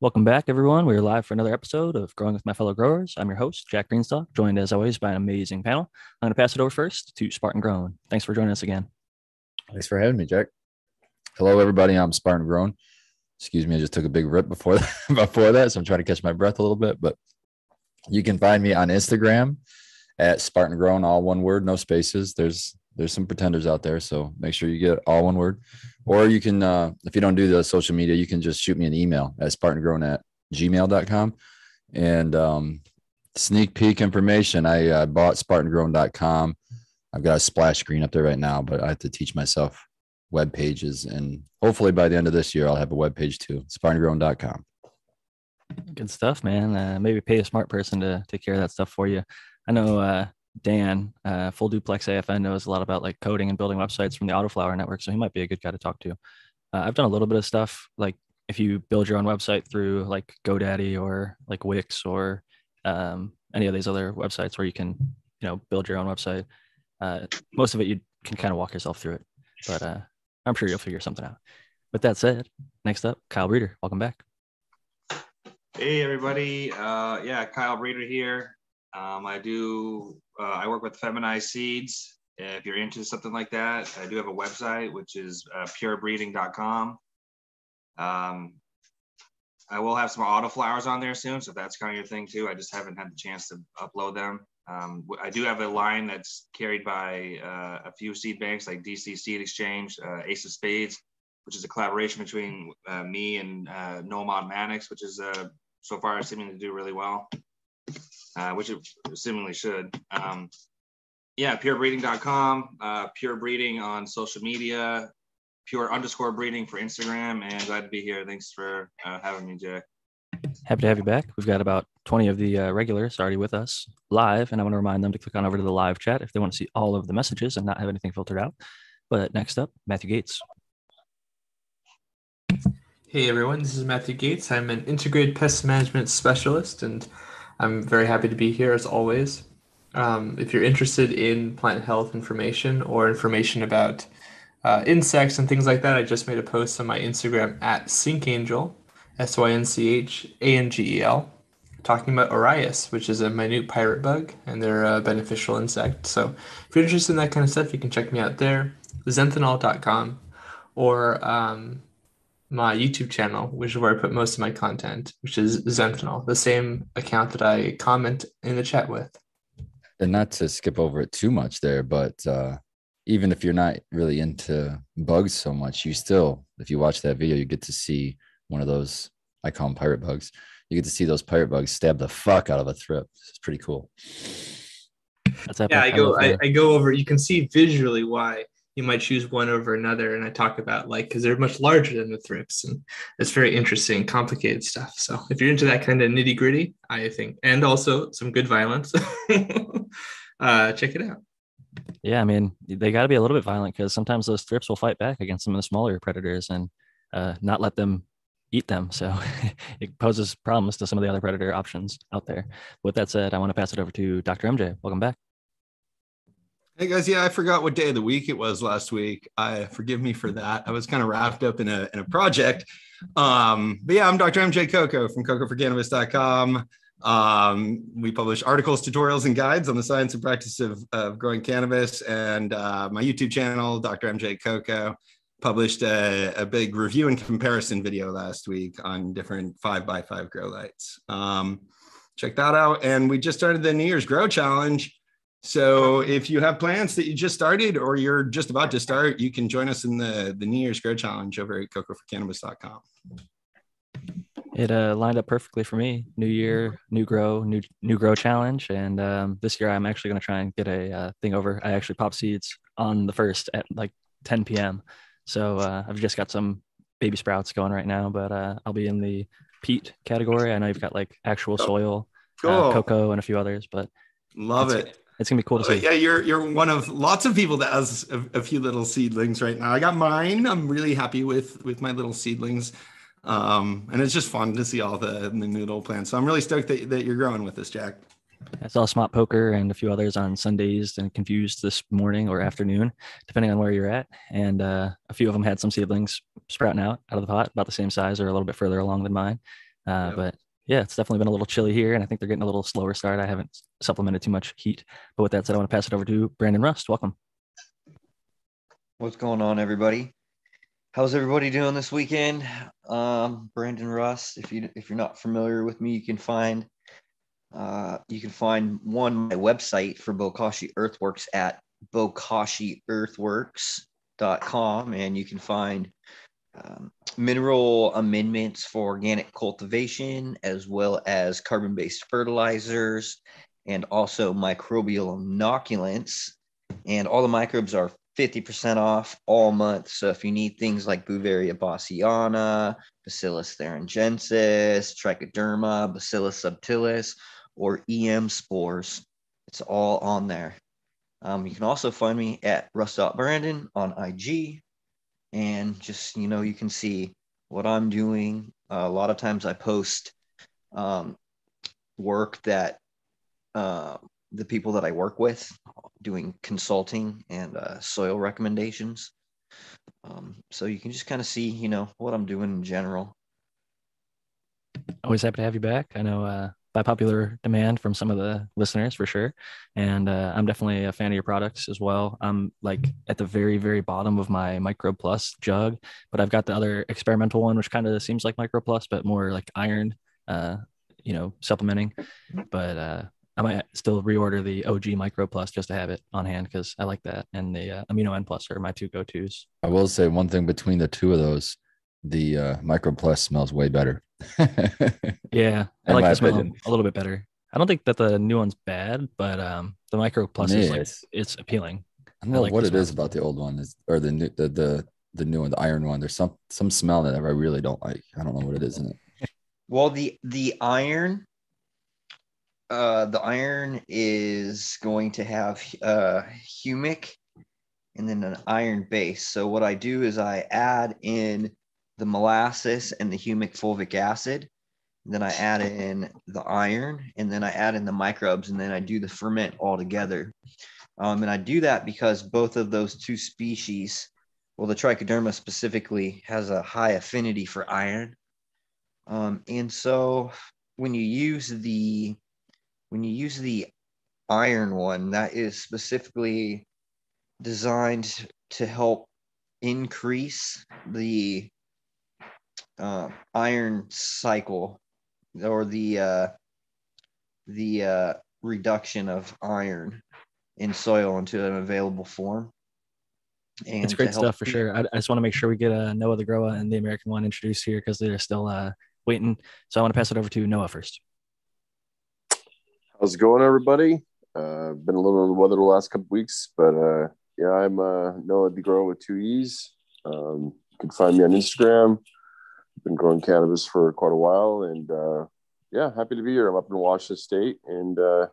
Welcome back, everyone. We're live for another episode of Growing with My Fellow Growers. I'm your host, Jack Greenstock, joined as always by an amazing panel. I'm going to pass it over first to Spartan Grown. Thanks for joining us again. Thanks for having me, Jack. Hello, everybody. I'm Spartan Grown. Excuse me, I just took a big rip before that, before that, so I'm trying to catch my breath a little bit. But you can find me on Instagram at Spartan Grown, all one word, no spaces. There's there's some pretenders out there, so make sure you get all one word. Or you can, uh, if you don't do the social media, you can just shoot me an email at spartangrown at gmail.com. And um, sneak peek information, I uh, bought spartangrown.com. I've got a splash screen up there right now, but I have to teach myself web pages. And hopefully by the end of this year, I'll have a web page too, spartangrown.com. Good stuff, man. Uh, maybe pay a smart person to take care of that stuff for you. I know uh, Dan, uh, Full Duplex AFN, knows a lot about like coding and building websites from the Autoflower network, so he might be a good guy to talk to. Uh, I've done a little bit of stuff like if you build your own website through like GoDaddy or like Wix or um, any of these other websites where you can, you know, build your own website. Uh, most of it you can kind of walk yourself through it, but uh, I'm sure you'll figure something out. With that said, next up, Kyle Breeder, welcome back. Hey everybody, uh, yeah, Kyle Breeder here. Um, I do. Uh, I work with feminized seeds. If you're into something like that, I do have a website which is uh, purebreeding.com. Um, I will have some autoflowers on there soon, so if that's kind of your thing too. I just haven't had the chance to upload them. Um, I do have a line that's carried by uh, a few seed banks like DC Seed Exchange, uh, Ace of Spades, which is a collaboration between uh, me and uh, Nomad Mannix, which is uh, so far seeming to do really well uh, which it seemingly should. Um, yeah, purebreeding.com, uh, pure breeding on social media, pure underscore breeding for Instagram, and glad to be here. Thanks for uh, having me, Jack. Happy to have you back. We've got about 20 of the uh, regulars already with us live, and I want to remind them to click on over to the live chat if they want to see all of the messages and not have anything filtered out. But next up, Matthew Gates. Hey everyone, this is Matthew Gates. I'm an integrated pest management specialist and I'm very happy to be here as always. Um, if you're interested in plant health information or information about uh, insects and things like that, I just made a post on my Instagram at SynchAngel, S Y N C H A N G E L, talking about Orius, which is a minute pirate bug, and they're a beneficial insect. So if you're interested in that kind of stuff, you can check me out there, zenthanol.com, or um, my YouTube channel, which is where I put most of my content, which is Zenthanol, the same account that I comment in the chat with. And not to skip over it too much there, but uh, even if you're not really into bugs so much, you still, if you watch that video, you get to see one of those, I call them pirate bugs. You get to see those pirate bugs stab the fuck out of a thrip. It's pretty cool. yeah, I go, I, I go over, you can see visually why you might choose one over another. And I talk about like, because they're much larger than the thrips and it's very interesting, complicated stuff. So if you're into that kind of nitty gritty, I think, and also some good violence, uh, check it out. Yeah, I mean, they got to be a little bit violent because sometimes those thrips will fight back against some of the smaller predators and uh, not let them eat them. So it poses problems to some of the other predator options out there. With that said, I want to pass it over to Dr. MJ. Welcome back. Hey guys, yeah, I forgot what day of the week it was last week. I forgive me for that. I was kind of wrapped up in a in a project. Um, but yeah, I'm Dr. MJ Coco from cocoforcannabis.com. Um, we publish articles, tutorials, and guides on the science and practice of, of growing cannabis. And uh, my YouTube channel, Dr. MJ Coco, published a, a, big review and comparison video last week on different five by five grow lights. Um, check that out. And we just started the New Year's Grow Challenge. So if you have plans that you just started or you're just about to start, you can join us in the, the New Year's Grow Challenge over at cocoforcannabis.com. It uh, lined up perfectly for me. New year, new grow, new new grow challenge, and um, this year I'm actually going to try and get a uh, thing over. I actually pop seeds on the first at like 10 p.m. So uh, I've just got some baby sprouts going right now, but uh, I'll be in the peat category. I know you've got like actual soil, uh, cool. cocoa, and a few others, but love it it's gonna be cool to see. Yeah, you're you're one of lots of people that has a, a, few little seedlings right now. I got mine. I'm really happy with with my little seedlings, um, and it's just fun to see all the, the new little plants. So I'm really stoked that, that you're growing with this, Jack. I saw Smart Poker and a few others on Sundays and Confused this morning or afternoon, depending on where you're at. And uh, a few of them had some seedlings sprouting out out of the pot, about the same size or a little bit further along than mine. Uh, Yep. But yeah, it's definitely been a little chilly here, and I think they're getting a little slower start. I haven't supplemented too much heat. But with that said, I want to pass it over to Brandon Rust. Welcome. What's going on, everybody? How's everybody doing this weekend? Um, Brandon Rust. If you if you're not familiar with me, you can find uh, you can find one my website for Bokashi Earthworks at bokashiearthworks.com, and you can find um, mineral amendments for organic cultivation as well as carbon-based fertilizers and also microbial inoculants and all the microbes are 50% off all month. So if you need things like Beauveria bassiana, Bacillus thuringiensis, Trichoderma, Bacillus subtilis, or EM spores, it's all on there. Um, you can also find me at Rust.Brandon on IG. And just, you know, you can see what I'm doing. Uh, a lot of times I post um, work that uh, the people that I work with doing consulting and uh, soil recommendations. Um, so you can just kind of see, you know, what I'm doing in general. Always happy to have you back. I know uh, by popular demand from some of the listeners for sure. And uh, I'm definitely a fan of your products as well. I'm like at the very, very bottom of my Micro Plus jug, but I've got the other experimental one, which kind of seems like Micro Plus, but more like iron, uh, you know, supplementing. But uh, I might still reorder the OG Micro Plus just to have it on hand because I like that. And the uh, Amino N Plus are my two go tos. I will say one thing between the two of those, the uh, Micro Plus smells way better. Yeah, I In like my the smell opinion. a little bit better. I don't think that the new one's bad, but um, the Micro Plus is like Yes. it's appealing. I don't know like what the it is smell. about the old one is or the new the, the the new one, the iron one. There's some some smell that I really don't like. I don't know what it is in it. Well, the the iron, uh, the iron is going to have uh, humic and then an iron base. So what I do is I add in the molasses and the humic fulvic acid. Then I add in the iron, and then I add in the microbes, and then I do the ferment all together. Um, and I do that because both of those two species, well, the trichoderma specifically, has a high affinity for iron. Um, and so when you use the when you use the iron one, that is specifically designed to help increase the uh, iron cycle or the uh, the uh, reduction of iron in soil into an available form. And it's great stuff for keep- sure. I, I just want to make sure we get uh, Noah the Grower and the American one introduced here because they're still uh, waiting. So I want to pass it over to Noah first. How's it going, everybody? Uh, been a little under the weather the last couple weeks, but uh, yeah, I'm uh, Noah DeGrow with two E's. Um, you can find me on Instagram. Been growing cannabis for quite a while, and uh, yeah, happy to be here. I'm up in Washington State, and uh,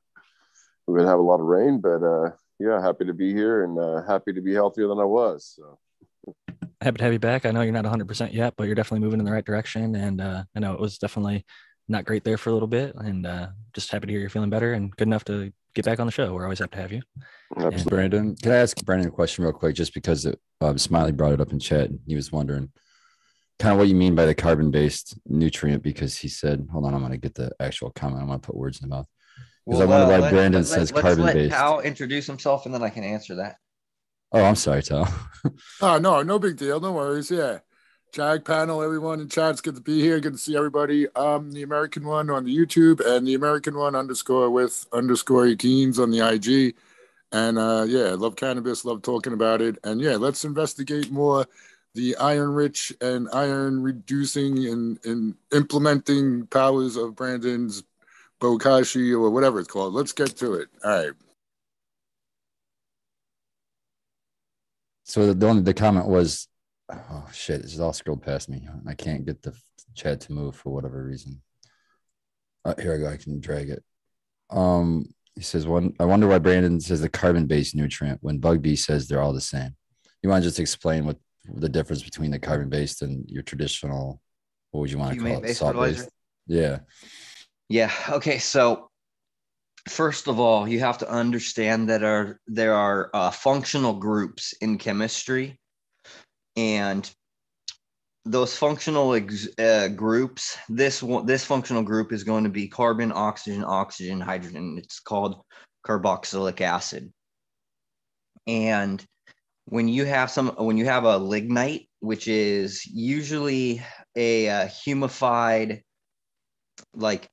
we're gonna have a lot of rain, but uh, yeah, happy to be here and uh, happy to be healthier than I was. So Happy to have you back. I know you're not 100% yet, but you're definitely moving in the right direction. And uh, I know it was definitely not great there for a little bit. And uh, just happy to hear you're feeling better and good enough to get back on the show. We're always happy to have you. absolutely. Brandon, can I ask Brandon a question real quick? Just because it, um, Smiley brought it up in chat, and he was wondering kind of what you mean by the carbon-based nutrient. Because he said, "Hold on, I'm going to get the actual comment. I'm going to put words in the mouth." 'Cause I wonder why Brandon says let's carbon-based. Let Hal introduce himself, and then I can answer that. Oh, I'm sorry, Tal. Oh no, no big deal. No worries. Yeah. Jack panel, everyone in chat. It's good to be here. Good to see everybody. Um, the American one on the YouTube and the American one underscore with underscore 18s on the IG. And uh, yeah, love cannabis, love talking about it. And yeah, let's investigate more the iron rich and iron reducing and, and implementing powers of Brandon's Bokashi or whatever it's called. Let's get to it. All right. So the, only the comment was, "Oh shit, this is all scrolled past me. I can't get the chat to move for whatever reason." Uh, here I go. I can drag it. Um, he says, "One. I wonder why Brandon says the carbon-based nutrient when Bugbee says they're all the same." You want to just explain what the difference between the carbon-based and your traditional? What would you want to call it? Humate-based Salt-based. Yeah. Yeah. Okay. So, first of all, you have to understand that are there are uh, functional groups in chemistry, and those functional ex, uh, groups, this one, this functional group is going to be carbon, oxygen, oxygen, hydrogen. It's called carboxylic acid. And when you have some, when you have a lignite, which is usually a, a humified, like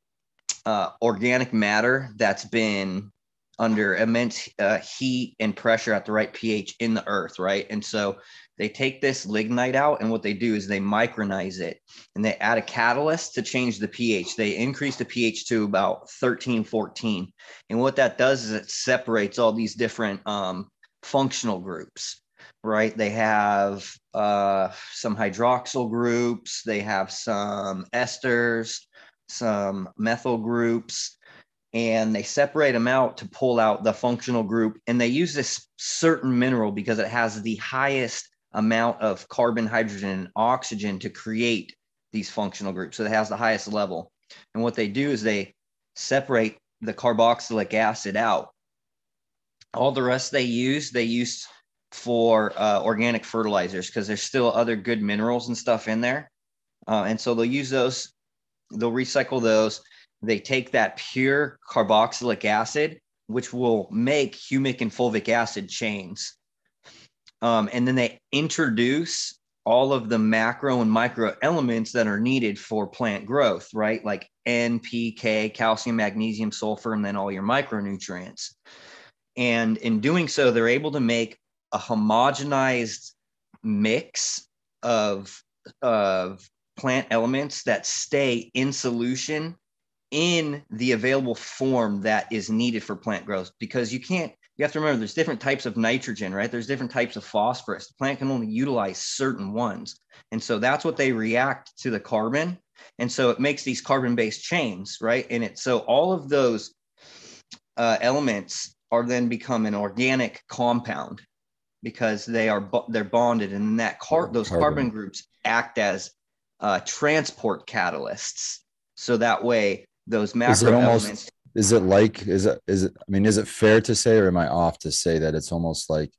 uh, organic matter that's been under immense uh, heat and pressure at the right pH in the earth, right? And so they take this lignite out, and what they do is they micronize it and they add a catalyst to change the pH. They increase the pH to about 13, 14. And what that does is it separates all these different um, functional groups, right? They have uh, some hydroxyl groups, they have some esters, some methyl groups and they separate them out to pull out the functional group. And they use this certain mineral because it has the highest amount of carbon, hydrogen, and oxygen to create these functional groups. So it has the highest level. And what they do is they separate the carboxylic acid out. All the rest they use, they use for uh, organic fertilizers because there's still other good minerals and stuff in there. Uh, and so they'll use those, they'll recycle those they take that pure carboxylic acid, which will make humic and fulvic acid chains. Um, and then they introduce all of the macro and micro elements that are needed for plant growth, right? Like NPK, calcium, magnesium, sulfur, and then all your micronutrients. And in doing so, they're able to make a homogenized mix of, of plant elements that stay in solution in the available form that is needed for plant growth. Because you can't you have to remember there's different types of nitrogen right? There's different types of phosphorus. The plant can only utilize certain ones. And so that's what they react to the carbon. And so it makes these carbon based chains right? And it so all of those uh, elements are then become an organic compound because they are they're bonded and that car those carbon, carbon groups act as uh, transport catalysts so that way those macro is it almost, elements. Is it like is it is it? I mean, is it fair to say, or am I off to say that it's almost like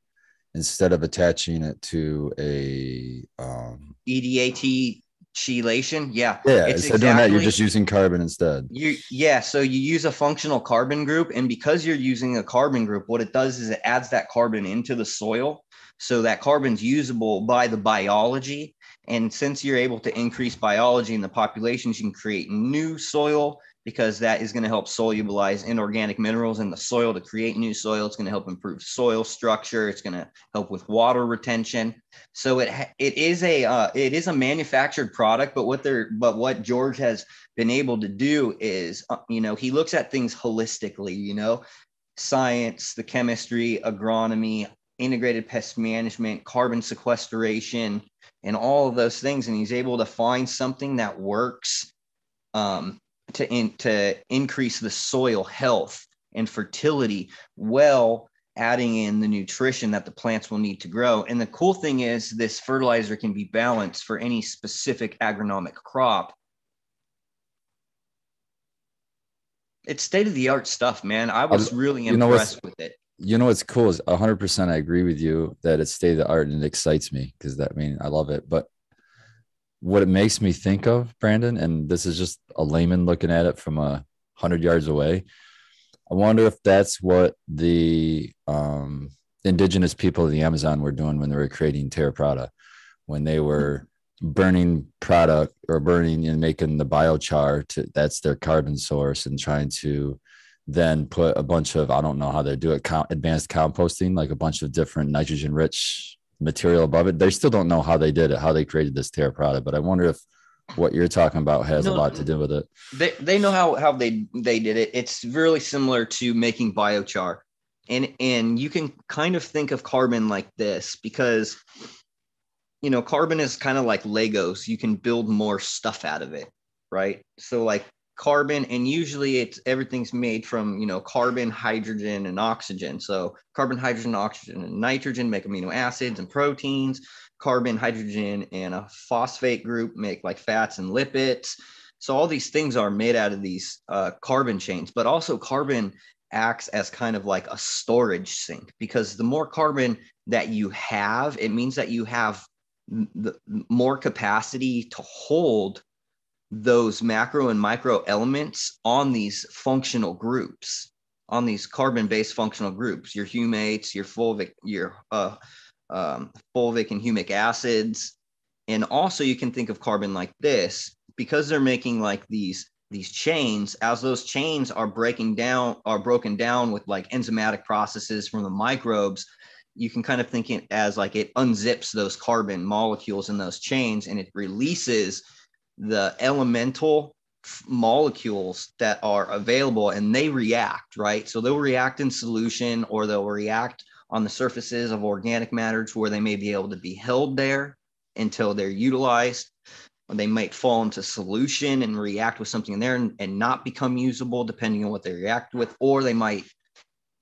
instead of attaching it to a um, EDTA chelation. Yeah. Yeah. It's instead exactly, doing that, you're just using carbon instead. You yeah. So you use a functional carbon group, and because you're using a carbon group, what it does is it adds that carbon into the soil. So that carbon's usable by the biology. And since you're able to increase biology in the populations, you can create new soil because that is going to help solubilize inorganic minerals in the soil to create new soil. It's going to help improve soil structure. It's going to help with water retention. So it it is a uh, it is a manufactured product, but what they're but what George has been able to do is uh, you know he looks at things holistically. You know, science, the chemistry, agronomy, integrated pest management, carbon sequestration, and all of those things. And he's able to find something that works um, to, in, to increase the soil health and fertility well adding in the nutrition that the plants will need to grow. And the cool thing is, this fertilizer can be balanced for any specific agronomic crop. It's state of the art stuff, man. I was really impressed with it you know what's cool is 100% i agree with you that it's state of the art and it excites me because that I mean i love it but what it makes me think of brandon and this is just a layman looking at it from a hundred yards away. I wonder if that's what the um, indigenous people of the amazon were doing when they were creating terra preta when they were burning product or burning and making the biochar to that's their carbon source and trying to then put a bunch of I don't know how they do it advanced composting like a bunch of different nitrogen rich material above it. They still don't know how they did it, how they created this Terra Preta, but I wonder if what you're talking about has no, a lot to do with it. They they know how how they they did it. It's really similar to making biochar. And and you can kind of think of carbon like this because you know, carbon is kind of like Legos. You can build more stuff out of it, right? So like carbon and usually it's everything's made from you know carbon hydrogen and oxygen. So carbon hydrogen oxygen and nitrogen make amino acids and proteins. Carbon hydrogen and a phosphate group make like fats and lipids. So all these things are made out of these uh, carbon chains but also carbon acts as kind of like a storage sink because the more carbon that you have it means that you have the more capacity to hold those macro and micro elements on these functional groups on these carbon-based functional groups your humates your fulvic your uh, um, fulvic and humic acids. And also you can think of carbon like this because they're making like these these chains as those chains are breaking down are broken down with like enzymatic processes from the microbes you can kind of think it as like it unzips those carbon molecules in those chains and it releases the elemental molecules that are available and they react right? So they'll react in solution or they'll react on the surfaces of organic matter to where they may be able to be held there until they're utilized. They might fall into solution and react with something in there and, and not become usable depending on what they react with or they might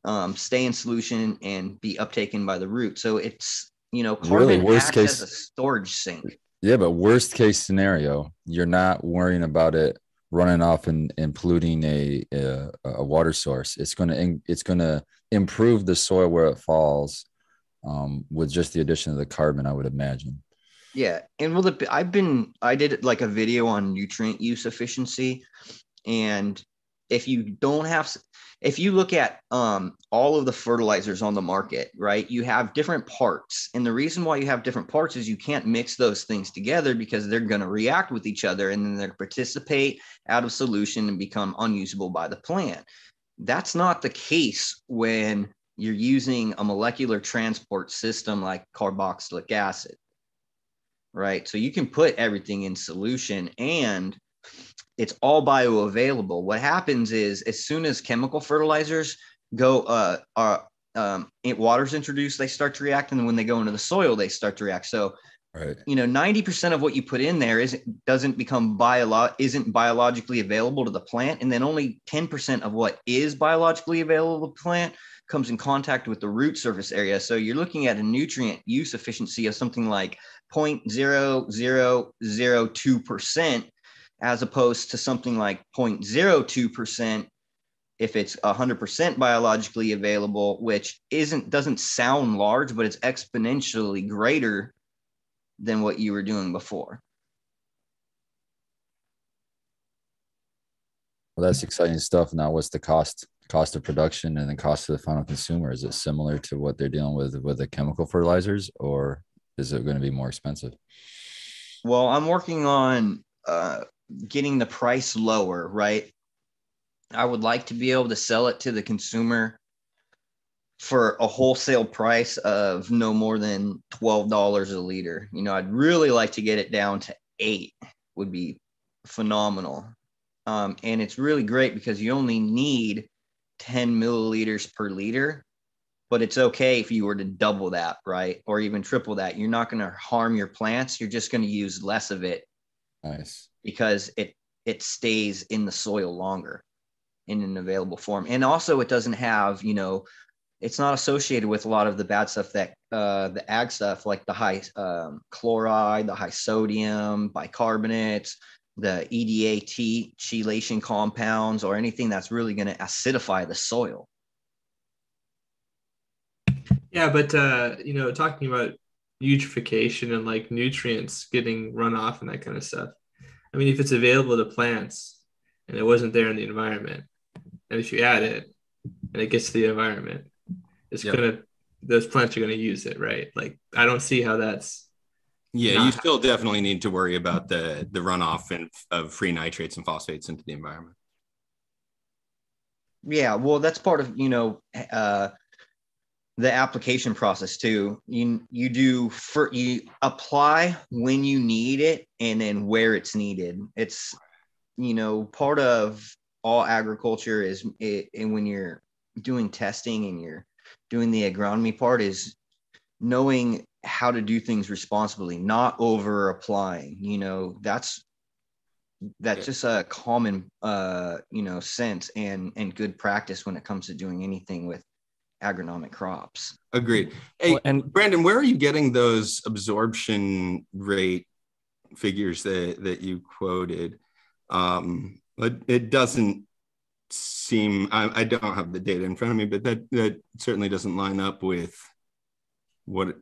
um, stay in solution and be uptaken by the root. So it's you know carbon Really, worst acts case- as a storage sink Yeah, but worst case scenario, you're not worrying about it running off and, and polluting a, a a water source. It's gonna it's gonna improve the soil where it falls, um, with just the addition of the carbon. I would imagine. Yeah, and well, the, I've been I did like a video on nutrient use efficiency, and if you don't have, if you look at um all of the fertilizers on the market, right, you have different parts, and the reason why you have different parts is you can't mix those things together because they're going to react with each other, and then they're participate out of solution and become unusable by the plant. That's not the case when you're using a molecular transport system like carboxylic acid right? So you can put everything in solution and it's all bioavailable. What happens is as soon as chemical fertilizers go uh are um water's introduced, they start to react, and then when they go into the soil, they start to react. So Right. you know 90% of what you put in there isn't doesn't become biolo- isn't biologically available to the plant and then only 10% of what is biologically available to the plant comes in contact with the root surface area so you're looking at a nutrient use efficiency of something like 0.0002% as opposed to something like 0.02% if it's 100% biologically available which isn't doesn't sound large but it's exponentially greater than what you were doing before. Well, that's exciting stuff. Now, what's the cost cost of production and the cost to the final consumer? Is it similar to what they're dealing with with the chemical fertilizers, or is it going to be more expensive? Well, I'm working on uh, getting the price lower, right? I would like to be able to sell it to the consumer for a wholesale price of no more than $12 a liter. You know, I'd really like to get it down to eight, would be phenomenal. Um, and it's really great because you only need 10 milliliters per liter, but it's okay if you were to double that, right? Or even triple that. You're not going to harm your plants. You're just going to use less of it Nice. because it it stays in the soil longer in an available form and also it doesn't have you know it's not associated with a lot of the bad stuff that uh, the ag stuff like the high um, chloride the high sodium bicarbonates the EDTA chelation compounds or anything that's really going to acidify the soil Yeah, but uh, you know, talking about eutrophication and like nutrients getting run off and that kind of stuff. I mean, if it's available to plants and it wasn't there in the environment, and if you add it and it gets to the environment, it's Yep. gonna those plants are gonna use it, right? Like I don't see how that's Yeah, you Not- still definitely need to worry about the the runoff and of free nitrates and phosphates into the environment. Yeah, well, that's part of you know uh, the application process too. You you do for you apply when you need it and then where it's needed. It's you know part of all agriculture is it, and when you're doing testing and you're doing the agronomy part is knowing how to do things responsibly, not over applying. You know that's that's Yeah. just a common uh you know sense and and good practice when it comes to doing anything with agronomic crops Agreed. Hey, Well, and Brandon, where are you getting those absorption rate figures that that you quoted? Um, but it doesn't seem. I, I don't have the data in front of me, but that that certainly doesn't line up with what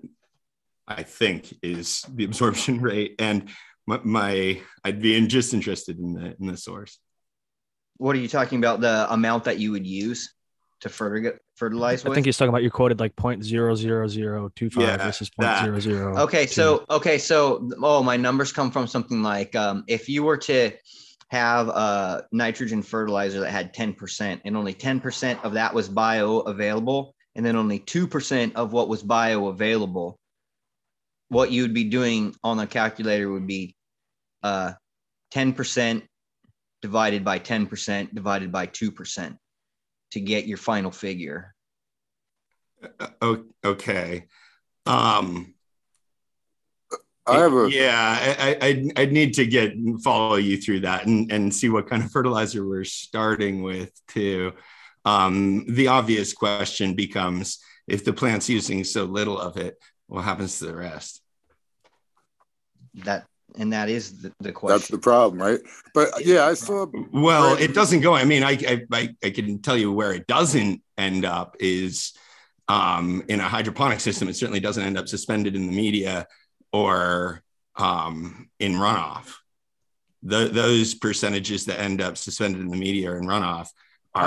I think is the absorption rate. And my, my I'd be in, just interested in the in the source. What are you talking about? The amount that you would use to fertig- fertilize I think he's talking about you quoted like point zero zero zero two five Yeah, versus point that. zero zero. Okay, so okay, so oh, my numbers come from something like um, if you were to have a nitrogen fertilizer that had 10% and only 10% of that was bioavailable and then only 2% of what was bioavailable what you would be doing on the calculator would be uh, 10% divided by 10% divided by 2% to get your final figure Uh, okay. Um, I have a yeah, I, I, I'd, I'd need to get follow you through that and, and see what kind of fertilizer we're starting with too. Um, the obvious question becomes if the plant's using so little of it, what happens to the rest? that and that is the, the question that's the problem, right? But yeah, I saw Well, it doesn't go. I mean, I, I I I can tell you where it doesn't end up is um, in a hydroponic system. It certainly doesn't end up suspended in the media or um, in runoff. The, those percentages that end up suspended in the media or in runoff are.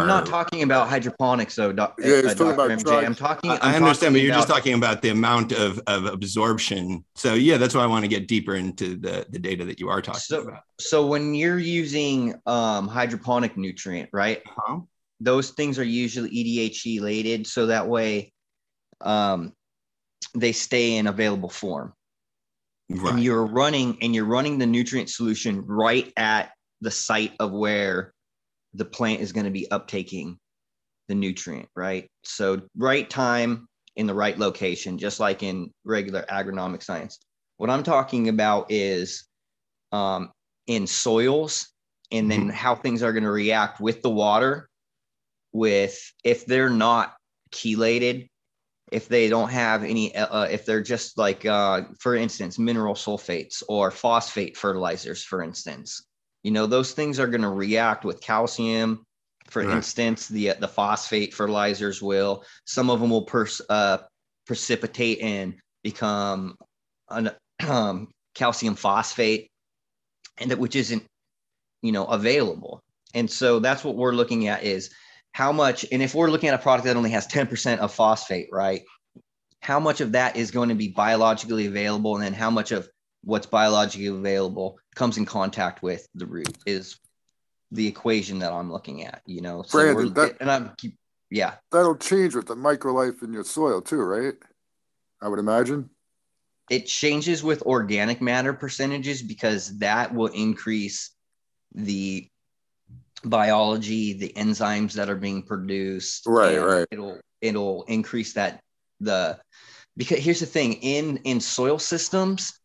I'm not talking about hydroponics, though. Doc, Yeah, he's uh, talking Dr. about MJ. I'm talking. I, I'm I understand, but you're just talking about the amount of, of absorption. So yeah, that's why I want to get deeper into the, the data that you are talking So- about. So when you're using um, hydroponic nutrient, right? Uh-huh. Those things are usually EDHE lated, so that way um, they stay in available form. Right. And you're running and you're running the nutrient solution right at the site of where the plant is going to be uptaking the nutrient, right? So right time in the right location, just like in regular agronomic science. What I'm talking about is um, in soils and then how things are going to react with the water with if they're not chelated if they don't have any uh, if they're just like uh, for instance mineral sulfates or phosphate fertilizers for instance you know those things are going to react with calcium for Right. instance the the phosphate fertilizers will some of them will pers- uh, precipitate and become an, um, calcium phosphate and that which isn't you know available and so that's what we're looking at is how much and if we're looking at a product that only has 10% of phosphate right how much of that is going to be biologically available and then how much of what's biologically available comes in contact with the root is the equation that i'm looking at you know so Brandon, that- and i'm keep yeah that'll change with the microlife in your soil too, right? I would imagine. it changes with organic matter percentages because that will increase the biology the enzymes that are being produced Right, right. it'll it'll increase that the because here's the thing in in soil systems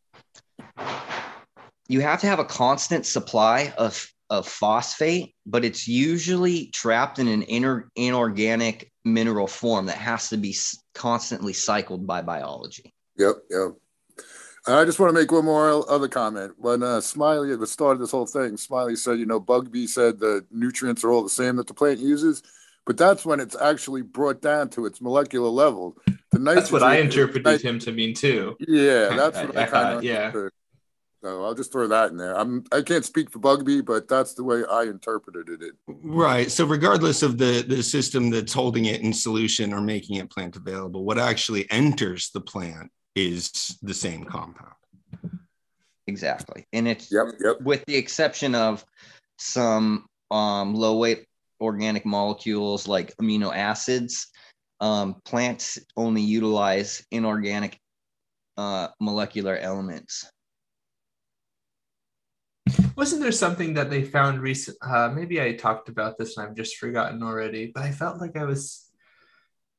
you have to have a constant supply of of phosphate but it's usually trapped in an inner inorganic mineral form that has to be constantly cycled by biology Yep, yep. And I just want to make one more other comment. When uh, Smiley at the start of this whole thing, Smiley said, you know, Bugbee said the nutrients are all the same that the plant uses, but that's when it's actually brought down to its molecular level. The That's what I nitrogen- interpreted him to mean too. Yeah, that's what I I, kind of yeah. understood. So I'll just throw that in there. I'm I can't speak for Bugbee, but that's the way I interpreted it. Right. So regardless of the the system that's holding it in solution or making it plant available, what actually enters the plant is the same compound. exactly and it's Yep, yep. with the exception of some um, low weight organic molecules like amino acids um, plants only utilize inorganic uh, molecular elements Wasn't there something that they found recent? Uh, maybe I talked about this and I've just forgotten already. But I felt like I was,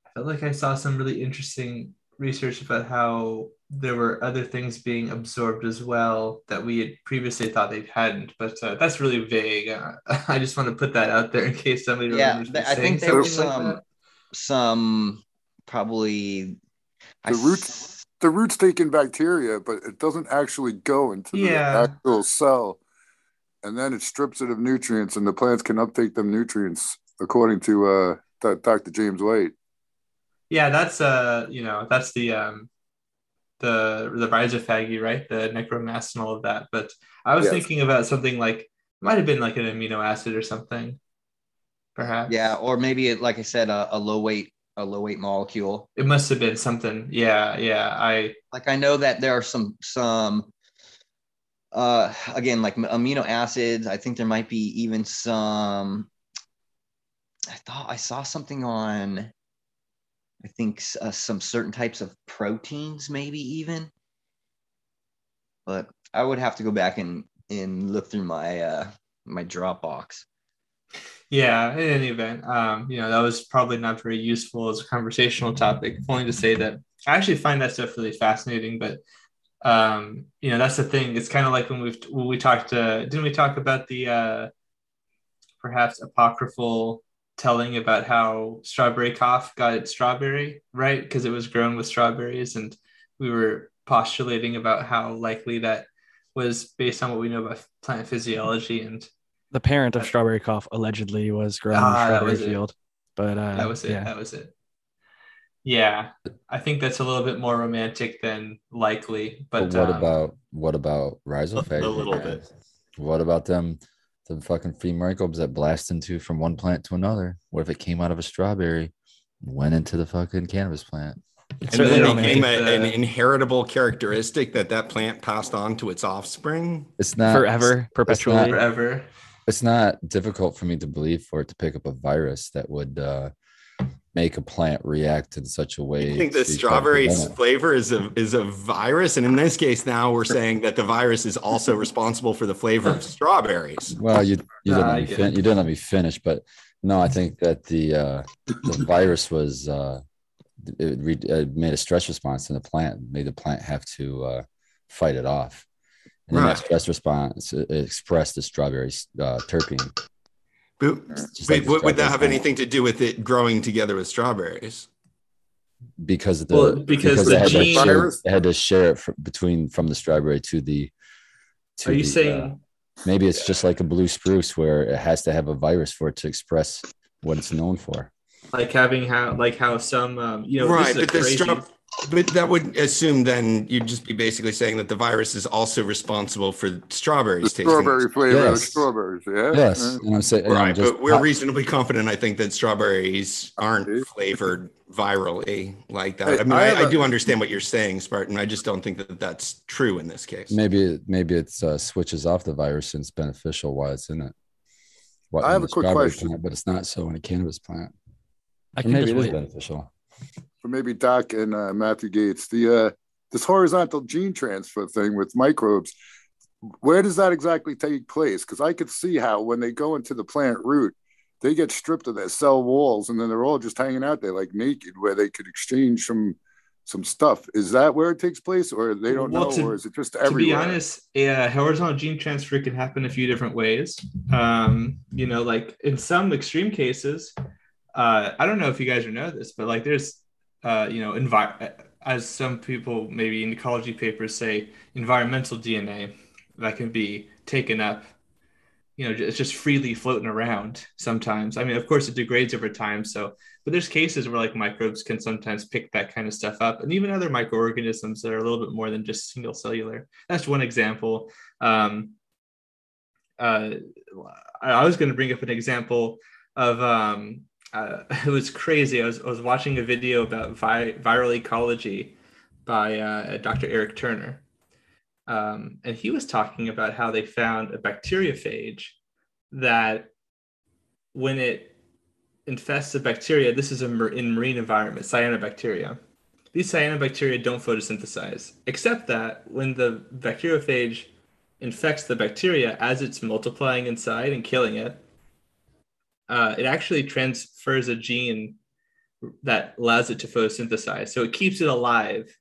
I felt like I saw some really interesting research about how there were other things being absorbed as well that we had previously thought they hadn't. But uh, that's really vague. Uh, I just want to put that out there in case somebody yeah remembers me th- i think there were something like some that. some probably I The roots- The root's taking bacteria, but it doesn't actually go into the Yeah. actual cell. And then it strips it of nutrients, and the plants can uptake them nutrients, according to uh, Th- Dr. James White. Yeah, that's uh, you know, that's the um, the the rhizophagy, right? The necromass and all of that. But I was Yes. thinking about something like it might have been like an amino acid or something, perhaps. Yeah, or maybe it, like I said, a, a low weight a low weight molecule. It must have been something. Yeah, yeah. I Like I know that there are some some uh again like amino acids. I think there might be even some. I thought I saw something on. I think uh, some certain types of proteins, maybe even. But I would have to go back and and look through my uh my Dropbox. Yeah. In any event, um, you know, that was probably not very useful as a conversational topic. Only to say that I actually find that stuff really fascinating, but um, you know, that's the thing. It's kind of like when we've when we talked. Uh, didn't we talk about the uh, perhaps apocryphal telling about how strawberry cough got its strawberry right because it was grown with strawberries, and we were postulating about how likely that was based on what we know about plant physiology and The parent of strawberry cough allegedly was grown in Ah, a strawberry was it. field, but uh, that was it. Yeah. That was it. Yeah, I think that's a little bit more romantic than likely. But, But what um, about what about rhizophagy? A little bit. What about them the fucking free microbes that blast into from one plant to another? What if it came out of a strawberry, and went into the fucking cannabis plant? And then it became a- the- an inheritable characteristic that that plant passed on to its offspring. It's not forever, perpetually? forever? It's not difficult for me to believe for it to pick up a virus that would uh, make a plant react in such a way. You think the to try to strawberry flavor is a is a virus, and in this case, now we're saying that the virus is also responsible for the flavor of strawberries. Well, you you didn't I let me fin- you didn't let me finish, but no, I think that the uh, the virus was uh, it, re- it made a stress response in the plant, made the plant have to uh, fight it off, and then Right. that stress response it expressed the strawberry uh, terpene. But, just like the would, would that have plant. anything to do with it growing together with strawberries? because the Well, because they the had, to gene- share, they had to share it fr- between from the strawberry to the. To Are you the, saying uh, maybe it's just like a blue spruce where it has to have a virus for it to express what it's known for? like having how like how some um, you know right, this is a but the crazy- straw, but that would assume then you'd just be basically saying that the virus is also responsible for strawberries The tasting. strawberry flavor of strawberries. Yeah. Yes, and I'm saying, and I'm Right, just- but we're reasonably confident. I think that strawberries aren't flavored virally like that. I mean, I I, have I a- do understand what you're saying, Spartan. I just don't think that that's true in this case. maybe it- maybe it's uh, switches off the virus and it's beneficial while it's in it. What, I in have a quick question. plant, but it's not so in a cannabis plant. I Or can maybe just it is beneficial. For maybe Doc and uh, Matthew Gates, the uh, this horizontal gene transfer thing with microbes, where does that exactly take place? Because I could see how when they go into the plant root, they get stripped of their cell walls, and then they're all just hanging out there like naked, where they could exchange some some stuff. Is that where it takes place, or they don't Well, know, to- or is it just to everywhere? be honest, yeah, horizontal gene transfer can happen a few different ways. Um, you know, like in some extreme cases, uh, I don't know if you guys know this, but like there's, uh, you know, envi- as some people maybe in ecology papers say, environmental DNA that can be taken up. You know, it's just freely floating around sometimes. I mean, of course, it degrades over time. So, but there's cases where like microbes can sometimes pick that kind of stuff up, and even other microorganisms that are a little bit more than just single cellular. That's one example. Um, uh, I was going to bring up an example of um, uh, it was crazy. I was, I was watching a video about vi- viral ecology by uh, Dr. Eric Turner. Um, and he was talking about how they found a bacteriophage that when it infests a bacteria, this is a in marine environment, cyanobacteria. These cyanobacteria don't photosynthesize, except that when the bacteriophage infects the bacteria as it's multiplying inside and killing it, uh, it actually transfers a gene that allows it to photosynthesize. So it keeps it alive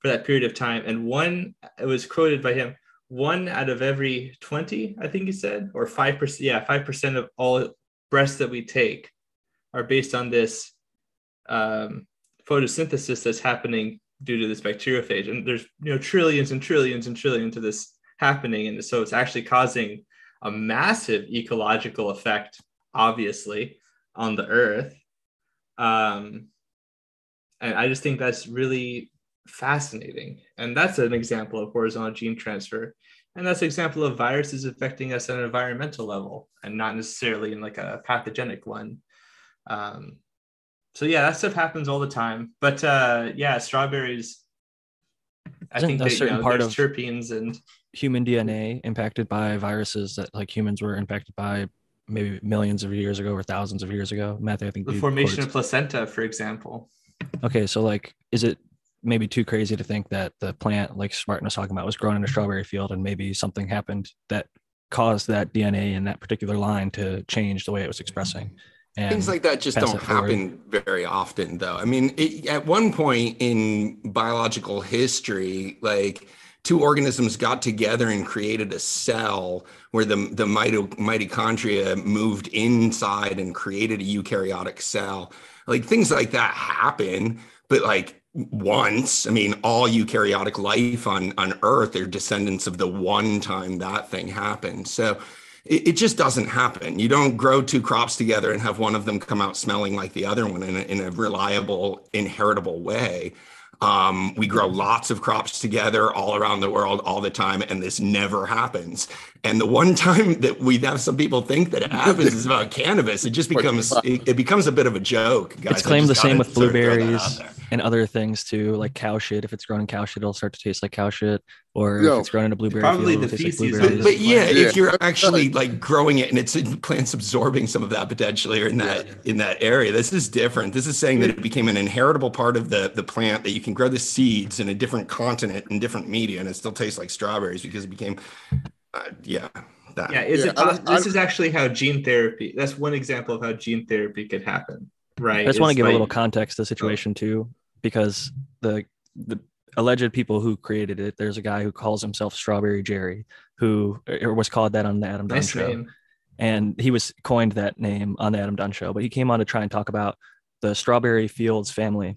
for that period of time. And one, it was quoted by him, one out of every 20, I think he said, or 5%, yeah, 5% of all breaths that we take are based on this um, photosynthesis that's happening due to this bacteriophage. And there's, you know, trillions and trillions and trillions of this happening. And so it's actually causing a massive ecological effect, obviously, on the earth. Um, and I just think that's really fascinating. And that's an example of horizontal gene transfer. And that's an example of viruses affecting us at an environmental level and not necessarily in like a pathogenic one. Um, so yeah, that stuff happens all the time. But uh, yeah, strawberries. I Isn't think a you certain know, part of- terpenes and human DNA impacted by viruses that like humans were impacted by maybe millions of years ago or thousands of years ago. Matthew, I think the formation quoted- of placenta, for example. Okay, so like, is it maybe too crazy to think that the plant, like Martin was talking about, was grown in a strawberry field and maybe something happened that caused that DNA in that particular line to change the way it was expressing? Things like that just don't happen very often, though. I mean, it, at one point in biological history, like two organisms got together and created a cell where the, the mito, mitochondria moved inside and created a eukaryotic cell. Like things like that happen, but like once, I mean, all eukaryotic life on, on Earth are descendants of the one time that thing happened. So it, it just doesn't happen. You don't grow two crops together and have one of them come out smelling like the other one in a, in a reliable, inheritable way. Um, we grow lots of crops together all around the world all the time, and this never happens. And the one time that we have some people think that it happens is about cannabis. It just becomes it, it becomes a bit of a joke. Guys. it's claimed the same with sort of throw that out blueberries. And other things too, like cow shit. If it's grown in cow shit, it'll start to taste like cow shit. Or Yo, if it's grown in a blueberry Probably field, the it'll taste feces like blueberries. But, but yeah, Yeah. if you're actually like growing it and it's in plants absorbing some of that potentially or in that in that area, this is different. This is saying that it became an inheritable part of the the plant that you can grow the seeds in a different continent in different media and it still tastes like strawberries because it became uh, yeah that Yeah, is Yeah, it? I pos- I this don't- is actually how gene therapy. That's one example of how gene therapy could happen, right? I just want to give a little context to the situation too, because the the alleged people who created it, there's a guy who calls himself Strawberry Jerry, who or was called that on the Adam Dunn Nice show, name. and he was coined that name on the Adam Dunn show. But he came on to try and talk about the Strawberry Fields family.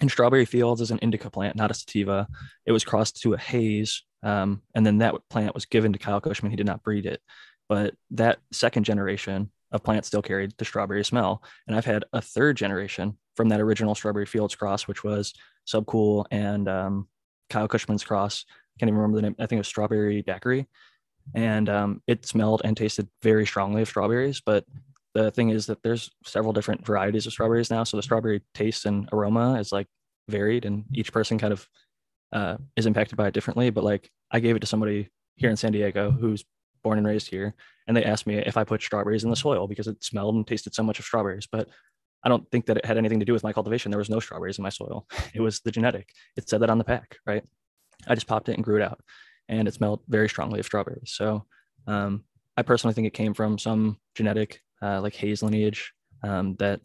And Strawberry Fields is an indica plant, not a sativa. It was crossed to a haze, um, and then that plant was given to Kyle Kushman. He did not breed it, but that second generation of plants still carried the strawberry smell. And I've had a third generation from that original Strawberry Fields cross, which was Subcool and um, Kyle Kushman's cross. Can't even remember the name. I think it was Strawberry Daiquiri, and um, it smelled and tasted very strongly of strawberries. But the thing is that there's several different varieties of strawberries now, so the strawberry taste and aroma is like varied, and each person kind of uh, is impacted by it differently. But like I gave it to somebody here in San Diego who's born and raised here, and they asked me if I put strawberries in the soil because it smelled and tasted so much of strawberries. But I don't think that it had anything to do with my cultivation. There was no strawberries in my soil. It was the genetic. It said that on the pack, right? I just popped it and grew it out, and it smelled very strongly of strawberries. So um, I personally think it came from some genetic, uh, like haze lineage um, that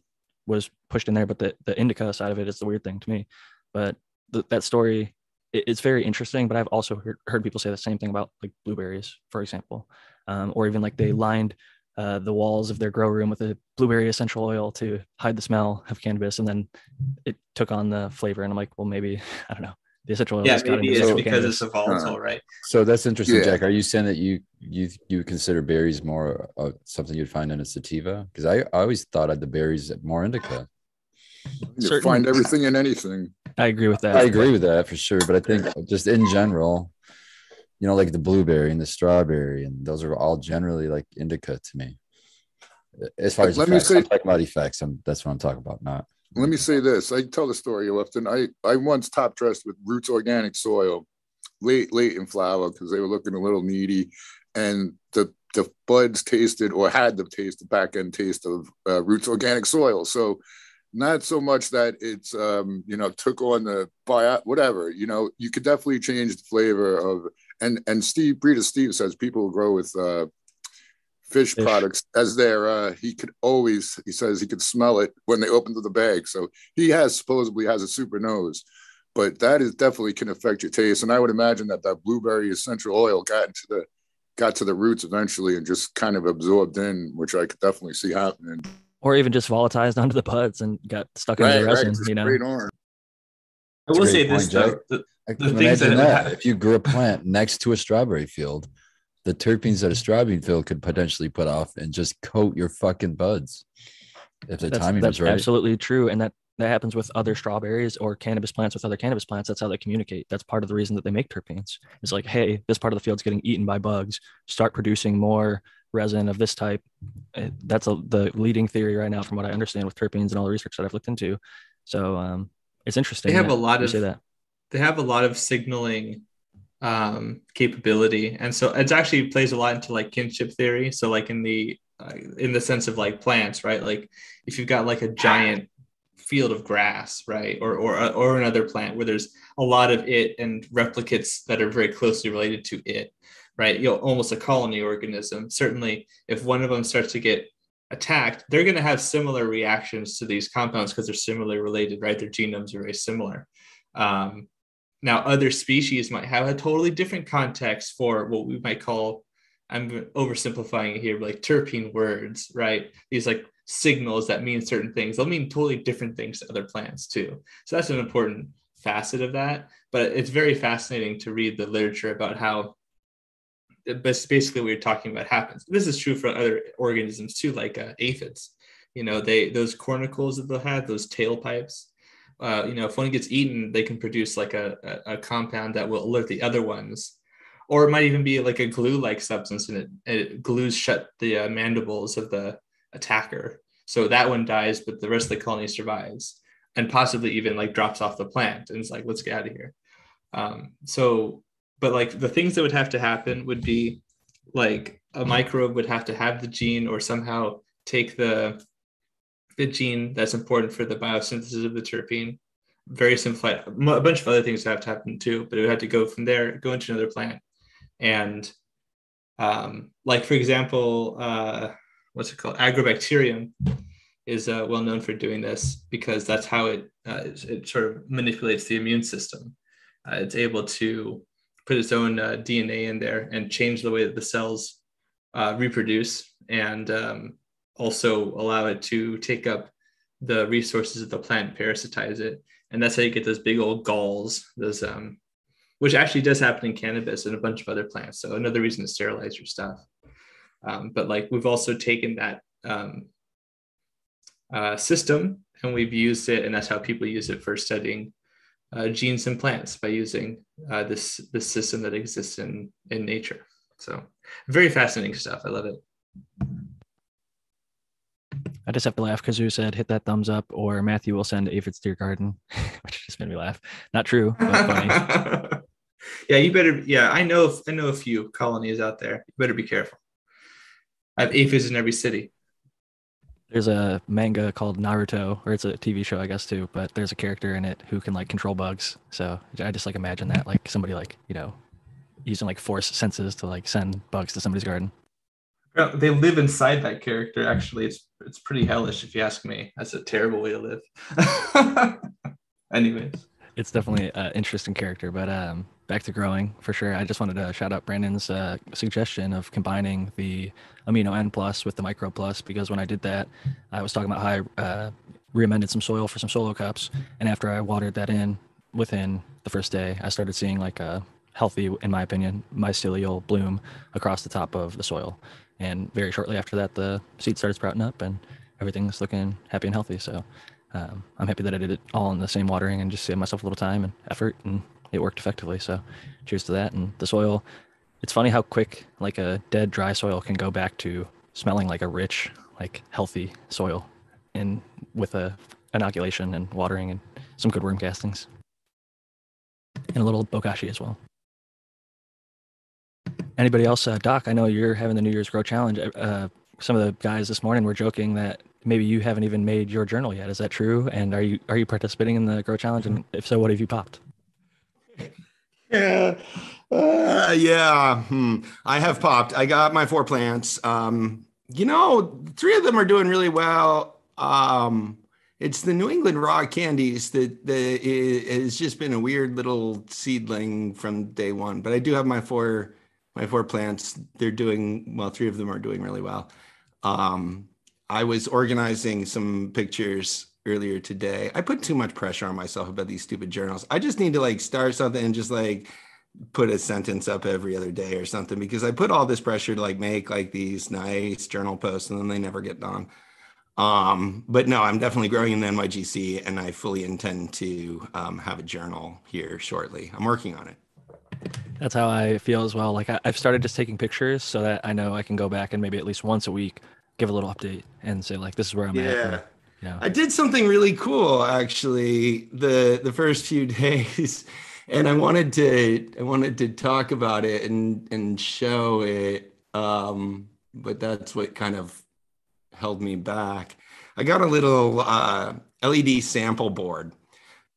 was pushed in there. But the the indica side of it is the weird thing to me. But th- that story, it's very interesting. But I've also heard, heard people say the same thing about like blueberries, for example, um, or even like they lined uh, the walls of their grow room with a blueberry essential oil to hide the smell of cannabis, and then it took on the flavor. And I'm like, well, maybe I don't know. The essential oil. Yeah, has got maybe it's because cannabis. it's a volatile, right? So that's interesting, Yeah. Jack. Are you saying that you you you would consider berries more uh, something you'd find in a sativa? Because I, I always thought I'd the berries more indica. You Certain- find everything in anything. I agree with that. I agree with that for sure, but I think just in general, you know, like the blueberry and the strawberry, and those are all generally like indica to me. As far as Let me say- I'm talking about effects. I'm, that's what I'm talking about. Not Let me say this. I tell the story often. I, I once top dressed with Roots Organic soil late, late in flower because they were looking a little needy. And the, the buds tasted or had the taste, the back end taste of uh, Roots Organic soil. So not so much that it's, um, you know, took on the bio, whatever, you know, you could definitely change the flavor of, and, and Steve, Breeder Steve says people grow with, uh, fish, Fish. products as their uh he could always he says he could smell it when they opened the bag. So he has supposedly has a super nose but that is definitely can affect your taste. And i would imagine that that blueberry essential oil got into the got to the roots eventually and just kind of absorbed in which i could definitely see happening or even just volatilized onto the buds and got stuck in the resin. just you know, straight on. I will great say this point, though. The- The things that- that if you grew a plant next to a strawberry field, the terpenes that a strawberry field could potentially put off and just coat your fucking buds if the that's, timing that's was right. absolutely true, and that that happens with other strawberries or cannabis plants with other cannabis plants. That's how they communicate. That's part of the reason that they make terpenes. It's like, hey, this part of the field's getting eaten by bugs. Start producing more resin of this type. Eh, that's a, the leading theory right now, from what I understand with terpenes and all the research that I've looked into. So um, it's interesting. They have a lot of that. They have a lot of signaling um, capability, and so it actually plays a lot into like kinship theory. So like in the uh, in the sense of like plants, right? Like if you've got like a giant field of grass, right, or or or another plant where there's a lot of it and replicates that are very closely related to it, right? You know, almost a colony organism. Certainly, if one of them starts to get attacked, they're going to have similar reactions to these compounds because they're similarly related, right? Their genomes are very similar. Um, now, other species might have a totally different context for what we might call I'm oversimplifying it here, like terpene words, right? These like signals that mean certain things. They'll mean totally different things to other plants too. So that's an important facet of that. But it's very fascinating to read the literature about how basically what you're talking about happens. This is true for other organisms too, like uh, aphids. You know, they those cornicles that they'll have, those tailpipes. Uh, you know, if one gets eaten, they can produce like a, a, a compound that will alert the other ones or it might even be like a glue-like substance, and it, it glues shut the uh, mandibles of the attacker. So that one dies, but the rest of the colony survives, and possibly even like drops off the plant, and it's like, let's get out of here. Um, so, but like the things that would have to happen would be like a microbe would have to have the gene, or somehow take the the gene that's important for the biosynthesis of the terpene. Very simplified. A bunch of other things have to happen too, but it would have to go from there, go into another plant, and um, like for example uh, what's it called agrobacterium is uh, well known for doing this because that's how it, uh, it, it sort of manipulates the immune system uh, it's able to put its own uh, dna in there and change the way that the cells uh, reproduce and um, also allow it to take up the resources of the plant parasitize it and that's how you get those big old galls those um, which actually does happen in cannabis and a bunch of other plants. So another reason to sterilize your stuff. Um, but like we've also taken that um, uh, system and we've used it, and that's how people use it for studying uh, genes and plants by using uh, this this system that exists in in nature. So very fascinating stuff. I love it. I just have to laugh because you said hit that thumbs up or Matthew will send aphids to your garden, which just made me laugh. Not true, but funny. yeah, you better. Yeah, I know. I know a few colonies out there. You better be careful. I have aphids in every city. There's a manga called Naruto, or it's a TV show, I guess too. But there's a character in it who can like control bugs. So I just like imagine that, like somebody like you know, using like force senses to like send bugs to somebody's garden. They live inside that character. Actually, it's it's pretty hellish if you ask me. That's a terrible way to live. Anyways, it's definitely an interesting character. But um, back to growing for sure. I just wanted to shout out Brandon's uh, suggestion of combining the amino N plus with the micro plus because when I did that, I was talking about how I uh, re-amended some soil for some solo cups, and after I watered that in within the first day, I started seeing like a healthy, in my opinion, mycelial bloom across the top of the soil. And very shortly after that, the seeds started sprouting up, and everything's looking happy and healthy. So um, I'm happy that I did it all in the same watering and just saved myself a little time and effort and it worked effectively. So cheers to that. And the soil, it's funny how quick like a dead dry soil can go back to smelling like a rich, like healthy soil and with a inoculation and watering and some good worm castings. And a little bokashi as well. Anybody else? Uh, Doc, I know you're having the New Year's Grow Challenge. Uh, some of the guys this morning were joking that maybe you haven't even made your journal yet. Is that true? And are you are you participating in the Grow Challenge? And if so, what have you popped? Yeah. Uh, yeah. Hmm. I have popped. I got my four plants. Um, you know, three of them are doing really well. Um, it's the New England raw candies that the has just been a weird little seedling from day one. But I do have my four my four plants. They're doing well. Three of them are doing really well. Um, I was organizing some pictures earlier today. I put too much pressure on myself about these stupid journals. I just need to like start something and just like put a sentence up every other day or something because I put all this pressure to like make like these nice journal posts and then they never get done. Um, but no, I'm definitely growing in the NYGC, and I fully intend to um, have a journal here shortly. I'm working on it. That's how I feel as well. Like I, I've started just taking pictures so that I know I can go back and maybe at least once a week give a little update and say like this is where I'm at. Yeah. you know. I did something really cool actually the the first few days and I wanted to I wanted to talk about it and and show it um but that's what kind of held me back. I got a little uh LED sample board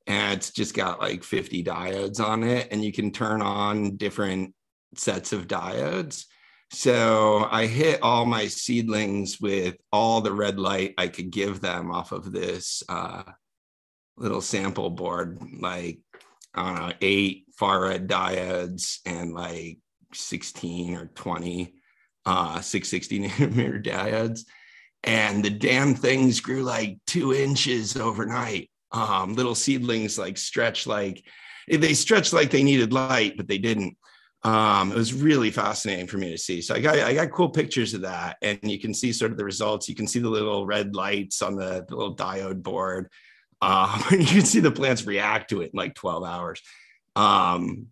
and it's just got like 50 diodes on it and you can turn on different sets of diodes so I hit all my seedlings with all the red light I could give them off of this uh, little sample board, like I don't know, eight far red diodes and like 16 or 20 uh, 660 nanometer diodes. And the damn things grew like two inches overnight. Um, little seedlings like stretch like they stretched like they needed light, but they didn't um, it was really fascinating for me to see. So I got I got cool pictures of that, and you can see sort of the results. You can see the little red lights on the, the little diode board. Um, you can see the plants react to it in like 12 hours. Um,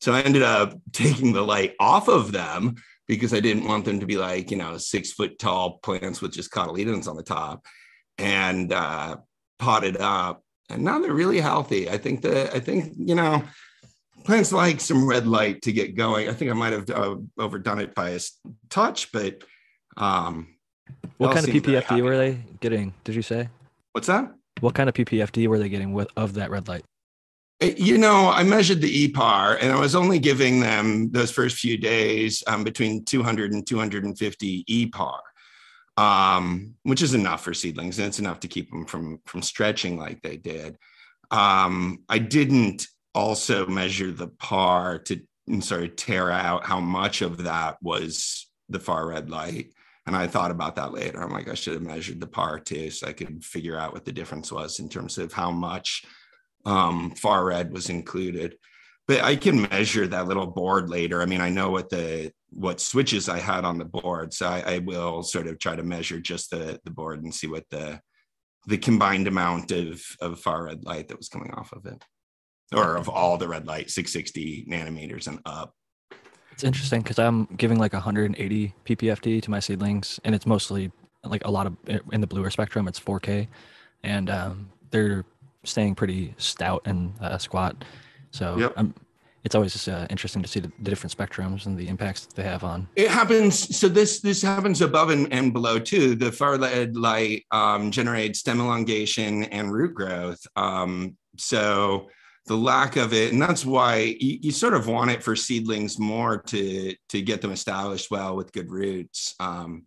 so I ended up taking the light off of them because I didn't want them to be like you know six foot tall plants with just cotyledons on the top, and uh, potted up. And now they're really healthy. I think that I think you know plants like some red light to get going. I think I might have uh, overdone it by a touch, but um, what kind of PPFD were they getting? Did you say? What's that? What kind of PPFD were they getting with of that red light? Uh, you know, I measured the EPAR and I was only giving them those first few days um, between 200 and 250 EPAR, um, which is enough for seedlings and it's enough to keep them from, from stretching like they did. Um, I didn't also measure the par to sort of tear out how much of that was the far red light. And I thought about that later. I'm like, I should have measured the par too, so I could figure out what the difference was in terms of how much um, far red was included. But I can measure that little board later. I mean, I know what the what switches I had on the board, so I, I will sort of try to measure just the the board and see what the the combined amount of of far red light that was coming off of it or of all the red light 660 nanometers and up. It's interesting because i'm giving like 180 ppfd to my seedlings and it's mostly like a lot of in the bluer spectrum it's 4k and um, they're staying pretty stout and uh, squat. So yep. it's always just uh, interesting to see the, the, different spectrums and the impacts that they have on. It happens so this this happens above and, and below too. The far red light um, generates stem elongation and root growth um, so the lack of it and that's why you, you, sort of want it for seedlings more to to get them established well with good roots um,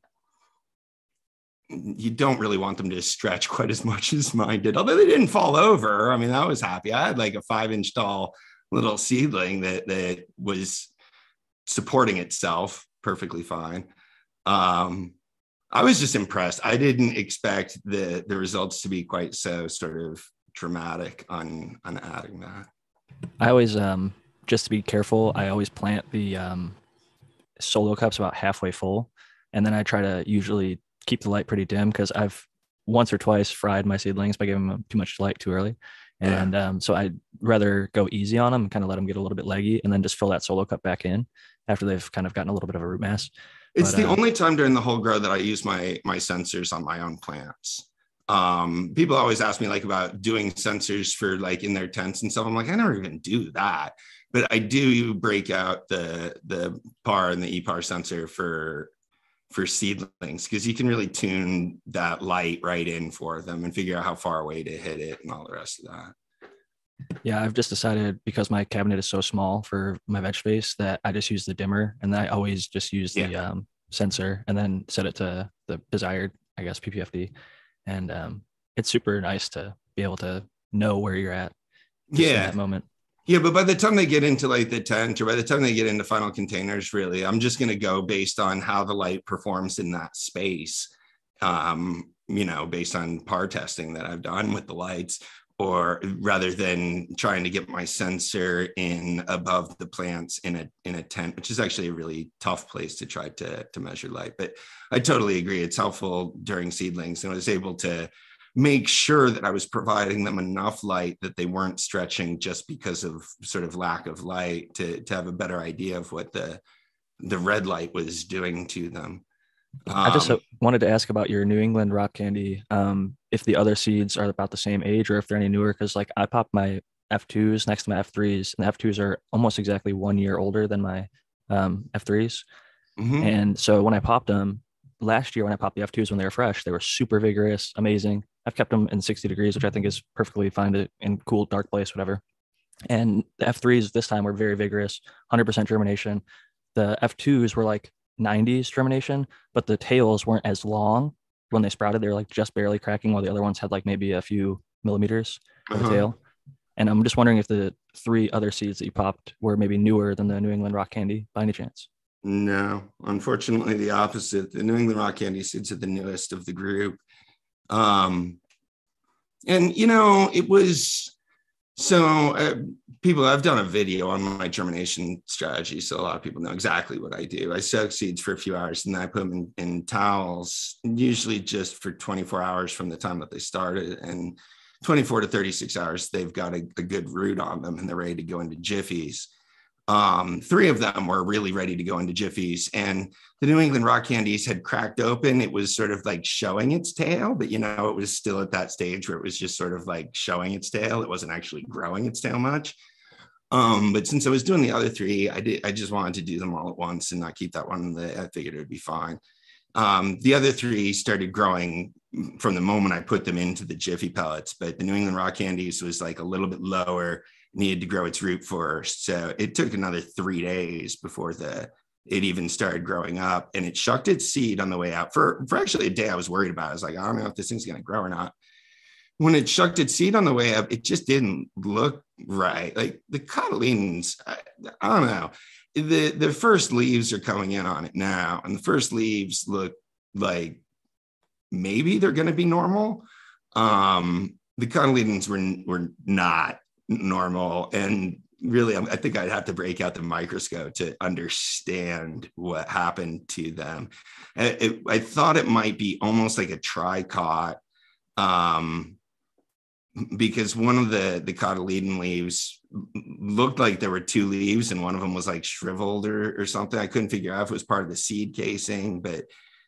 you don't really want them to stretch quite as much as mine did although they didn't fall over. I mean i was happy. I had like a five inch tall little seedling that that was supporting itself perfectly fine. Um, i was just impressed. I didn't expect the the results to be quite so sort of dramatic on on adding that. I always um just to be careful, I always plant the um solo cups about halfway full and then I try to usually keep the light pretty dim because I've once or twice fried my seedlings by giving them too much light too early. And yeah. um, so I'd rather go easy on them, kind of let them get a little bit leggy, and then just fill that solo cup back in after they've kind of gotten a little bit of a root mass. It's but, the uh, only time during the whole grow that I use my my sensors on my own plants um people always ask me like about doing sensors for like in their tents and stuff. I'm like i never even do that. But i do break out the the par and the epar sensor for for seedlings because you can really tune that light right in for them and figure out how far away to hit it and all the rest of that. Yeah i've just decided because my cabinet is so small for my veg space that i just use the dimmer and i always just use the yeah. um, sensor and then set it to the desired i guess ppfd and um, it's super nice to be able to know where you're at. Yeah, that moment. Yeah, but by the time they get into like the tent or by the time they get into final containers, really, I'm just going to go based on how the light performs in that space. Um, you know, based on par testing that I've done with the lights, or rather than trying to get my sensor in above the plants in a in a tent which is actually a really tough place to try to to measure light. But i totally agree. It's helpful during seedlings. And i was able to make sure that i was providing them enough light that they weren't stretching just because of sort of lack of light to to have a better idea of what the the red light was doing to them I just Um, uh, wanted to ask about your New England rock candy. Um, if the other seeds are about the same age or if they're any newer, because like I popped my F2s next to my F3s, and the F2s are almost exactly one year older than my um, F3s. mhm. And so when I popped them last year, when I popped the F2s when they were fresh, they were super vigorous, amazing. I've kept them in 60 degrees, which I think is perfectly fine to in cool, dark place, whatever. And the F3s this time were very vigorous, 100% germination. The F2s were like 90s germination, but the tails weren't as long when they sprouted. They were like just barely cracking, while the other ones had like maybe a few millimeters of Uh-huh. tail. And I'm just wondering if the three other seeds that you popped were maybe newer than the New England rock candy by any chance. No, unfortunately, the opposite. The New England Rock Candy seeds are the newest of the group. Um, and you know, it was so uh, people. I've done a video on my germination strategy, so a lot of people know exactly what I do. I soak seeds for a few hours, and then I put them in, in towels, usually just for 24 hours from the time that they started, and 24 to 36 hours, they've got a, a good root on them, and they're ready to go into jiffies um, three of them were really ready to go into jiffies and the new england rock candies had cracked open. It was sort of like showing its tail but you know it was still at that stage where it was just sort of like showing its tail. It wasn't actually growing its tail much. Um, but since i was doing the other three i did i just wanted to do them all at once and not keep that one the, i figured it would be fine. Um, the other three started growing from the moment i put them into the jiffy pellets but the new england rock candies was like a little bit lower needed to grow its root first. So it took another three days before the it even started growing up and it shucked its seed on the way out. For for actually a day I was worried about. I was like, I don't know if this thing's gonna grow or not. When it shucked its seed on the way up, it just didn't look right. Like the cotyledons, I, I don't know. The the first leaves are coming in on it now, and the first leaves look like maybe they're gonna be normal. Um, the cotyledons were were not normal. And really i think i'd have to break out the microscope to understand what happened to them. I, it, I thought it might be almost like a tricot um, because one of the the cotyledon leaves looked like there were two leaves and one of them was like shriveled or, or something. I couldn't figure out if it was part of the seed casing but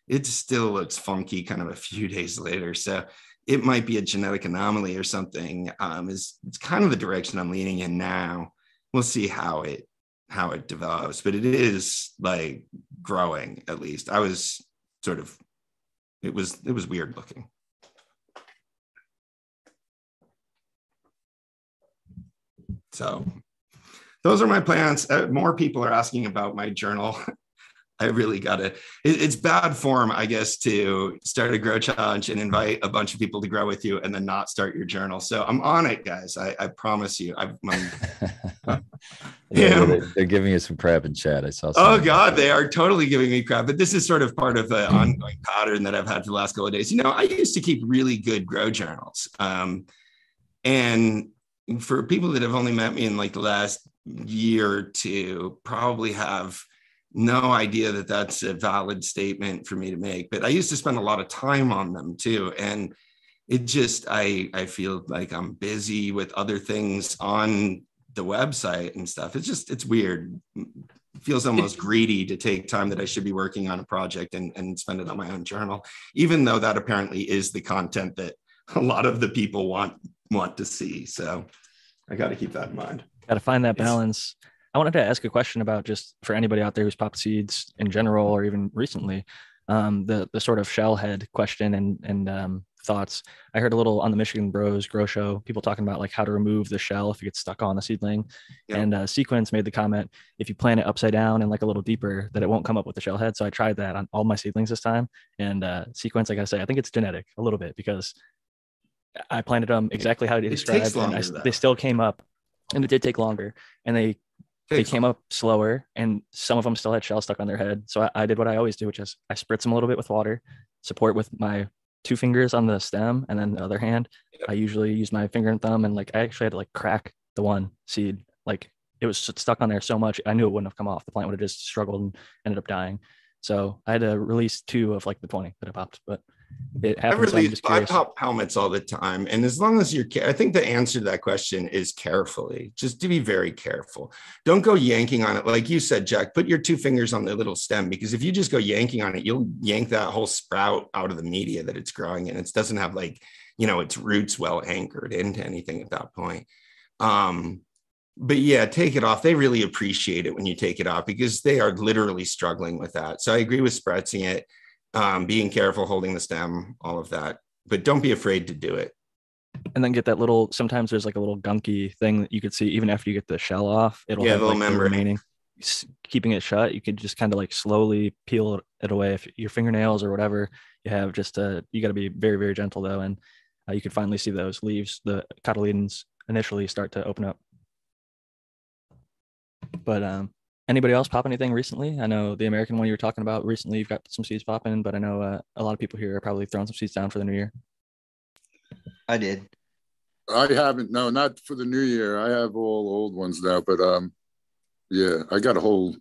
it still looks funky kind of a few days later. So it might be a genetic anomaly or something um, is it's kind of the direction i'm leaning in now. We'll see how it how it develops but it is like growing at least. I was sort of it was it was weird looking. So those are my plans. Uh, more people are asking about my journal I really got to. It, it's bad form, I guess, to start a grow challenge and invite a bunch of people to grow with you and then not start your journal. So I'm on it, guys. I, I promise you. I, I'm, yeah, Yeah. they, they're giving you some crap in chat. I saw. oh God, they are totally giving me crap. But this is sort of part of an ongoing pattern that I've had for the last couple of days. You know, I used to keep really good grow journals, um, and for people that have only met me in like the last year or two, probably have no idea that that's a valid statement for me to make but i used to spend a lot of time on them too and it just i i feel like i'm busy with other things on the website and stuff. It's just it's weird. It feels almost greedy to take time that i should be working on a project and, and spend it on my own journal even though that apparently is the content that a lot of the people want want to see. So i got to keep that in mind. Got to find that balance. I wanted to ask a question about just for anybody out there who's popped seeds in general or even recently, um, the the sort of shell head question and and um, thoughts. I heard a little on the Michigan Bros Grow Show, people talking about like how to remove the shell if it gets stuck on the seedling. And uh, Sequence made the comment if you plant it upside down and like a little deeper, that it won't come up with the shell head. So I tried that on all my seedlings this time. And uh, Sequence, I gotta say, I think it's genetic a little bit because I planted them exactly how you described, and I, longer, s- though. they still came up, and it did take longer, and they they came up slower and some of them still had shell stuck on their head so I, I did what i always do which is i spritz them a little bit with water support with my two fingers on the stem, and then the other hand, I usually use my finger and thumb, and like I actually had to like crack the one seed. Like it was stuck on there so much, I knew it wouldn't have come off. The plant would have just struggled and ended up dying. So I had to release two of like the 20 that I popped, but it I release, just I pop helmets all the time, and as long as you're, I think the answer to that question is carefully. Just to be very careful. Don't go yanking on it, like you said, Jack. Put your two fingers on the little stem because if you just go yanking on it, you'll yank that whole sprout out of the media that it's growing in. It doesn't have like, you know, its roots well anchored into anything at that point. Um, but yeah, take it off. They really appreciate it when you take it off because they are literally struggling with that. So I agree with spretzing it um, being careful, holding the stem, all of that. But don't be afraid to do it. and then get that little sometimes there's like a little gunky thing that you could see even after you get the shell off it'll Yeah, have like the membrane. remaining keeping it shut you could just kind of like slowly peel it- away if your fingernails or whatever you have just uh you got to be very very gentle though and uh, you could finally see those leaves the cotyledons initially start to open up but um anybody else pop anything recently i know the american one you were talking about recently you've got some seeds popping but i know uh, a lot of people here are probably throwing some seeds down for the new year I did. I haven't. No, not for the new year. I have all old ones now, but um, yeah, I got a whole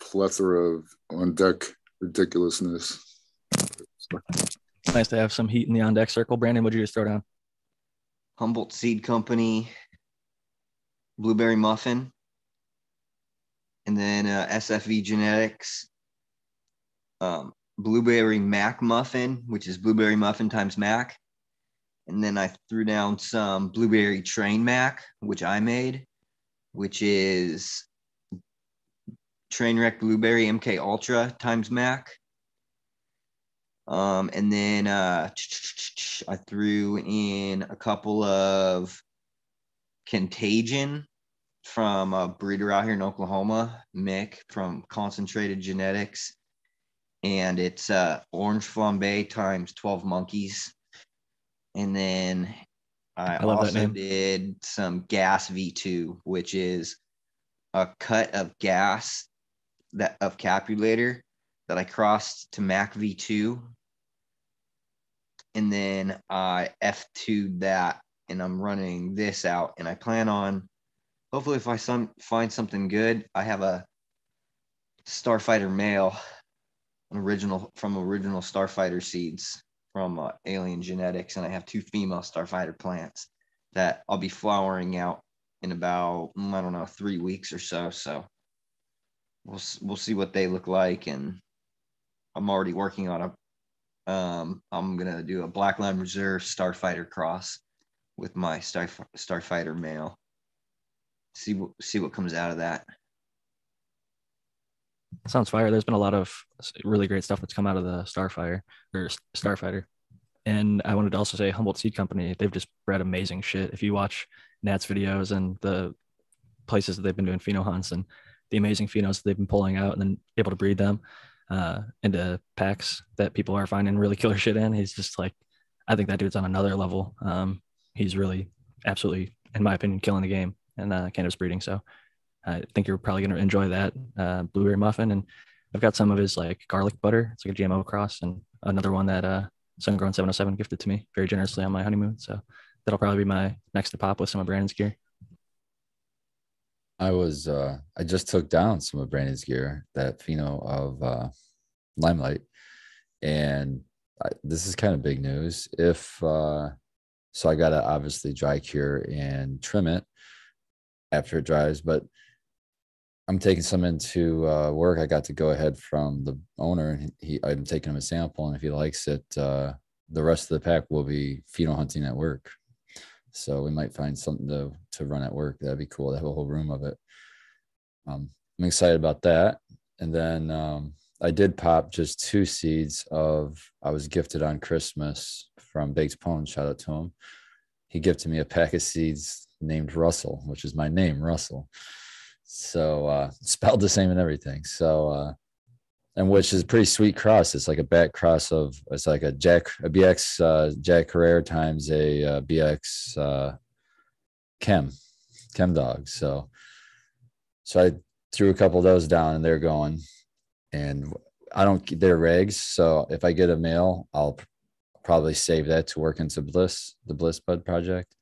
plethora of on deck ridiculousness. nice to have some heat in the on deck circle brandon would you just throw down Humboldt Seed Company, Blueberry Muffin, and then uh, SFV Genetics, um, Blueberry Mac Muffin, which is Blueberry Muffin times Mac. And then I threw down some Blueberry Train Mac, which I made, which is Trainwreck Blueberry MK Ultra times Mac. Um, and then uh, I threw in a couple of Contagion from a breeder out here in Oklahoma, Mick from Concentrated Genetics. And it's uh, Orange Flambe times 12 monkeys. And then I, I also did some Gas V2, which is a cut of gas that of Capulator that I crossed to Mac V2. And then I F2'd that and I'm running this out. And I plan on hopefully if I some find something good, I have a Starfighter male, an original from original Starfighter seeds from uh, Alien Genetics, and I have two female Starfighter plants that I'll be flowering out in about mm, I don't know three weeks or so. So we'll we'll see what they look like, and I'm already working on a. Um, I'm gonna do a Black Line Reserve Starfighter cross with my Star Starfighter male. See what see what comes out of that. Sounds fire. There's been a lot of really great stuff that's come out of the Starfire or Starfighter. And I wanted to also say Humboldt Seed Company, they've just bred amazing shit. If you watch Nat's videos and the places that they've been doing pheno hunts and the amazing phenos that they've been pulling out and then able to breed them uh, into packs that people are finding really killer shit in, he's just like, I think that dude's on another level. Um, he's really absolutely, in my opinion, killing the game and uh, cannabis breeding. So I think you're probably going to enjoy that uh, blueberry muffin. And I've got some of his like garlic butter. It's like a GMO cross, and another one that uh, Sungrown 707 gifted to me very generously on my honeymoon. So that'll probably be my next to pop with some of Brandon's gear. I was uh I just took down some of Brandon's gear, that pheno of uh limelight. And I, this is kind of big news. If uh so I gotta obviously dry cure and trim it after it dries, but I'm taking some into uh, work. I got to go ahead from the owner, and he I'm taking him a sample, and if he likes it, uh, the rest of the pack will be pheno hunting at work. So we might find something to to run at work. That'd be cool to have a whole room of it. Um, I'm excited about that. And then um, I did pop just two seeds of I was gifted on Christmas from Baked Pone. Shout out to him. He gifted me a pack of seeds named Russell, which is my name, Russell. So uh, spelled the same and everything. So uh, and which is a pretty sweet cross. It's like a back cross of it's like a Jack a BX uh, Jack Herer times a uh, BX uh, Chem Chem dog. So so I threw a couple of those down and they're going, and I don't they're regs. So if I get a male, I'll probably save that to work into Bliss, the Bliss Bud project.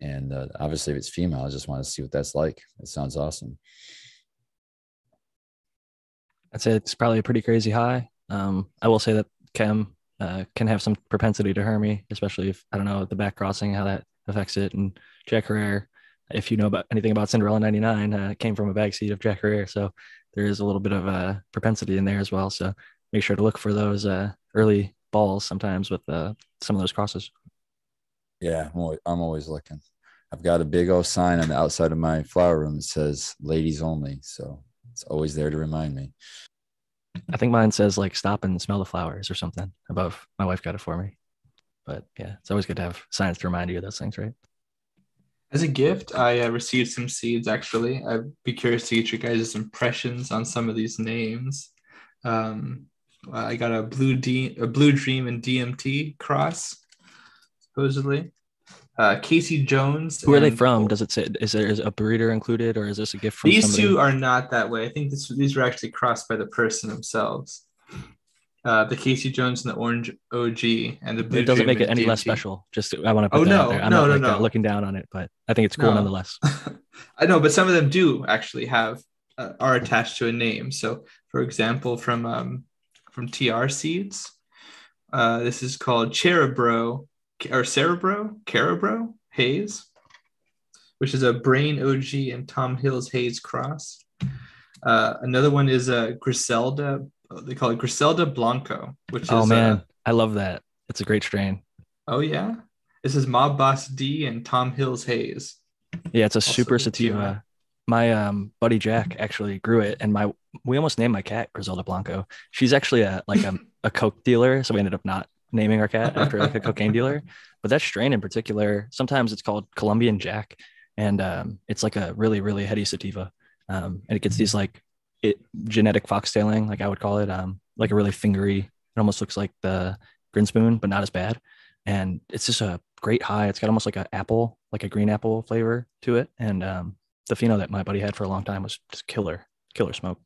And uh, obviously, if it's female, I just want to see what that's like. It sounds awesome. I'd say it's probably a pretty crazy high. Um, I will say that Chem uh, can have some propensity to Hermy, especially if I don't know the back crossing how that affects it. And Jack Herer, if you know about anything about Cinderella '99, uh, came from a backseat of Jack Herer, so there is a little bit of a propensity in there as well. So make sure to look for those uh, early balls sometimes with uh, some of those crosses. Yeah, I'm always, I'm always looking. I've got a big old sign on the outside of my flower room that says "Ladies Only," so it's always there to remind me. I think mine says like "Stop and smell the flowers" or something above. My wife got it for me, but yeah, it's always good to have signs to remind you of those things, right? As a gift, I uh, received some seeds. Actually, I'd be curious to get your guys' impressions on some of these names. Um, I got a blue D, a blue dream and DMT cross, supposedly. Uh, Casey Jones. Who are they from? Does it say is there is a breeder included or is this a gift from These somebody? two are not that way. I think this, these were actually crossed by the person themselves. Uh, the Casey Jones and the Orange OG and the Blue it doesn't make it any less special. Just I want to put Oh, that out no, there. I'm no, not no, like, uh, no. looking down on it, but I think it's cool No. nonetheless. I know, but some of them do actually have uh, are attached to a name. So, for example, from um, from TR Seeds, uh, this is called Cherubro or Cerebro, Carabro haze, which is a Brain OG and Tom Hills haze cross. Uh, another one is a Griselda. They call it Griselda Blanco, which is oh man, uh, I love that. It's a great strain. oh yeah, this is Mob Boss D and Tom Hills haze. Yeah, it's a Also super sativa. My um buddy Jack actually grew it, and my we almost named my cat Griselda Blanco. She's actually a like a, a coke dealer, so we ended up not naming our cat after like a cocaine dealer. But that strain in particular, sometimes it's called Colombian Jack, and um, it's like a really really heady sativa, um, and it gets these like it genetic foxtailing, like I would call it, um, like a really fingery. It almost looks like the Grinspoon, but not as bad. And it's just a great high. It's got almost like an apple, like a green apple flavor to it. And um, the pheno that my buddy had for a long time was just killer, killer smoke.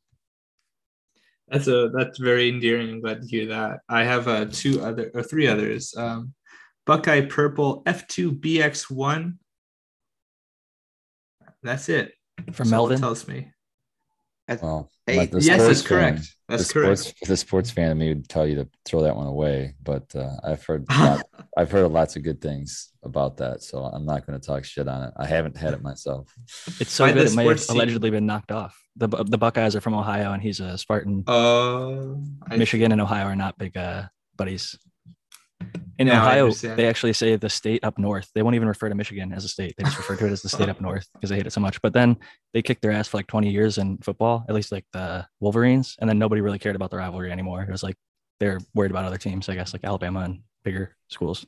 That's a that's very endearing. I'm glad to hear that. I have uh, two other or three others. Um, Buckeye Purple F2 BX1. That's it. From That's Melvin, tells me. Well, Hey, like yes, sports that's fan- correct. That's the correct. sports, the sports fan of me would tell you to throw that one away, but uh, I've heard lot, I've heard lots of good things about that, so I'm not going to talk shit on it. I haven't had it myself. it's so By good. It may have team. allegedly been knocked off. The the Buckeyes are from Ohio, and he's a Spartan. Uh, I- Michigan and Ohio are not big uh, buddies. In Now Ohio, they actually say the state up north. They won't even refer to Michigan as a state. They just refer to it as the state up oh. north because they hate it so much. But then they kicked their ass for like 20 years in football, at least like the Wolverines. And then nobody really cared about the rivalry anymore. It was like they're worried about other teams, I guess, like Alabama and bigger schools.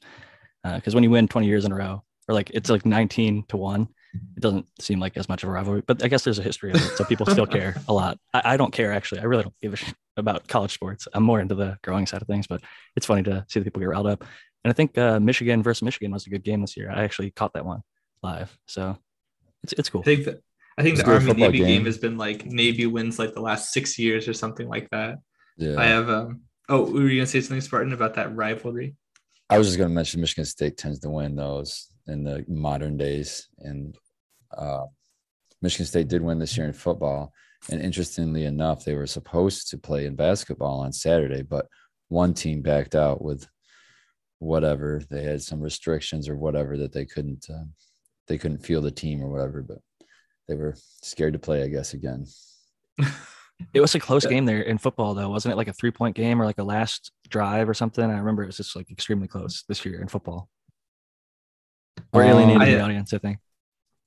Uh, because when you win 20 years in a row, or like it's like 19 to one, it doesn't seem like as much of a rivalry. But I guess there's a history of it. So people still care a lot. I, I don't care, actually. I really don't give a shit about college sports. I'm more into the growing side of things, but it's funny to see the people get riled up. And I think uh, Michigan versus Michigan was a good game this year. I actually caught that one live, so it's it's cool. I think that I think It's the Army Navy game game. has been like Navy wins like the last six years or something like that. Yeah, I have um. Oh, were you gonna say something, Spartan, about that rivalry? I was just going to mention Michigan State tends to win those in the modern days, and uh, Michigan State did win this year in football. And interestingly enough, they were supposed to play in basketball on Saturday, but one team backed out with whatever they had some restrictions or whatever that they couldn't uh, they couldn't feel the team or whatever, but they were scared to play, I guess, again. It was a close game there in football, though, wasn't it? Like a three point game or like a last drive or something. I remember it was just like extremely close this year in football. We're Um, alienating I- the audience, I think.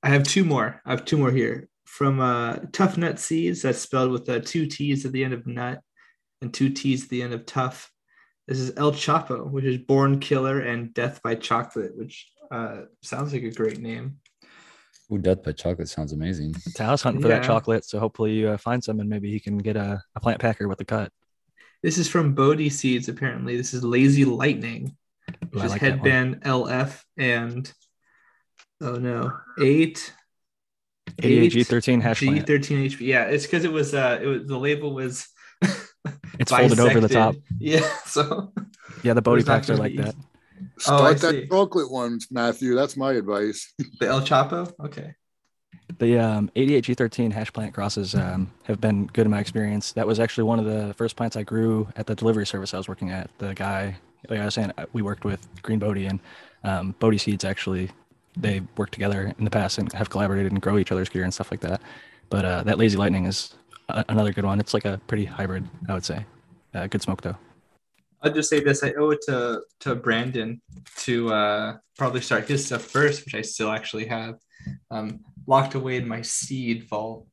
I have two more. I have two more here from uh, Tough Nut Seeds. That's spelled with uh, two T's at the end of nut and two T's at the end of tough. This is El Chapo, which is Born Killer and Death by Chocolate, which uh, sounds like a great name. Ooh, Death by Chocolate sounds amazing. Tao's hunting for that chocolate, so hopefully you uh, find some and maybe he can get a, a plant packer with a cut. This is from Bodhi Seeds, apparently. This is Lazy Lightning, Ooh, which I is like headband LF and oh no, eight. ADAG 13 hash. G13 HP. Yeah, it's because it was uh it was the label was It It's folded over the top. Yeah. So Yeah, the Bodhi packs are like be that. Oh, I Start that see. chocolate one, Matthew. That's my advice. the El Chapo. Okay. The um, 88G13 hash plant crosses um, have been good in my experience. That was actually one of the first plants I grew at the delivery service I was working at. The guy, like I was saying, uh, we worked with Green Bodie and um, Bodhi Seeds actually. They worked together in the past and have collaborated and grow each other's gear and stuff like that. But uh, that Lazy Lightning is a- another good one. It's like a pretty hybrid, I would say. Uh, good smoke though. I'll just say this: I owe it to to Brandon to uh, probably start his stuff first, which I still actually have um, locked away in my seed vault.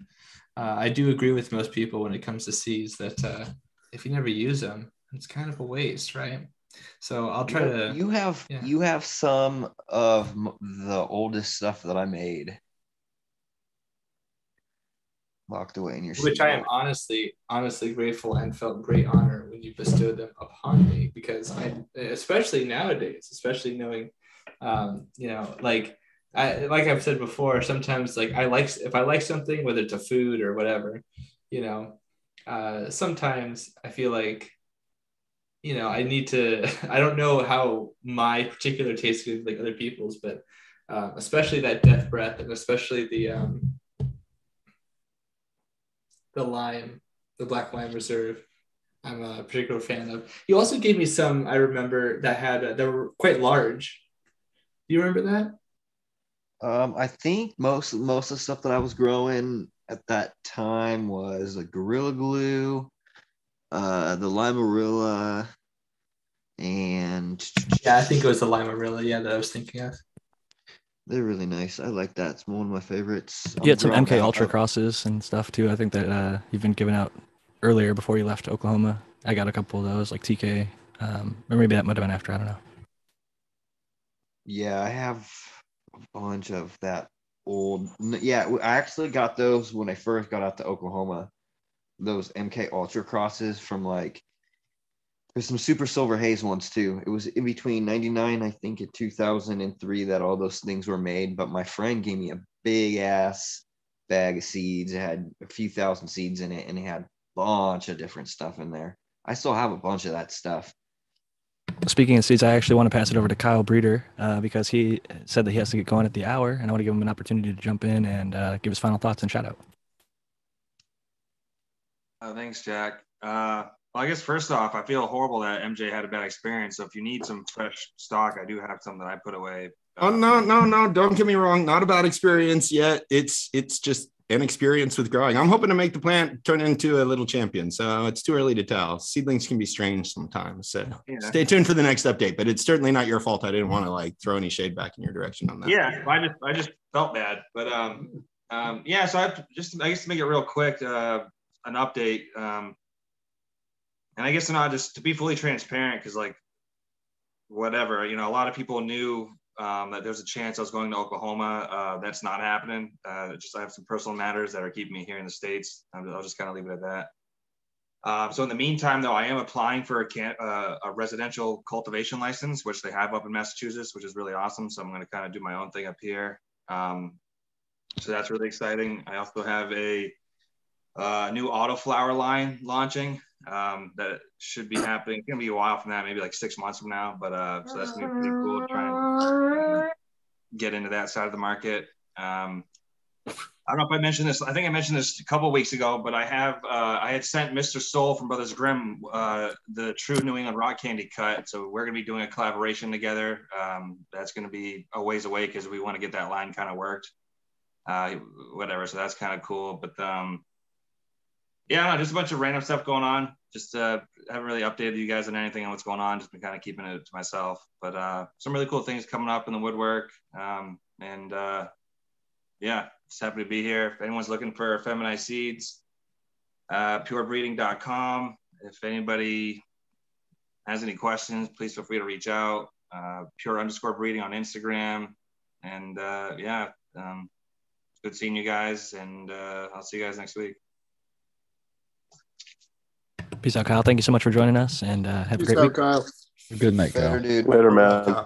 Uh, I do agree with most people when it comes to seeds that uh, if you never use them, it's kind of a waste, right? So I'll try you, to. you have yeah. you have some of the oldest stuff that I made locked away in your which seed I am honestly, honestly grateful and felt great honor when you bestowed them upon me because I, especially nowadays, especially knowing, um, you know, like I, like I've said before, sometimes like I like if I like something, whether it's a food or whatever, you know, uh, sometimes I feel like, you know, I need to. I don't know how my particular taste is like other people's, but uh, especially that death breath and especially the um, the lime, the black lime reserve. I'm a particular fan of. You also gave me some. I remember that had uh, that were quite large. Do you remember that? Um, I think most most of the stuff that I was growing at that time was a Gorilla Glue, uh, the Limarilla, and Yeah, I think it was the limarilla. Yeah, that I was thinking of. they're really nice. I like that. It's one of my favorites. You had some MK Ultra of- crosses and stuff too. I think that uh, you've been giving out earlier before you left Oklahoma. I got a couple of those, like TK, um, or maybe that might have been after. I don't know. Yeah, I have a bunch of that old. Yeah, I actually got those when I first got out to Oklahoma. Those MK Ultra crosses from like. There's some Super Silver Haze ones too. It was in between 99, I think, and 2003 that all those things were made. But my friend gave me a big ass bag of seeds. It had a few thousand seeds in it, and it had a bunch of different stuff in there. I still have a bunch of that stuff. Speaking of seeds, I actually want to pass it over to Kyle Breeder uh, because he said that he has to get going at the hour, and I want to give him an opportunity to jump in and uh, give his final thoughts and shout out. Uh, thanks, Jack. Uh, well, I guess first off, I feel horrible that MJ had a bad experience. So if you need some fresh stock, I do have some that I put away. Oh no, no, no! Don't get me wrong. Not a bad experience yet. It's it's just an experience with growing. I'm hoping to make the plant turn into a little champion. So it's too early to tell. Seedlings can be strange sometimes. So Yeah. stay tuned for the next update. But it's certainly not your fault. I didn't want to like throw any shade back in your direction on that. Yeah, I just I just felt bad, but um, um, yeah. So I just I guess to make it real quick, uh, an update. Um, and I guess not just to be fully transparent, because like, whatever, you know, a lot of people knew um, that there's a chance I was going to Oklahoma. Uh, that's not happening. Uh, just I have some personal matters that are keeping me here in the states. I'll I'll just kind of leave it at that. Um, so in the meantime, though, I am applying for a, can, uh, a residential cultivation license, which they have up in Massachusetts, which is really awesome. So I'm going to kind of do my own thing up here. Um, so that's really exciting. I also have a uh, new auto flower line launching um, that should be happening. It's to be a while from that, maybe like six months from now. But uh, so that's to be pretty cool. Trying to get into that side of the market. Um, I don't know if I mentioned this. I think I mentioned this a couple weeks ago, but I have uh, I had sent Mr. Soul from Brothers Grimm uh, the true New England rock candy cut. So we're to be doing a collaboration together. Um, that's to be a ways away because we want to get that line kind of worked. Uh, whatever. So that's kind of cool. But um, yeah, no, just a bunch of random stuff going on. Just uh, haven't really updated you guys on anything on what's going on. Just been kind of keeping it to myself. But uh, some really cool things coming up in the woodwork. Um, and uh, yeah, just happy to be here. If anyone's looking for feminized seeds, uh, purebreeding.com. If anybody has any questions, please feel free to reach out. Uh, pure underscore breeding on Instagram. And uh, yeah, um, good seeing you guys. And uh, I'll see you guys next week. Peace out, Kyle. Thank you so much for joining us, and uh, have a Peace great out, week. Kyle. Good night, Later, Kyle. dude. Later, man. Uh,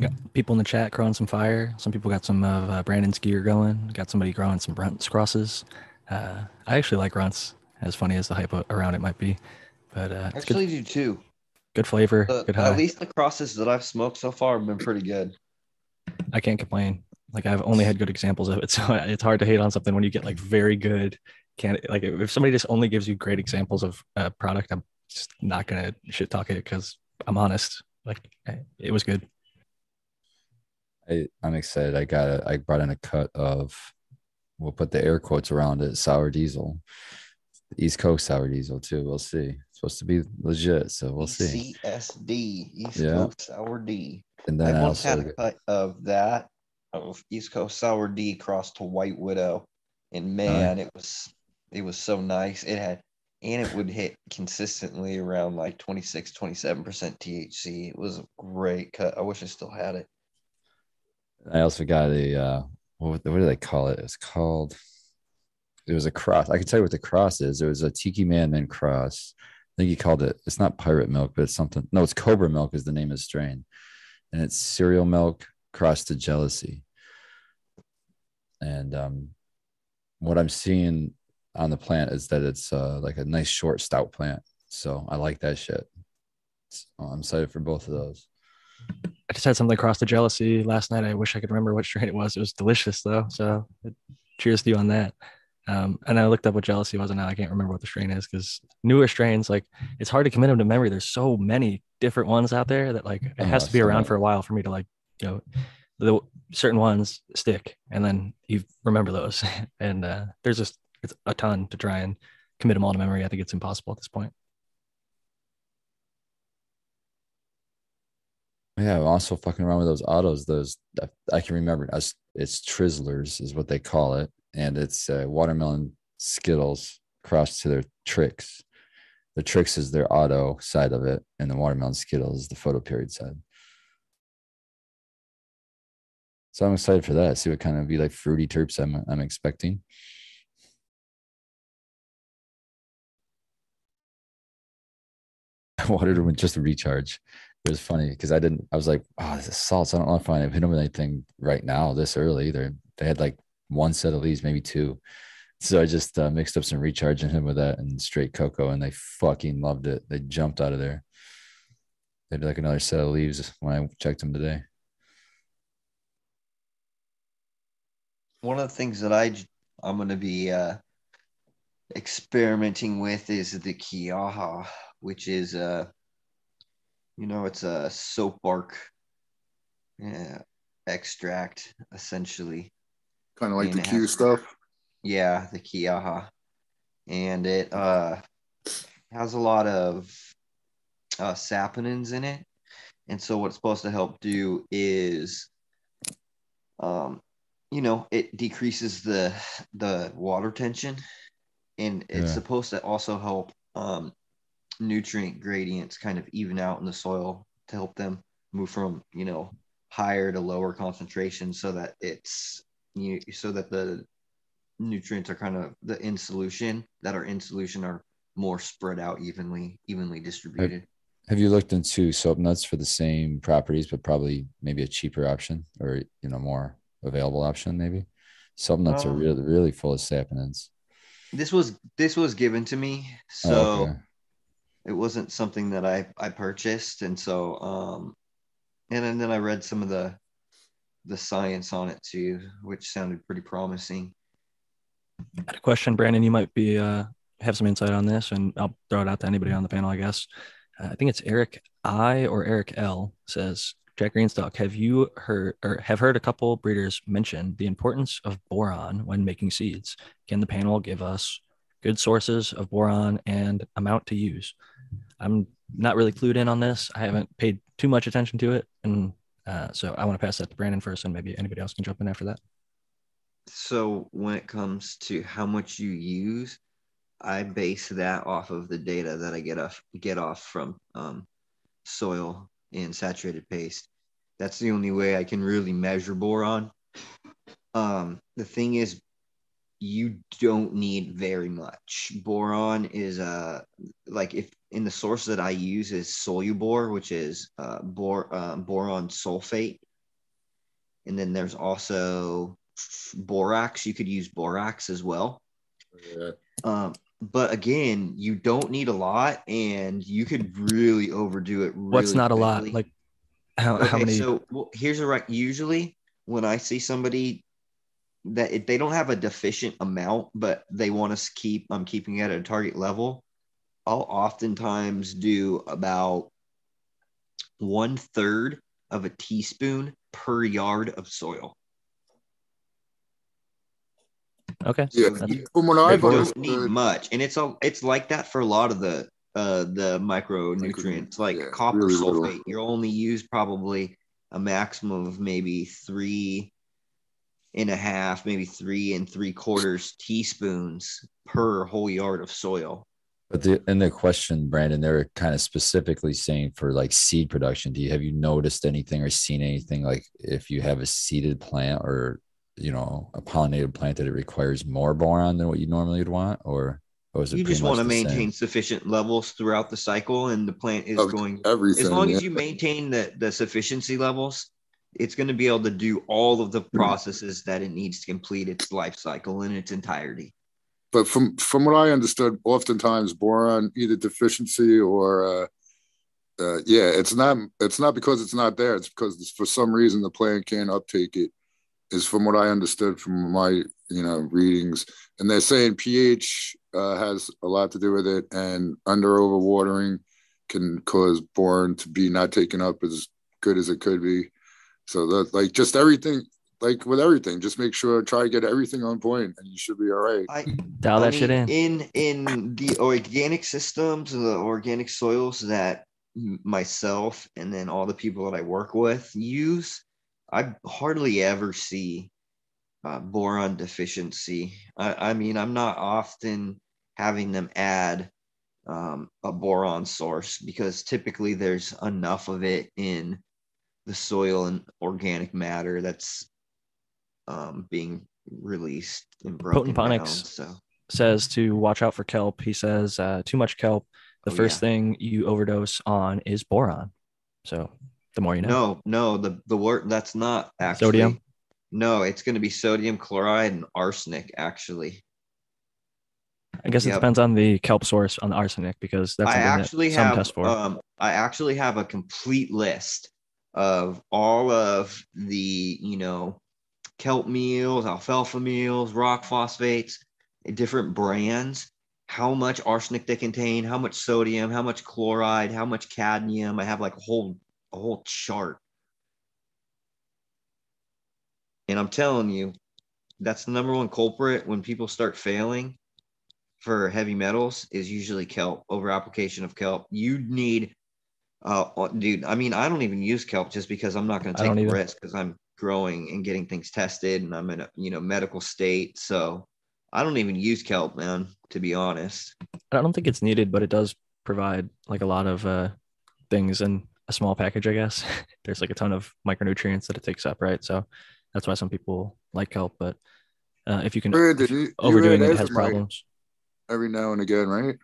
got people in the chat growing some fire. Some people got some of uh, Brandon's gear going. Got somebody growing some runts crosses. Uh, I actually like runts, as funny as the hype around it might be. But uh, I it's good, actually do too. good flavor, The- good high. at least the crosses that I've smoked so far have been pretty good. I can't complain. Like I've only had good examples of it, so it's hard to hate on something when you get like very good. Can't like if somebody just only gives you great examples of a product, I'm just not gonna shit talk it because I'm honest. Like it was good. I, I'm excited. I got it. I brought in a cut of, we'll put the air quotes around it, sour diesel, East Coast sour diesel too. We'll see. It's supposed to be legit, so we'll see. CSD, East Yeah. Coast Sour D. And I then I once had a cut of that of East Coast Sour D crossed to White Widow, and man, it was it was so nice. It had and it would hit consistently around like 26, 27 percent THC. It was a great cut. I wish I still had it. I also got a uh what, what do they call it? It's called it was a cross. I can tell you what the cross is. It was a Tiki Madman cross. I think he called it. It's not pirate milk, but it's something. No, it's Cobra milk is the name of the strain, and it's cereal milk crossed to jealousy. And um, what I'm seeing on the plant is that it's uh, like a nice short stout plant. So I like that shit. So I'm excited for both of those. I just had something cross the jealousy last night. I wish I could remember what strain it was. It was delicious though. So cheers to you on that. Um, and I looked up what jealousy was, and now I can't remember what the strain is because newer strains, like it's hard to commit them to memory. There's so many different ones out there that like it Oh, has to be around many. for a while for me to like, you know, the certain ones stick, and then you remember those. and uh, there's just it's a ton to try and commit them all to memory. I think it's impossible at this point. Yeah, I'm also fucking around with those autos. Those I- can remember. It's, it's Trizzlers is what they call it, and it's uh, watermelon Skittles crossed to their tricks. The tricks is their auto side of it, and the watermelon Skittles is the photo period side. So I'm excited for that. See what kind of be like fruity terps I'm I'm expecting. I wanted to just recharge. It was funny because I didn't. I was like, "Oh, this is salts." I don't know if I've hit them with anything right now this early. They they had like one set of leaves, maybe two. So I just uh, mixed up some recharge in him with that and straight cocoa, and they fucking loved it. They jumped out of there. They had like another set of leaves when I checked them today. One of the things that I I'm gonna be uh, experimenting with is the Quillaja, which is a you know, it's a soap bark yeah, extract essentially. Kind of like the And it Q has- stuff. Yeah, the Quillaja, and it uh has a lot of uh, saponins in it, and so what's supposed to help do is, um, you know, it decreases the the water tension, and it's Yeah. supposed to also help um nutrient gradients kind of even out in the soil to help them move from you know higher to lower concentration so that it's you so that the nutrients are kind of the in solution that are in solution are more spread out evenly evenly distributed Have you looked into soap nuts for the same properties, but probably maybe a cheaper option or you know more available option? Maybe soap nuts are Um, really really full of saponins. this was this was given to me so Oh, okay. it wasn't something that i i purchased and so um and, then then i read some of the the science on it too which sounded pretty promising I had a question, Brandon. You might be uh, have some insight on this, and I'll throw it out to anybody on the panel. I guess uh, I think it's Eric I or Eric L says Jack Greenstock. Have you heard or have heard a couple breeders mention the importance of boron when making seeds? Can the panel give us good sources of boron and amount to use? I'm not really clued in on this. I haven't paid too much attention to it, and uh, so I want to pass that to Brandon first, and maybe anybody else can jump in after that. so when it comes to how much you use i base that off of the data that i get off get off from um, soil and saturated paste that's the only way i can really measure boron um, the thing is you don't need very much. Boron is uh like if in the source that I use is Solubor, which is uh, bor uh, boron sulfate, and then there's also borax. You could use borax as well. Yeah. Um, but again, you don't need a lot, and you could really overdo it. Really What's not a lot? Like how, how many? So well, here's a right. Usually, when I see somebody that if they don't have a deficient amount, but they want us to keep, I'm keeping it at a target level. I'll oftentimes do about one third of a teaspoon per yard of soil. Okay. Yeah, from what You I've don't need much, and it's all it's like that for a lot of the uh the micronutrients, like yeah, copper really little. sulfate. You'll only use probably a maximum of maybe three and a half, maybe three and three quarters teaspoons per whole yard of soil. But the, in the question, Brandon, they're kind of specifically saying for like seed production. Do you have you noticed anything or seen anything like if you have a seeded plant or you know a pollinated plant that it requires more boron than what you normally would want, or or is it You just want to much the same? maintain sufficient levels throughout the cycle, and the plant is Of going everything. as long yeah. as you maintain the, the sufficiency levels, it's going to be able to do all of the processes that it needs to complete its life cycle in its entirety. but from from what I understood, oftentimes boron either deficiency or uh, uh, yeah, it's not it's not because it's not there. It's because for some reason the plant can't uptake it. Is from what I understood from my you know readings, and they're saying pH uh, has a lot to do with it, and under overwatering can cause boron to be not taken up as good as it could be. So that like just everything, like with everything, just make sure try to get everything on point, and you should be all right. I Dial I that shit in. In in the organic systems, and the organic soils that myself and then all the people that I work with use, I hardly ever see uh, boron deficiency. I, I mean, I'm not often having them add um, a boron source because typically there's enough of it in the soil and organic matter that's um, being released and broken down. So says to watch out for kelp. He says uh, too much kelp. The Oh, first yeah. thing you overdose on is boron. So the more you know. no, no, the the word that's not actually Sodium? No, it's going to be sodium chloride and arsenic. Actually, I guess it Yep. depends on the kelp source on the arsenic because that's I actually that some have test for. um I actually have a complete list of all of the you know kelp meals, alfalfa meals, rock phosphates, different brands, how much arsenic they contain, how much sodium, how much chloride, how much cadmium. I have like a whole a whole chart. And I'm telling you, that's the number one culprit when people start failing for heavy metals is usually kelp over application of kelp. You need, uh, uh, dude. I mean, I don't even use kelp just because I'm not going to take the risk because I'm growing and getting things tested, and I'm in a you know medical state. So I don't even use kelp, man. To be honest, I don't think it's needed, but it does provide like a lot of uh, things in a small package, I guess. There's like a ton of micronutrients that it takes up, right? So that's why some people like kelp, but uh, if you can Brandon, if you- you overdoing had it has azomite problems. every now and again, right?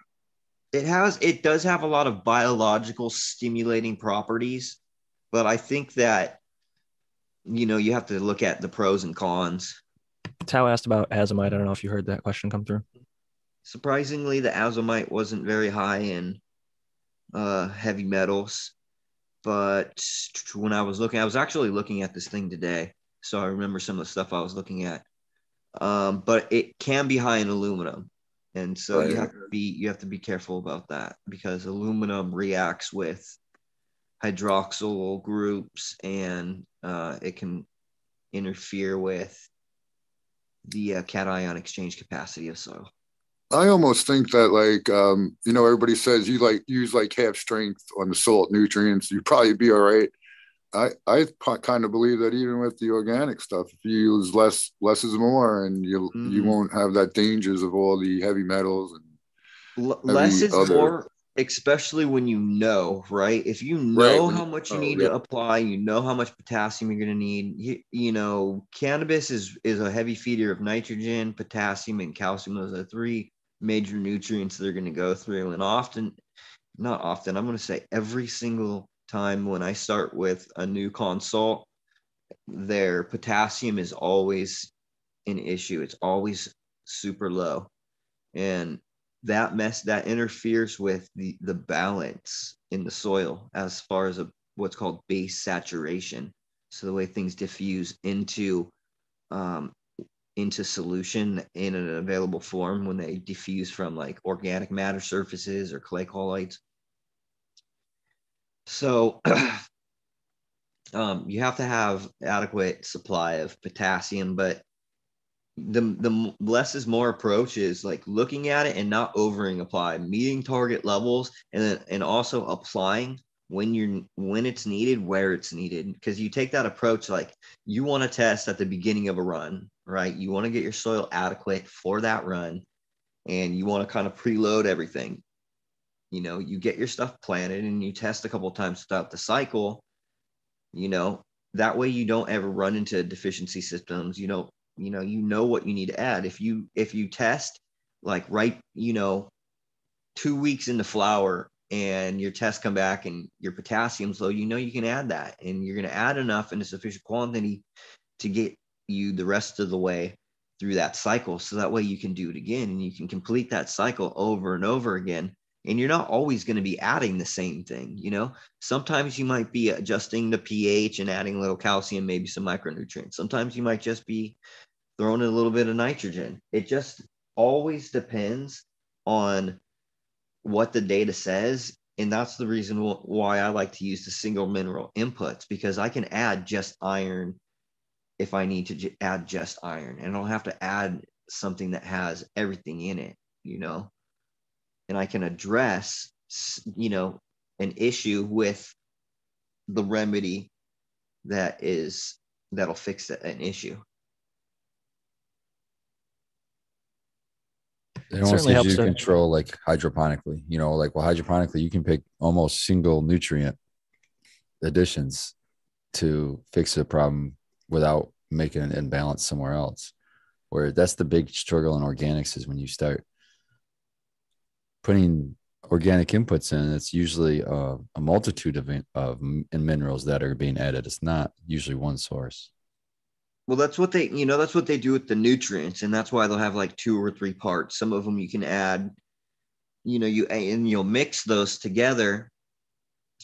it has it does have a lot of biological stimulating properties, but I think that you know you have to look at the pros and cons. Tao asked about azomite. I don't know if you heard that question come through. surprisingly the azomite wasn't very high in uh heavy metals but when i was looking i was actually looking at this thing today so i remember some of the stuff i was looking at. Um but it can be high in aluminum and so you have to be you have to be careful about that because aluminum reacts with hydroxyl groups and uh, it can interfere with the uh, cation exchange capacity of soil I almost think that like um, you know, everybody says you like use like half strength on the salt nutrients, you'd probably be all right. I I kind of believe that even with the organic stuff, if you use less, less is more, and you you Mhm. won't have that dangers of all the heavy metals and L- less is other- more especially when you know, right? If you know when how much you know, need yeah. to apply, you know how much potassium you're going to need. You, you know, cannabis is is a heavy feeder of nitrogen, potassium, and calcium. Those are three major nutrients they're going to go through. And often, not often, I'm going to say every single time when I start with a new consult, their potassium is always an issue. It's always super low. And that mess that interferes with the the balance in the soil as far as a what's called base saturation so the way things diffuse into um, into solution in an available form when they diffuse from like organic matter surfaces or clay colloids? So um, you have to have adequate supply of potassium but the the less is more approach is like looking at it and not overing apply meeting target levels and then and also applying when you're when it's needed where it's needed. Because you take that approach like you want to test at the beginning of a run right? You want to get your soil adequate for that run and you want to kind of preload everything. You know you get your stuff planted and you test a couple times throughout the cycle you know? That way you don't ever run into deficiency systems. You don't you know you know what you need to add. If you if you test like right you know two weeks into flower and your tests come back and your potassium's low you know you can add that and you're going to add enough in a sufficient quantity to get you the rest of the way through that cycle. So that way you can do it again and you can complete that cycle over and over again. And you're not always going to be adding the same thing you know? Sometimes you might be adjusting the ph and adding a little calcium maybe some micronutrients. Sometimes you might just be throwing in a little bit of nitrogen. It just always depends on what the data says and that's the reason wh- why i like to use the single mineral inputs because i can add just iron if i need to j- add just iron and i don't have to add something that has everything in it you know and I can address, you know, an issue with the remedy that is that'll fix an issue. It almost gives helps you to- control like hydroponically. You know, like well, hydroponically, you can pick almost single nutrient additions to fix a problem without making an imbalance somewhere else. Where that's the big struggle in organics is when you start putting organic inputs in, it's usually uh, a multitude of, of minerals that are being added. It's not usually one source. Well, that's what they, you know, that's what they do with the nutrients, and that's why they'll have like two or three parts. Some of them you can add, you know, you and you'll mix those together.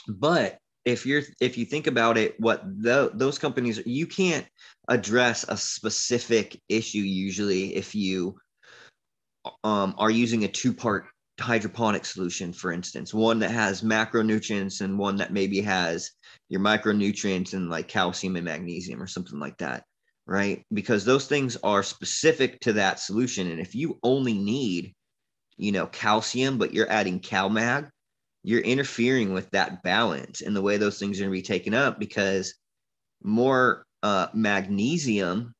But if you're if you think about it, what the, those companies you can't address a specific issue usually if you um, are using a two part hydroponic solution, for instance, one that has macronutrients and one that maybe has your micronutrients and like calcium and magnesium or something like that, right? Because those things are specific to that solution. And if you only need, you know, calcium, but you're adding CalMag, you're interfering with that balance and the way those things are going to be taken up because more uh, magnesium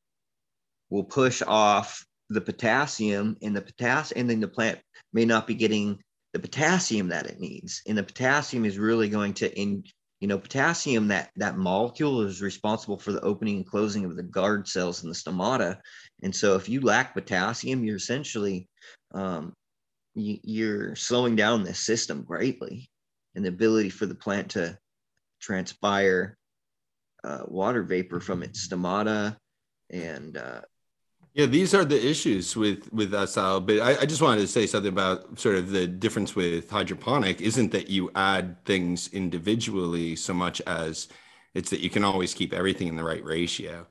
will push off the potassium and the potassium and then the plant may not be getting the potassium that it needs and the potassium is really going to in you know potassium that that molecule is responsible for the opening and closing of the guard cells in the stomata. And so if you lack potassium you're essentially um, you, you're slowing down this system greatly. And the ability for the plant to transpire uh, water vapor from its stomata and uh, Yeah, these are the issues with with us, Al. But I, I just wanted to say something about sort of the difference with hydroponic. Isn't that you add things individually so much as it's that you can always keep everything in the right ratio.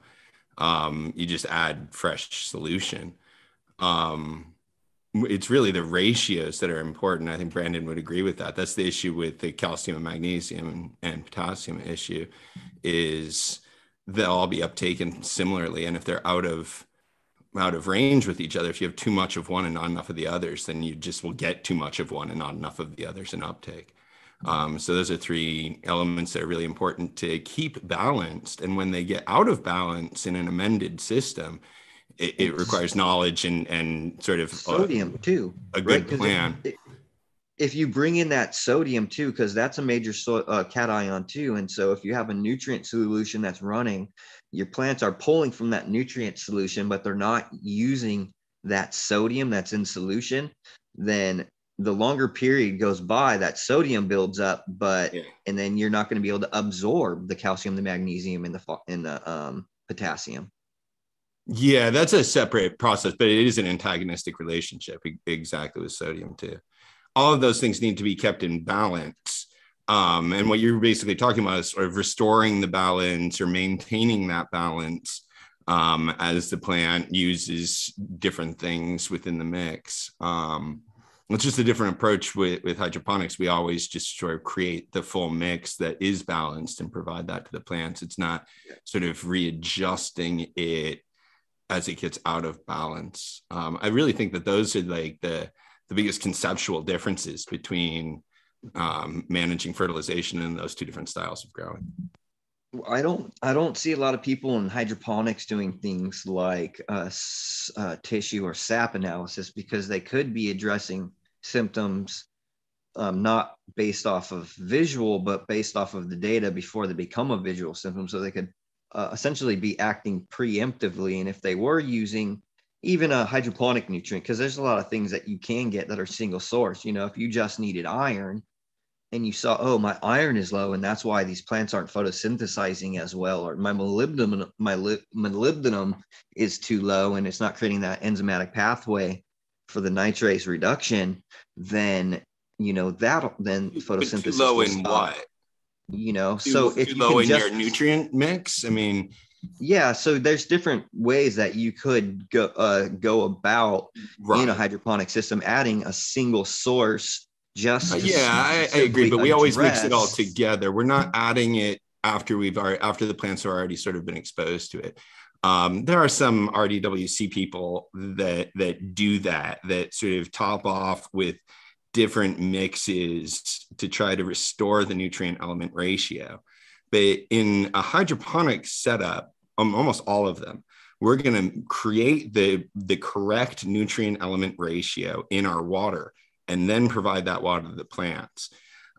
Um, you just add fresh solution. Um, it's really the ratios that are important. I think Brandon would agree with that. That's the issue with the calcium and magnesium and potassium issue is they'll all be uptaken similarly. And if they're out of out of range with each other, if you have too much of one and not enough of the others, then you just will get too much of one and not enough of the others in uptake. Um, so those are three elements that are really important to keep balanced. And when they get out of balance in an amended system, it, it requires knowledge and and sort of a- sodium too a right? good if- plan. if, if you bring in that sodium too, because that's a major so, uh, cation too, and so if you have a nutrient solution that's running, your plants are pulling from that nutrient solution, but they're not using that sodium that's in solution, then the longer period goes by, that sodium builds up, but Yeah. and then you're not going to be able to absorb the calcium, the magnesium, and the and the um, potassium. Yeah, that's a separate process, but it is an antagonistic relationship exactly with sodium too. All of those things need to be kept in balance. Um, and what you're basically talking about is sort of restoring the balance or maintaining that balance um, as the plant uses different things within the mix. Um, it's just a different approach with, with hydroponics. We always just sort of create the full mix that is balanced and provide that to the plants. It's not sort of readjusting it as it gets out of balance. Um, I really think that those are like the the biggest conceptual differences between um, managing fertilization in those two different styles of growing. I don't I don't see a lot of people in hydroponics doing things like uh, uh, tissue or sap analysis because they could be addressing symptoms um, not based off of visual but based off of the data before they become a visual symptom. So they could uh, essentially be acting preemptively. And if they were using even a hydroponic nutrient because there's a lot of things that you can get that are single source. You know if you just needed iron and you saw, oh, my iron is low, and that's why these plants aren't photosynthesizing as well, or my molybdenum, my li- molybdenum is too low, and it's not creating that enzymatic pathway for the nitrate reduction, then you know that then But photosynthesis too low in stop, what? You know, Too, so if you low in just your nutrient mix. I mean, yeah, so there's different ways that you could go uh, go about right. in a hydroponic system, adding a single source just Uh, yeah, I, I agree, but we always mix it all together. We're not adding it after we've already after the plants have already sort of been exposed to it. Um, there are some RDWC people that that do that that sort of top off with different mixes to try to restore the nutrient element ratio. But in a hydroponic setup, um, almost all of them, we're going to create the the correct nutrient element ratio in our water and then provide that water to the plants.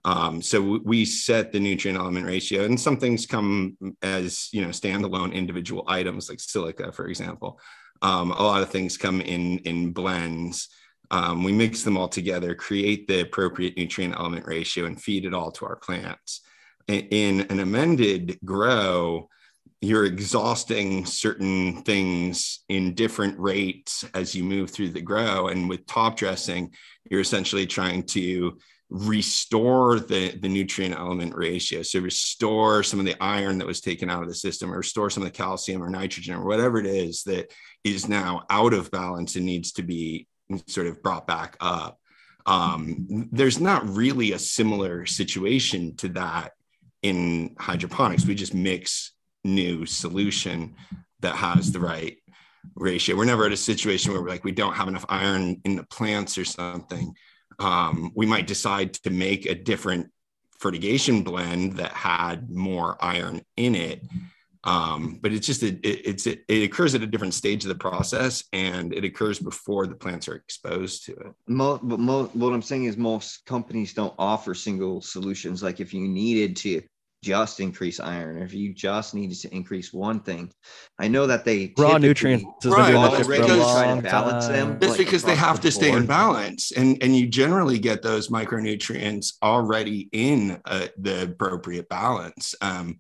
Um, so we set the nutrient element ratio, and some things come as you know standalone individual items, like silica, for example. Um, a lot of things come in in blends. Um, we mix them all together, create the appropriate nutrient element ratio, and feed it all to our plants. I- In an amended grow, you're exhausting certain things in different rates as you move through the grow. And with top dressing, you're essentially trying to restore the, the nutrient element ratio. So restore some of the iron that was taken out of the system, or restore some of the calcium or nitrogen or whatever it is that is now out of balance and needs to be sort of brought back up. Um, there's not really a similar situation to that in hydroponics. We just mix new solution that has the right ratio. We're never at a situation where we're like we don't have enough iron in the plants or something. Um, we might decide to make a different fertigation blend that had more iron in it. Um, but it's just it, it, it's it, it occurs at a different stage of the process, and it occurs before the plants are exposed to it. Mo, but mo, what I'm saying is most companies don't offer single solutions. Like if you needed to just increase iron, or if you just needed to increase one thing, I know that they Raw typically nutrients has Right, been well, that that's shit for because- try long to balance them. time. That's like, because they have the to stay in balance, and and you generally get those micronutrients already in uh, the appropriate balance. Um,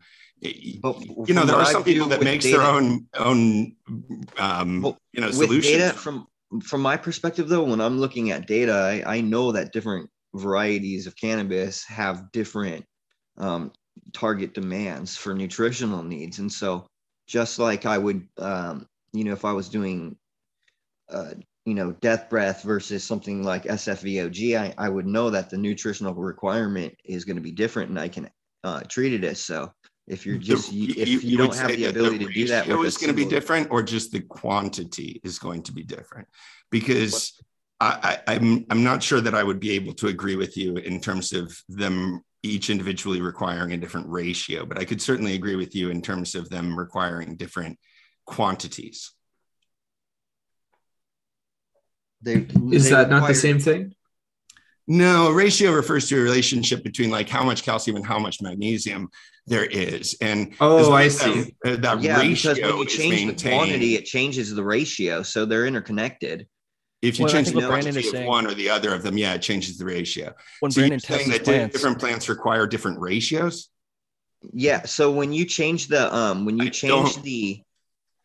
But you know, there are some people that makes data- their own own um, Well, you know solutions. data from from my perspective though when i'm looking at data i, I know that different varieties of cannabis have different um, target demands for nutritional needs. And so just like i would um, you know if i was doing uh, you know death breath versus something like SFV OG I, I would know that the nutritional requirement is going to be different and i can uh, treat it as so. If you're just The- if you, would don't have the ability to do that a is going to be different, or just the quantity is going to be different, because I, I, I'm I'm not sure that I would be able to agree with you in terms of them each individually requiring a different ratio, but I could certainly agree with you in terms of them requiring different quantities. they, Is they that not the same thing? No, ratio refers to a relationship between like how much calcium and how much magnesium there is. And Oh, I as that- see. uh, That, yeah, ratio because when you change the quantity, it changes the ratio, so they're interconnected. If you Well, change the what Brandon is of saying- one or the other of them, yeah, it changes the ratio. When So you're saying that plants, different plants require different ratios? Yeah, so when you change the um when you I change the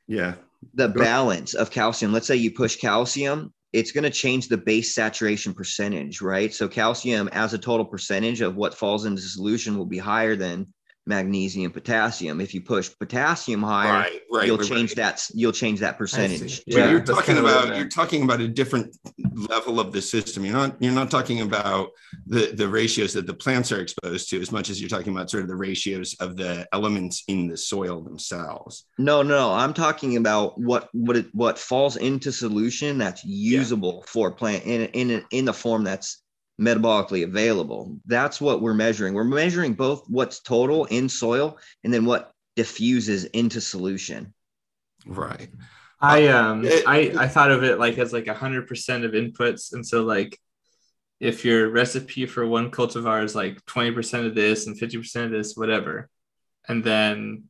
Yeah. the Go- balance of calcium, let's say you push calcium, it's going to change the base saturation percentage, right? So calcium as a total percentage of what falls into the solution will be higher than magnesium, potassium. If you push potassium higher, Right, right. you'll right, change right. that you'll change that percentage. see. But Yeah, you're talking kinda what I about you're talking about a different level of the system. You're not you're not talking about the the ratios that the plants are exposed to as much as you're talking about sort of the ratios of the elements in the soil themselves. No, no, I'm talking about what what it what falls into solution that's usable for plant in in in the form that's metabolically available. That's what we're measuring. We're measuring both what's total in soil and then what diffuses into solution. Right. I um it- I I thought of it like as like a hundred percent of inputs, and so like if your recipe for one cultivar is like twenty percent of this and fifty percent of this, whatever, and then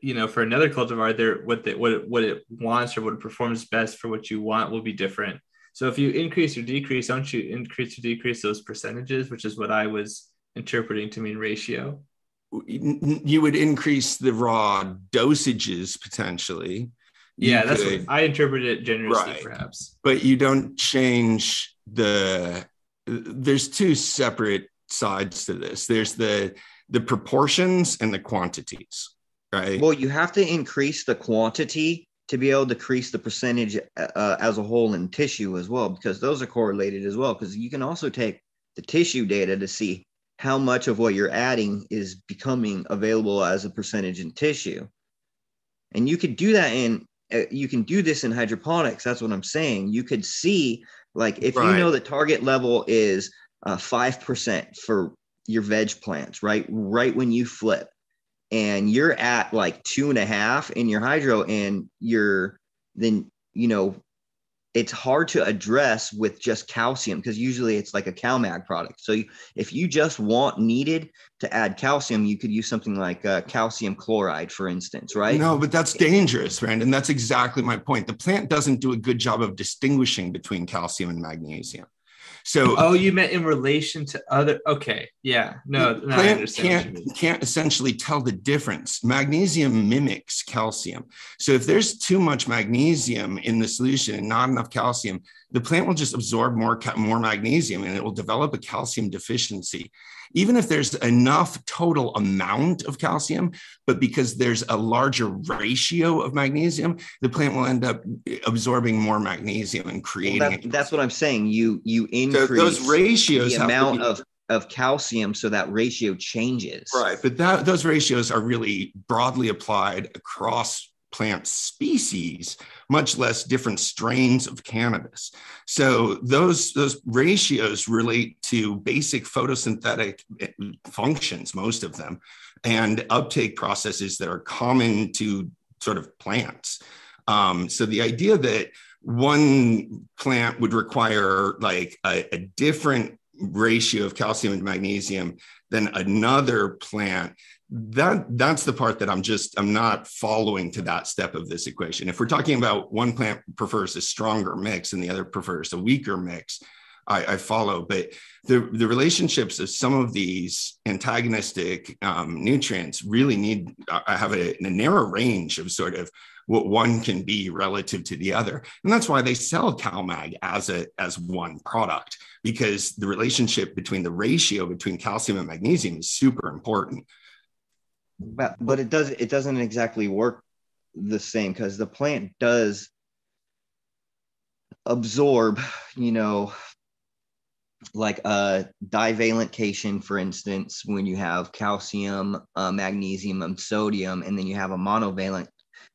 you know for another cultivar, there what the, what it, what it wants or what it performs best for what you want will be different. So if you increase or decrease, don't you increase or decrease those percentages, which is what I was interpreting to mean ratio. You would increase the raw dosages potentially. You Yeah, that's could- what I interpret it generously, Right. perhaps. but you don't change the there's two separate sides to this there's the the proportions and the quantities right Well, you have to increase the quantity to be able to increase the percentage uh, as a whole in tissue as well, because those are correlated as well. Because you can also take the tissue data to see how much of what you're adding is becoming available as a percentage in tissue. And you could do that in, uh, you can do this in hydroponics. That's what I'm saying. You could see, like, if you know the target level is uh, 5% for your veg plants, right? Right when you flip and you're at like two and a half in your hydro and you're then you know it's hard to address with just calcium because usually it's like a CalMag product. So you, if you just want needed to add calcium, you could use something like uh, calcium chloride, for instance, right? no but that's dangerous brandon that's exactly my point the plant doesn't do a good job of distinguishing between calcium and magnesium so Oh, you meant in relation to other. Okay, yeah, no, no I plant understand. what you can't can't essentially tell the difference. Magnesium mimics calcium. So if there's too much magnesium in the solution and not enough calcium, the plant will just absorb more more magnesium and it will develop a calcium deficiency. Even if there's enough total amount of calcium, but because there's a larger ratio of magnesium, the plant will end up absorbing more magnesium and Well, creating. that, that's what I'm saying. You you So increase those ratios the amount be- of of calcium so that ratio changes. Right, but that those ratios are really broadly applied across plant species, much less different strains of cannabis. So those those ratios relate to basic photosynthetic eh, functions, most of them, and uptake processes that are common to sort of plants. Um, so the idea that one plant would require like a, a different ratio of calcium and magnesium than another plant that that's the part that i'm just i'm not following to that step of this equation. If we're talking about one plant prefers a stronger mix and the other prefers a weaker mix i, I follow. But the, the relationships of some of these antagonistic um, nutrients really need i have a, a narrow range of sort of what one can be relative to the other. And that's why they sell calmag as a as one product because the relationship between the ratio between calcium and magnesium is super important but but it does it doesn't exactly work the same because the plant does absorb you know like a divalent cation for instance when you have calcium uh, magnesium and sodium and then you have a monovalent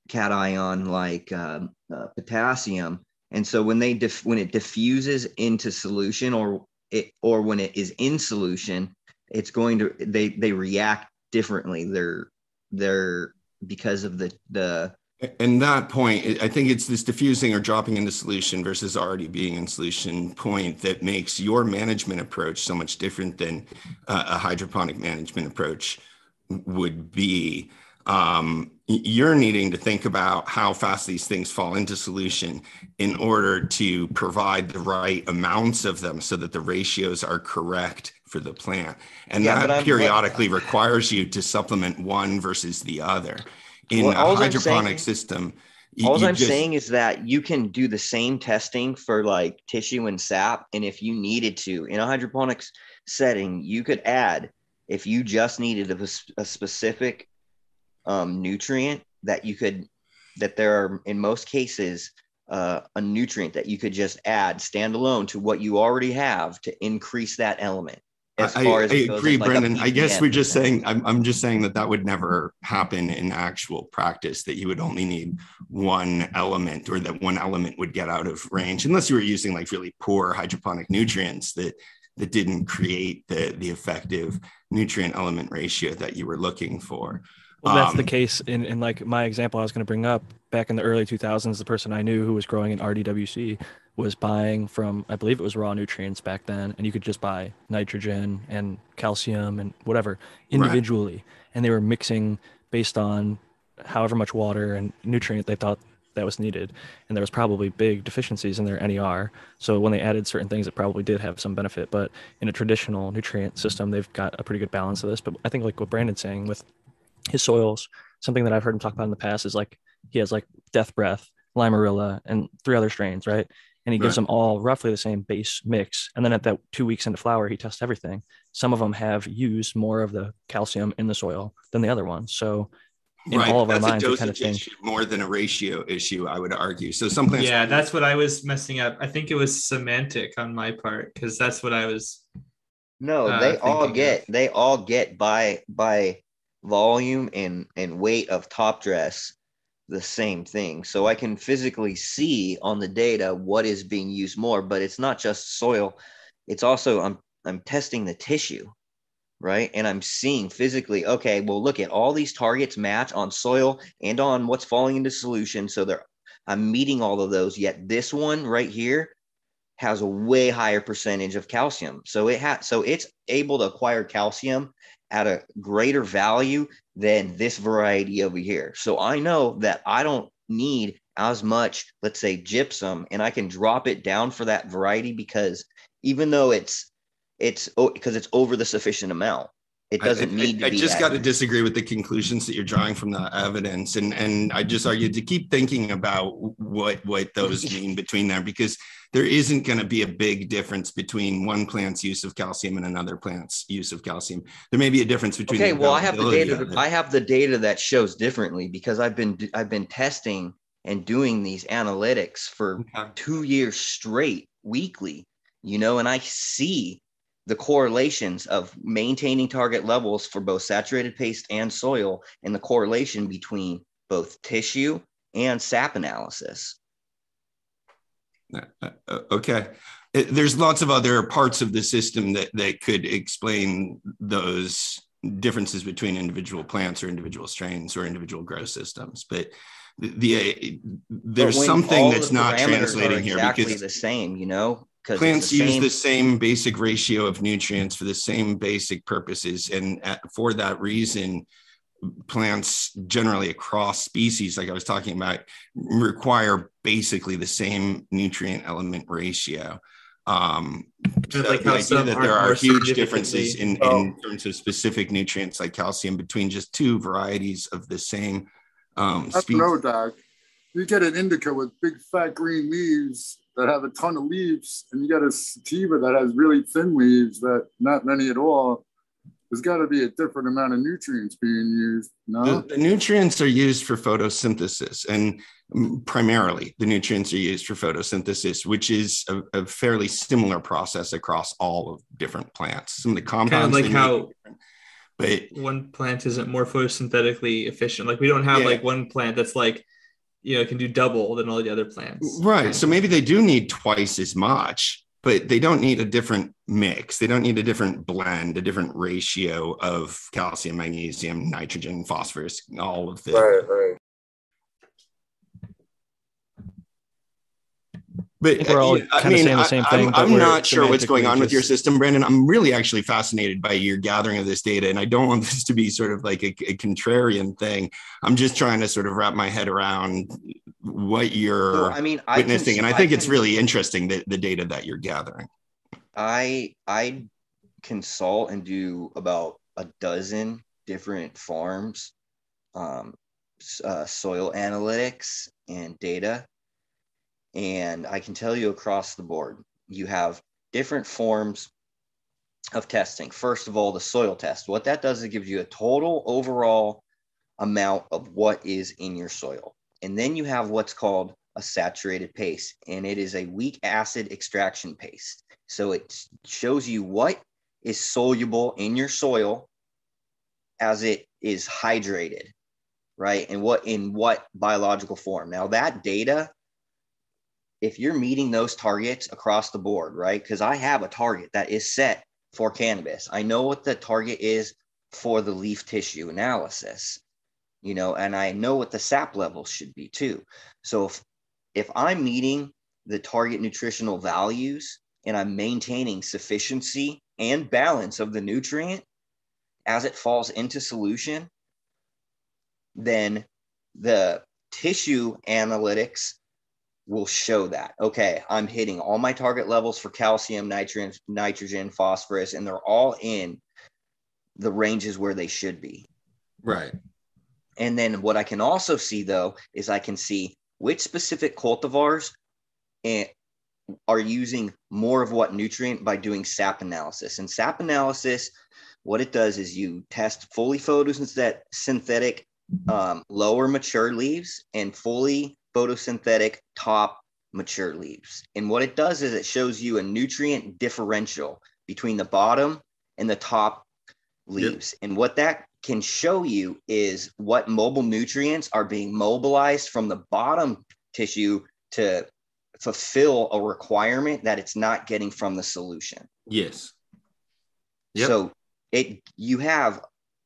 cation like um, uh, potassium. And so when they diff- when it diffuses into solution or it or when it is in solution it's going to they they react differently they're they're because of the the And that point, I think it's this diffusing or dropping into solution versus already being in solution point that makes your management approach so much different than uh, a hydroponic management approach would be. Um, you're needing to think about how fast these things fall into solution in order to provide the right amounts of them so that the ratios are correct for the plant. And Yeah, that periodically requires you to supplement one versus the other. In Well, a hydroponic saying- system, you- All you I'm just- saying is that you can do the same testing for like tissue and sap. And if you needed to, in a hydroponics setting, you could add, if you just needed a, a specific um, nutrient that you could, that there are in most cases, uh, a nutrient that you could just add standalone to what you already have to increase that element. As I, far as I agree, like Brendan. I guess we're just saying, I'm, I'm just saying that that would never happen in actual practice, that you would only need one element or that one element would get out of range, unless you were using like really poor hydroponic nutrients that that didn't create the, the effective nutrient element ratio that you were looking for. Well, that's the Um, case in, in like my example I was going to bring up back in the early 2000s. The person I knew who was growing in RDWC was buying from, I believe it was raw nutrients back then, and you could just buy nitrogen and calcium and whatever individually, and they were mixing based on however much water and nutrient they thought that was needed, and there was probably big deficiencies in their NER. So when they added certain things, it probably did have some benefit. But in a traditional nutrient system, they've got a pretty good balance of this. But I think like what Brandon's saying with his soils, something that I've heard him talk about in the past is like he has like Death Breath, Limarilla, and three other strains, right? And he gives them all roughly the same base mix. And then at that two weeks into flower, he tests everything. Some of them have used more of the calcium in the soil than the other ones. So in right, all of our that's a minds, we kind of dosage issue more than a ratio issue, I would argue. So some plants Yeah, that's what I was messing up. I think it was semantic on my part because that's what I was. No, uh, they all get of. they all get by by volume and and weight of top dress the same thing. So I can physically see on the data what is being used more, but it's not just soil. It's also I'm I'm testing the tissue, right? And I'm seeing physically, okay, well look at all these targets match on soil and on what's falling into solution. So they're I'm meeting all of those, yet this one right here has a way higher percentage of calcium. So it has so it's able to acquire calcium at a greater value than this variety over here. So I know that I don't need as much, let's say gypsum, and I can drop it down for that variety because even though it's it's because it's over the sufficient amount, it doesn't I, need I, I just got to disagree with the conclusions that you're drawing from the evidence, and and I just argue to keep thinking about what what those mean between them because there isn't going to be a big difference between one plant's use of calcium and another plant's use of calcium. There may be a difference between. Okay, the well, I have the data. I have the data that shows differently because I've been I've been testing and doing these analytics for Okay. two years straight, weekly. You know, and I see the correlations of maintaining target levels for both saturated paste and soil, and the correlation between both tissue and sap analysis. Uh, uh, okay. Uh, There's lots of other parts of the system that, that could explain those differences between individual plants or individual strains or individual grow systems. But the, the uh, there's something that's the not translating here because the same. You know, plants the use same, the same basic ratio of nutrients for the same basic purposes and at, for that reason plants generally across species like i was talking about require basically the same nutrient element ratio um so like the idea that aren't there are huge differences in, in terms of specific nutrients like calcium between just two varieties of the same um I species don't Doc. You get an indica with big fat green leaves that have a ton of leaves, and you get a sativa that has really thin leaves that not many at all. There's got to be a different amount of nutrients being used. No, The, the nutrients are used for photosynthesis, and primarily the nutrients are used for photosynthesis, which is a, a fairly similar process across all of different plants. Some of the compounds, like they may how- but one plant isn't more photosynthetically efficient. Like we don't have Yeah. like one plant that's like, you know, can do double than all the other plants. right. So maybe they do need twice as much, but they don't need a different mix. They don't need a different blend, a different ratio of calcium, magnesium, nitrogen, phosphorus, all of the right. But think we're all uh, I kinda mean, saying the I- same I'm- thing, I'm, we're not sure what's going semantically on with your system, Brandon. I'm really actually fascinated by your gathering of this data, and I don't want this to be sort of like a, a contrarian thing. I'm just trying to sort of wrap my head around what you're So, I mean, I can witnessing, s- and I think it's can- really interesting that the data that you're gathering. I I consult and do about a dozen different farms, um, uh, soil analytics and data, and I can tell you across the board, you have different forms of testing. First of all, the soil test. What that does is it gives you a total overall amount of what is in your soil, and then you have what's called a saturated paste, and it is a weak acid extraction paste. So it shows you what is soluble in your soil as it is hydrated, right? And what in what biological form. Now that data, if you're meeting those targets across the board, right? Because I have a target that is set for cannabis. I know what the target is for the leaf tissue analysis, you know, and I know what the sap levels should be too. So if if I'm meeting the target nutritional values and I'm maintaining sufficiency and balance of the nutrient as it falls into solution, then the tissue analytics will show that okay i'm hitting all my target levels for calcium nitrogen nitrogen phosphorus and they're all in the ranges where they should be Right. and then what I can also see though is I can see which specific cultivars are using more of what nutrient by doing sap analysis. And sap analysis, what it does is you test fully photosynthetic synthetic um, lower mature leaves and fully photosynthetic top mature leaves. And what it does is it shows you a nutrient differential between the bottom and the top leaves. And what that can show you is what mobile nutrients are being mobilized from the bottom tissue to fulfill a requirement that it's not getting from the solution. Yes. Yep. So it you have,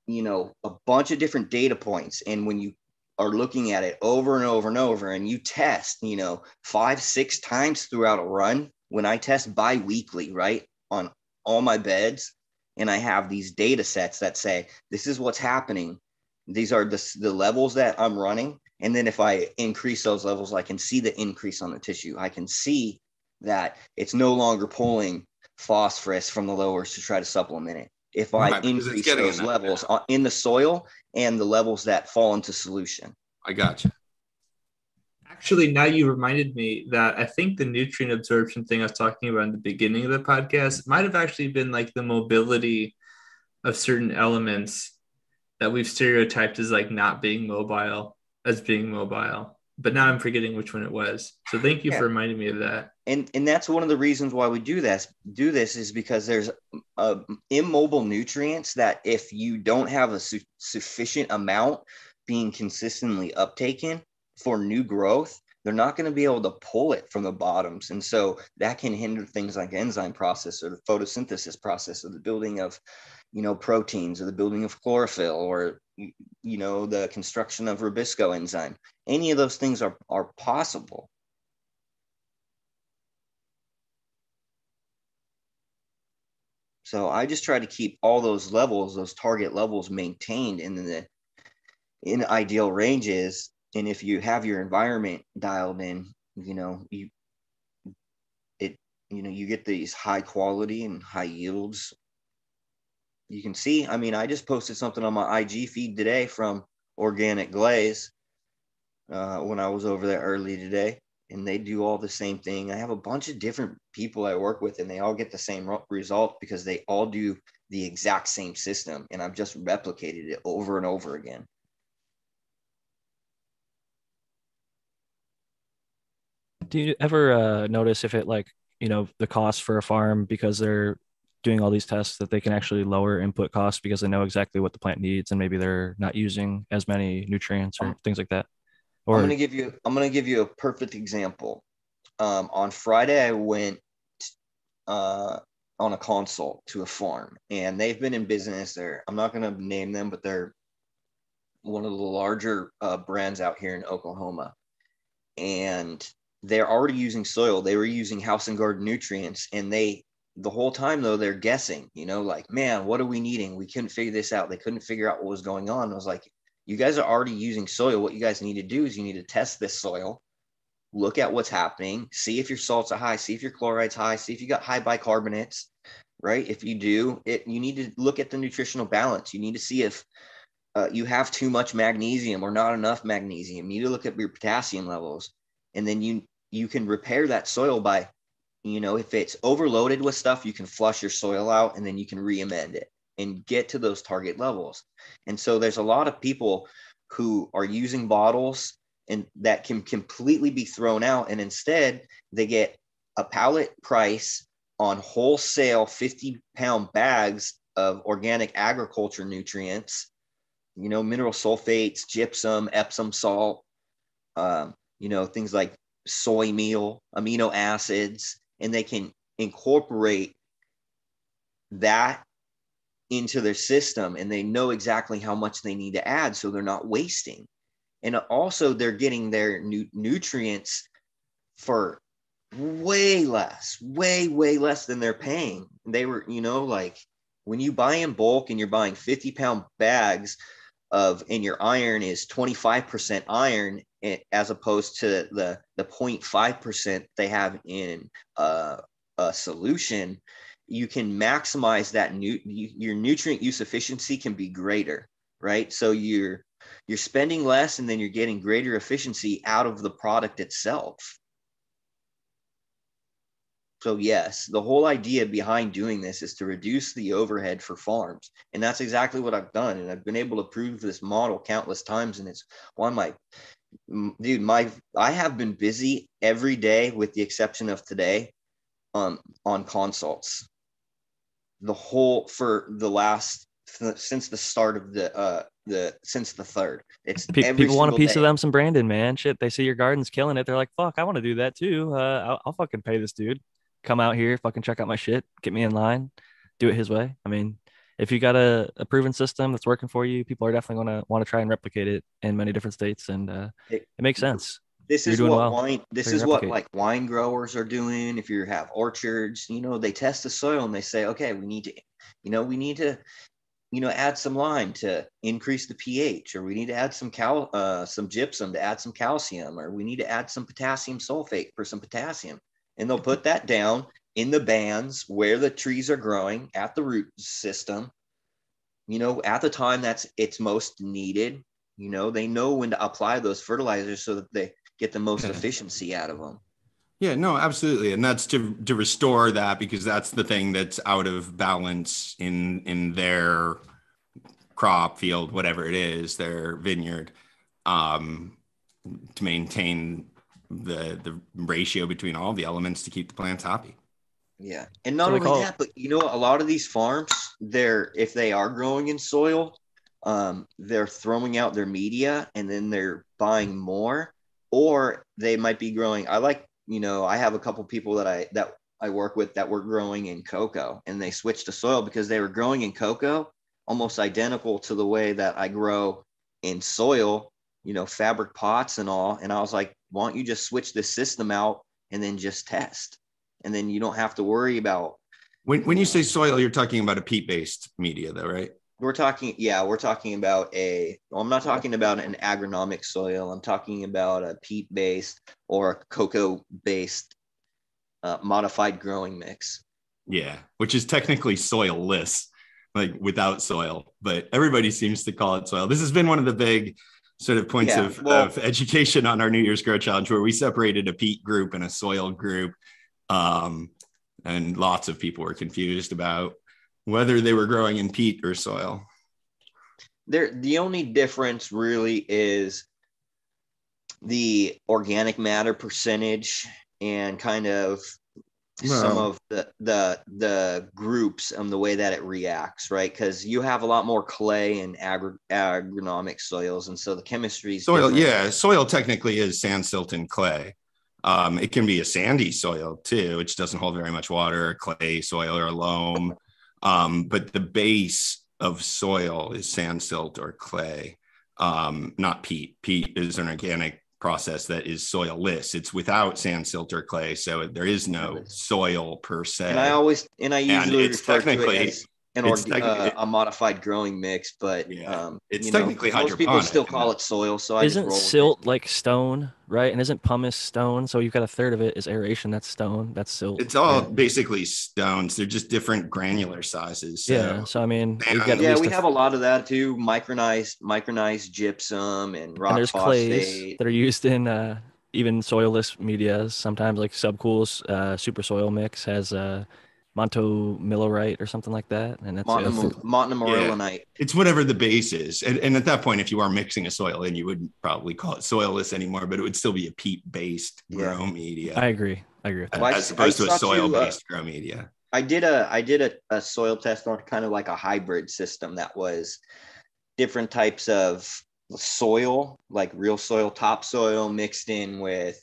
you know, a bunch of different data points and when you are looking at it over and over and over and you test, you know, 5 6 times throughout a run, when I test bi-weekly, right? On all my beds and I have these data sets that say this is what's happening. These are the, the levels that I'm running. And then if I increase those levels, I can see the increase on the tissue. I can see that it's no longer pulling phosphorus from the lowers to try to supplement it. If I Right, increase those levels on- in the soil and the levels that fall into solution. I got you. Actually, now you reminded me that I think the nutrient absorption thing I was talking about in the beginning of the podcast might have actually been like the mobility of certain elements that we've stereotyped as like not being mobile as being mobile. But now I'm forgetting which one it was. So thank you Yeah. for reminding me of that. and and that's one of the reasons why we do this do this is because there's uh, immobile nutrients that if you don't have a su- sufficient amount being consistently uptaken for new growth they're not going to be able to pull it from the bottoms and so that can hinder things like enzyme process or the photosynthesis process or the building of you know proteins or the building of chlorophyll or you you know the construction of rubisco enzyme any of those things are are possible So I just try to keep all those levels, those target levels maintained in the in ideal ranges. And if you have your environment dialed in, you know, you it you know, you get these high quality and high yields. You can see, I mean, I just posted something on my IG feed today from Organic Glaze uh, when I was over there early today and they do all the same thing. I have a bunch of different people I work with, and they all get the same result because they all do the exact same system, and I've just replicated it over and over again. Do you ever uh, notice if it like you know the cost for a farm because they're doing all these tests that they can actually lower input costs because they know exactly what the plant needs and maybe they're not using as many nutrients or things like that? I'm gonna give you I'm gonna give you a perfect example. Um, on Friday, I went uh, on a consult to a farm, and they've been in business. There, I'm not gonna name them, but they're one of the larger uh, brands out here in Oklahoma. And they're already using soil. They were using house and garden nutrients, and they the whole time though they're guessing. You know, like man, what are we needing? We couldn't figure this out. They couldn't figure out what was going on. I was like, you guys are already using soil. What you guys need to do is you need to test this soil, look at what's happening, see if your salts are high, see if your chloride's high, see if you got high bicarbonates, right? If you do, it you need to look at the nutritional balance. You need to see if uh, you have too much magnesium or not enough magnesium. You need to look at your potassium levels, and then you you can repair that soil by, you know, if it's overloaded with stuff, you can flush your soil out, and then you can re-amend it and get to those target levels. And so there's a lot of people who are using bottles and that can completely be thrown out, and instead they get a pallet price on wholesale 50 pound bags of organic agriculture nutrients you know, mineral sulfates, gypsum, Epsom salt, um, you know, things like soy meal, amino acids, and they can incorporate that into their system and they know exactly how much they need to add so they're not wasting. And also, they're getting their nu- nutrients for way less, way, way less than they're paying. They were, you know, like when you buy in bulk and you're buying 50 pound bags of and your iron is 25% iron as opposed to the the 0.5% they have in a, a solution you can maximize that new your nutrient use efficiency can be greater right so you're you're spending less and then you're getting greater efficiency out of the product itself so, yes, the whole idea behind doing this is to reduce the overhead for farms. And that's exactly what I've done. And I've been able to prove this model countless times. And it's one my dude, my I have been busy every day with the exception of today um, on consults. The whole for the last since the start of the uh the since the third. It's Pe- people want a piece day. of them some Brandon, man. Shit, they see your garden's killing it. They're like, "Fuck, I want to do that too. Uh, I'll, I'll fucking pay this dude." come out here, fucking check out my shit, get me in line, do it his way. I mean, if you got a, a proven system that's working for you, people are definitely going to want to try and replicate it in many different states, and uh, it, it makes sense. This You're is what well. wine. This is what like wine growers are doing. If you have orchards, you know they test the soil and they say, okay, we need to, you know, we need to, you know, add some lime to increase the pH, or we need to add some cal, uh, some gypsum to add some calcium, or we need to add some potassium sulfate for some potassium and they'll put that down in the bands where the trees are growing at the root system you know at the time that's it's most needed you know they know when to apply those fertilizers so that they get the most efficiency out of them yeah no absolutely and that's to to restore that because that's the thing that's out of balance in in their crop field whatever it is their vineyard um to maintain the the ratio between all the elements to keep the plants happy. Yeah, and not only that, but you know, a lot of these farms, they're if they are growing in soil, um, they're throwing out their media and then they're buying more, or they might be growing. I like, you know, I have a couple people that I that I work with that were growing in cocoa, and they switched to soil because they were growing in cocoa almost identical to the way that I grow in soil, you know, fabric pots and all. And I was like, why don't you just switch the system out and then just test? And then you don't have to worry about. When, when you say soil, you're talking about a peat based media, though, right? We're talking, yeah, we're talking about a, well, I'm not talking about an agronomic soil. I'm talking about a peat based or a cocoa based uh, modified growing mix. Yeah, which is technically soilless, like without soil, but everybody seems to call it soil. This has been one of the big sort of points yeah, of, well, of education on our New Year's Grow Challenge, where we separated a peat group and a soil group. Um, and lots of people were confused about whether they were growing in peat or soil. There, the only difference really is the organic matter percentage and kind of some of the the the groups and the way that it reacts, right? Because you have a lot more clay and agri- agronomic soils, and so the chemistry soil. Different. Yeah, soil technically is sand, silt, and clay. Um, it can be a sandy soil too, which doesn't hold very much water, clay soil or loam. Um, but the base of soil is sand, silt, or clay, um, not peat. Peat is an organic process that is soilless. It's without sand, silt, or clay, so there is no soil per se. And I always and I usually it's refer to technically- it an it's org- technically- uh, a modified growing mix, but Yeah. um, It's you know, technically most people still call it soil. So I Isn't roll with it. silt like stone, right? And isn't pumice stone? So you've got a third of it is aeration. That's stone. That's silt. It's all Yeah. basically stones. They're just different granular sizes. So yeah. So I mean, you've got Yeah, we a have a lot of that too. Micronized, micronized gypsum and rock and there's clays phosphate. that are used in uh, even soilless media. Sometimes like Subcool's uh, super soil mix has uh, Montomillerite or something like that, and that's Montana, uh, Montana It's whatever the base is. And, and at that point, if you are mixing a soil in, you wouldn't probably call it soilless anymore, but it would still be a peat based Yeah. grow media. I agree. I agree with that. Well, I- as opposed I to a saw two, uh, soil based grow media. I did a I did a, a soil test on kind of like a hybrid system that was different types of soil, like real soil, topsoil mixed in with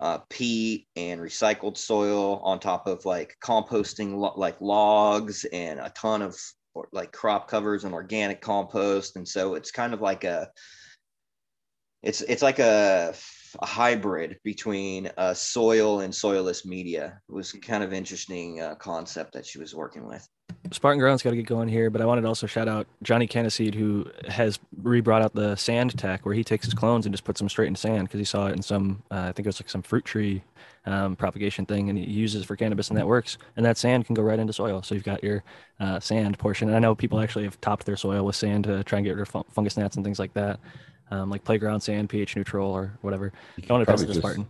uh, peat and recycled soil on top of like composting lo- like logs and a ton of or, like crop covers and organic compost. And so it's kind of like a it's it's like a, a hybrid between uh, soil and soilless media. It was kind of interesting uh, concept that she was working with. Spartan Ground's got to get going here, but I wanted to also shout out Johnny Caniseed, who has re-brought out the sand tech, where he takes his clones and just puts them straight in sand because he saw it in some, uh, I think it was like some fruit tree um, propagation thing, and he uses it for cannabis, and that works. And that sand can go right into soil, so you've got your uh, sand portion. And I know people actually have topped their soil with sand to try and get rid of fun- fungus gnats and things like that, um, like playground sand, pH neutral or whatever. You Don't want to test probably just- Spartan.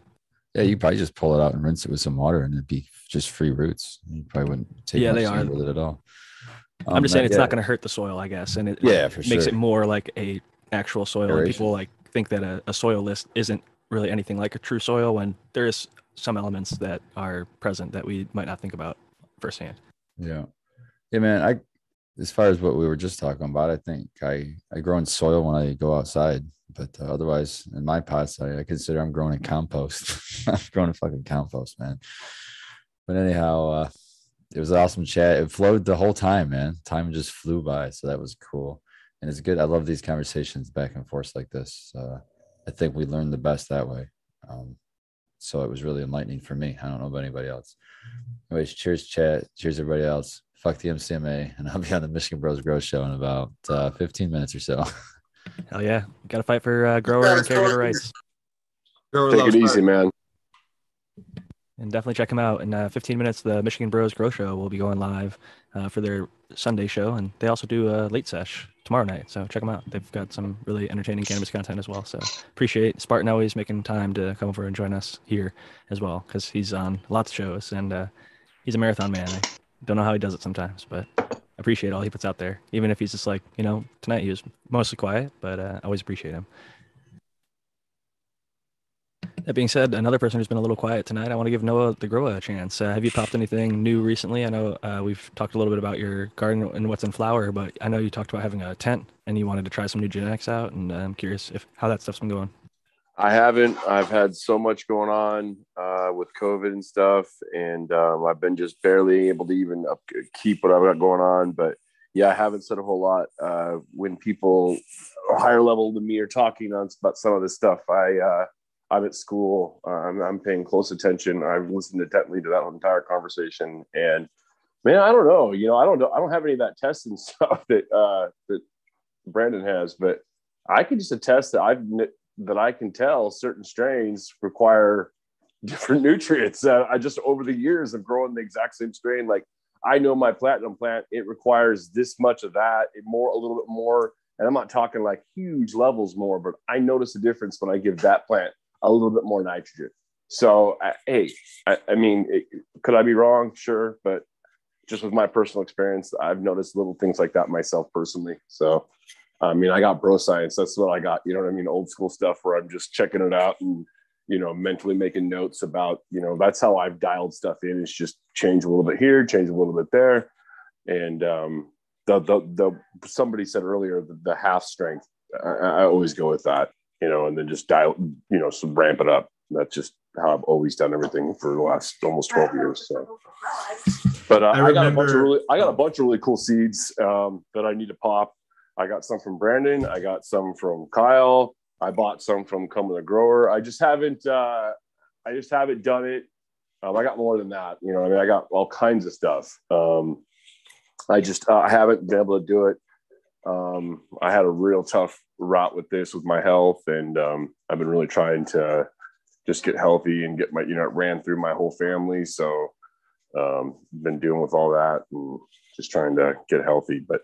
Yeah, you probably just pull it out and rinse it with some water, and it'd be just free roots. You probably wouldn't take Yeah, they are. with it at all. I'm just saying it's yeah, not going to hurt the soil, I guess, and it Yeah, for makes sure. it more like a actual soil. And people like think that a, a soil list isn't really anything like a true soil when there is some elements that are present that we might not think about firsthand. Yeah. Yeah, man. I as far as what we were just talking about, I think I I grow in soil when I go outside, but uh, otherwise in my pots, I, I consider I'm growing in compost. I'm growing in fucking compost, man. But anyhow, uh, it was an awesome chat. It flowed the whole time, man. Time just flew by, so that was cool. And it's good. I love these conversations back and forth like this. Uh, I think we learn the best that way. Um, so it was really enlightening for me. I don't know about anybody else. Anyways, cheers, chat. Cheers, everybody else. Fuck the MCMA, and I'll be on the Michigan Bros Grow Show in about uh, 15 minutes or so. Hell yeah, got to fight for uh, grower and caregiver rights, Grower Take it easy, man. and definitely check them out. In uh, 15 minutes, the Michigan Bros Grow Show will be going live uh, for their Sunday show, and they also do a late sesh tomorrow night. So check them out. They've got some really entertaining cannabis content as well. So appreciate Spartan always making time to come over and join us here as well because he's on lots of shows and uh, he's a marathon man. I don't know how he does it sometimes, but I appreciate all he puts out there. Even if he's just like, you know, tonight he was mostly quiet, but uh, I always appreciate him. That being said, another person who's been a little quiet tonight, I want to give Noah the Grow a chance. Uh, have you popped anything new recently? I know uh, we've talked a little bit about your garden and what's in flower, but I know you talked about having a tent and you wanted to try some new genetics out, and uh, I'm curious if how that stuff's been going. I haven't. I've had so much going on uh, with COVID and stuff, and um, I've been just barely able to even up, keep what I've got going on. But yeah, I haven't said a whole lot. Uh, when people higher level than me are talking on about some of this stuff, I uh, I'm at school. Uh, I'm, I'm paying close attention. I've listened intently to that entire conversation, and man, I don't know. You know, I don't know. I don't have any of that testing stuff that uh, that Brandon has, but I can just attest that I've that I can tell certain strains require different nutrients. Uh, I just over the years of growing the exact same strain, like I know my platinum plant, it requires this much of that, it more a little bit more. And I'm not talking like huge levels more, but I notice a difference when I give that plant a little bit more nitrogen. So, I, hey, I, I mean, it, could I be wrong? Sure, but just with my personal experience, I've noticed little things like that myself personally. So, I mean, I got bro science. That's what I got. You know what I mean? Old school stuff where I'm just checking it out and, you know, mentally making notes about, you know, that's how I've dialed stuff in. It's just change a little bit here, change a little bit there. And um, the, the, the, somebody said earlier, the, the half strength, I, I always go with that, you know, and then just dial, you know, so ramp it up. That's just how I've always done everything for the last almost 12 years. So, but uh, I I, got a bunch of really, I got a bunch of really cool seeds um, that I need to pop. I got some from Brandon. I got some from Kyle. I bought some from Cumberland Grower. I just haven't. Uh, I just haven't done it. Um, I got more than that. You know, I mean, I got all kinds of stuff. Um, I just uh, I haven't been able to do it. Um, I had a real tough route with this with my health, and um, I've been really trying to just get healthy and get my you know it ran through my whole family. So um, been dealing with all that and just trying to get healthy. But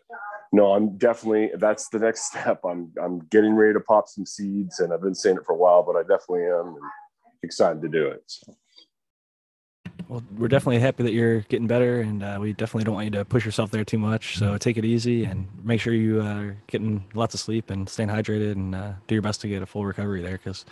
no, I'm definitely that's the next step. I'm I'm getting ready to pop some seeds, and I've been saying it for a while, but I definitely am excited to do it. So. Well, we're definitely happy that you're getting better, and uh, we definitely don't want you to push yourself there too much. So take it easy and make sure you uh, are getting lots of sleep and staying hydrated, and uh, do your best to get a full recovery there. Because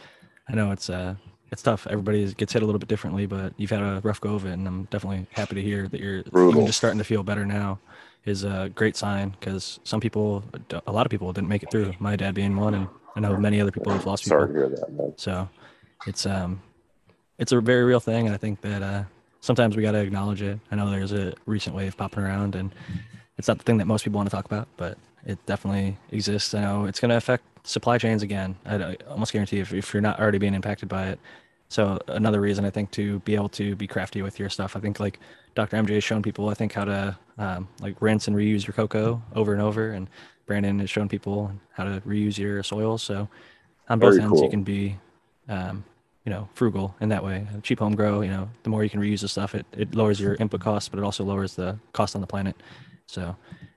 I know it's uh, it's tough. Everybody gets hit a little bit differently, but you've had a rough go of it, and I'm definitely happy to hear that you're Brutal. even just starting to feel better now. Is a great sign because some people, a lot of people, didn't make it through. My dad being one, and I know many other people have lost people. Sorry to hear that, man. So it's um it's a very real thing and I think that uh sometimes we gotta acknowledge it. I know there's a recent wave popping around and it's not the thing that most people want to talk about, but it definitely exists. I know it's gonna affect supply chains again. I, I almost guarantee if, if you're not already being impacted by it. So another reason I think to be able to be crafty with your stuff. I think like Dr. MJ has shown people I think how to um, like rinse and reuse your cocoa over and over and Brandon has shown people how to reuse your soil. So on both Very ends you can be um, you know frugal in that way. Cheap home grow you know the more you can reuse the stuff it, it lowers your input costs but it also lowers the cost on the planet. So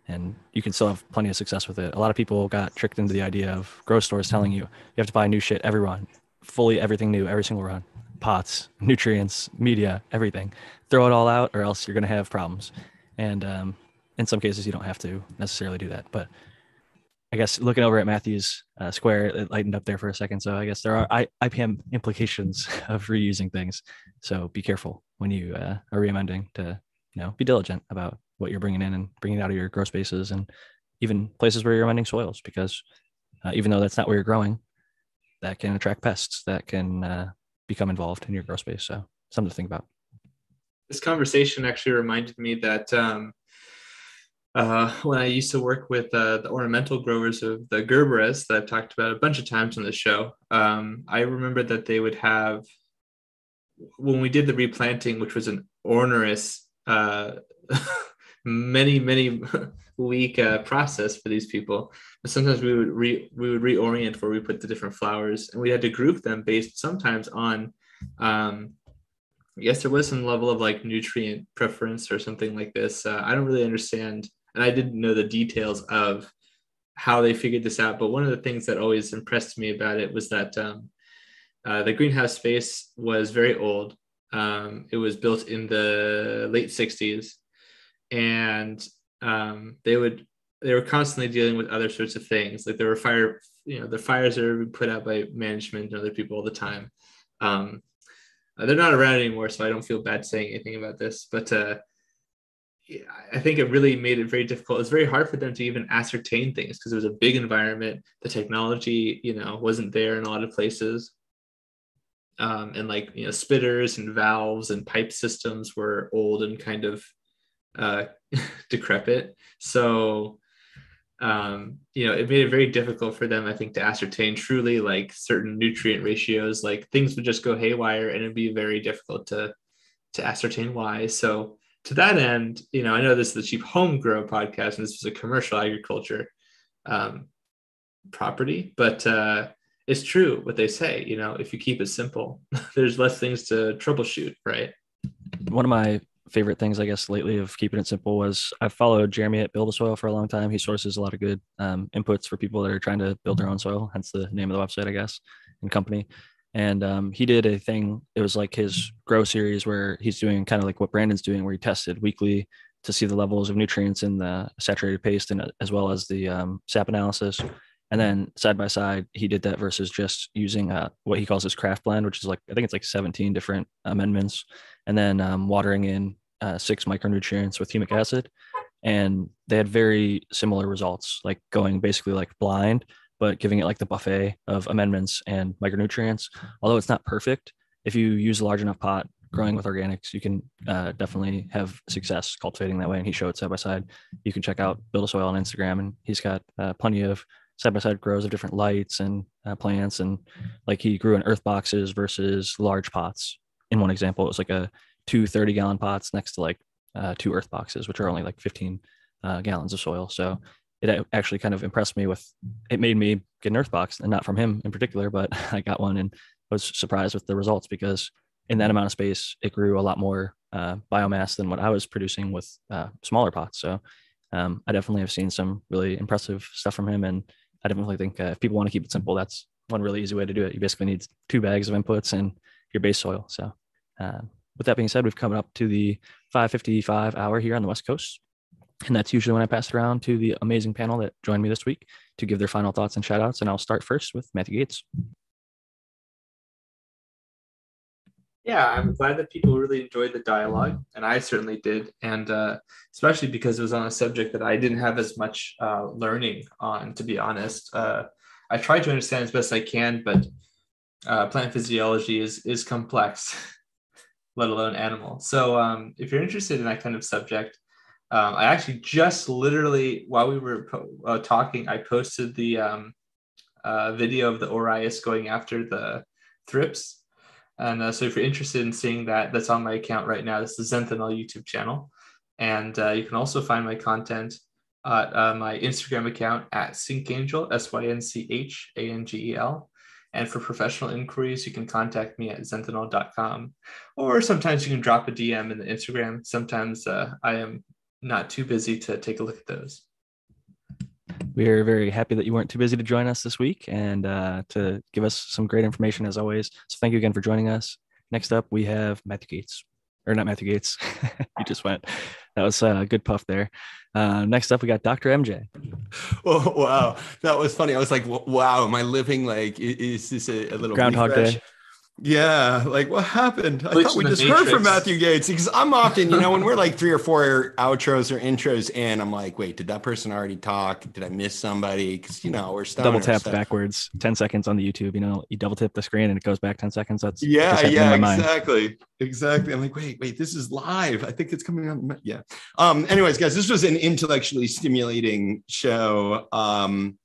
and you can still have plenty of success with it. A lot of people got tricked into the idea of grow stores telling you you have to buy new shit every run fully everything new every single run. Pots nutrients media everything. Throw it all out or else you're going to have problems and um, in some cases you don't have to necessarily do that but I guess looking over at Matthew's uh, square, it lightened up there for a second. So I guess there are I, IPM implications of reusing things. So be careful when you uh, are reamending to, you know, be diligent about what you're bringing in and bringing out of your grow spaces and even places where you're amending soils, because uh, even though that's not where you're growing, that can attract pests that can uh, become involved in your grow space. So something to think about. This conversation actually reminded me that um, uh, when I used to work with uh, the ornamental growers of the Gerberas that I've talked about a bunch of times on the show, um, I remember that they would have, when we did the replanting, which was an onerous, uh, many, many week uh, process for these people. But sometimes we would re, we would reorient where we put the different flowers, and we had to group them based sometimes on um, I guess there was some level of like nutrient preference or something like this. Uh, I don't really understand, and I didn't know the details of how they figured this out. But one of the things that always impressed me about it was that um, uh, the greenhouse space was very old. Um, it was built in the late '60s, and um, they would they were constantly dealing with other sorts of things. Like there were fire, you know, the fires are put out by management and other people all the time. Um, uh, they're not around anymore, so I don't feel bad saying anything about this. But uh, I think it really made it very difficult. It's very hard for them to even ascertain things because it was a big environment. The technology, you know, wasn't there in a lot of places. Um, and like you know, spitters and valves and pipe systems were old and kind of uh, decrepit. So um, you know, it made it very difficult for them, I think, to ascertain truly like certain nutrient ratios. Like things would just go haywire, and it'd be very difficult to to ascertain why. So to that end, you know, I know this is the cheap home grow podcast, and this is a commercial agriculture um, property, but uh, it's true what they say. You know, if you keep it simple, there's less things to troubleshoot, right? one of my favorite things, I guess, lately of keeping it simple was I've followed Jeremy at Build a Soil for a long time. He sources a lot of good um, inputs for people that are trying to build their own soil, hence the name of the website, I guess, and company. And um, he did a thing, it was like his grow series where he's doing kind of like what Brandon's doing, where he tested weekly to see the levels of nutrients in the saturated paste and uh, as well as the um, sap analysis. And then side by side, he did that versus just using uh, what he calls his craft blend, which is like, I think it's like 17 different amendments, and then um, watering in uh, six micronutrients with humic acid. And they had very similar results, like going basically like blind, but giving it like the buffet of amendments and micronutrients. Although it's not perfect, if you use a large enough pot growing with organics, you can uh, definitely have success cultivating that way. And he showed side by side. You can check out Build a Soil on Instagram, and he's got uh, plenty of side by side grows of different lights and uh, plants, and like he grew in earth boxes versus large pots. In one example, it was like a two 30 gallon pots next to like uh, two earth boxes, which are only like 15 uh, gallons of soil. So it actually kind of impressed me with it made me get an earth box and not from him in particular, but I got one and was surprised with the results because in that amount of space, it grew a lot more uh, biomass than what I was producing with uh, smaller pots. So um, I definitely have seen some really impressive stuff from him. And I definitely think uh, if people want to keep it simple, that's one really easy way to do it. You basically need two bags of inputs and your base soil. So um, with that being said, we've come up to the 555 hour here on the West Coast. And that's usually when I pass it around to the amazing panel that joined me this week to give their final thoughts and shout outs. And I'll start first with Matthew Gates. Yeah, I'm glad that people really enjoyed the dialogue, and I certainly did. And uh, especially because it was on a subject that I didn't have as much uh, learning on, to be honest. Uh, I tried to understand as best I can, but uh, plant physiology is, is complex, let alone animal. So um, if you're interested in that kind of subject, um, I actually just literally while we were po- uh, talking, I posted the um, uh, video of the Orius going after the thrips. And uh, so if you're interested in seeing that, that's on my account right now. This is the Zenthanol YouTube channel. And uh, you can also find my content at uh, my Instagram account at SyncAngel, S Y N C H A N G E L. And for professional inquiries, you can contact me at zenthanol.com. Or sometimes you can drop a DM in the Instagram. Sometimes uh, I am not too busy to take a look at those. We are very happy that you weren't too busy to join us this week and uh, to give us some great information as always. So thank you again for joining us. Next up, we have Matthew Gates, or not Matthew Gates. you just went. That was a good puff there. Uh, next up, we got Dr. MJ. Oh wow, that was funny. I was like, "Wow, am I living like is this a, a little Groundhog refresh? Day?" Yeah, like what happened? I thought we just Matrix. heard from Matthew Gates because I'm often, you know, when we're like three or four outros or intros in, I'm like, wait, did that person already talk? Did I miss somebody? Because you know we're double tapped backwards, ten seconds on the YouTube. You know, you double tap the screen and it goes back ten seconds. That's yeah, yeah, exactly, exactly. I'm like, wait, wait, this is live. I think it's coming on. Yeah. Um. Anyways, guys, this was an intellectually stimulating show. Um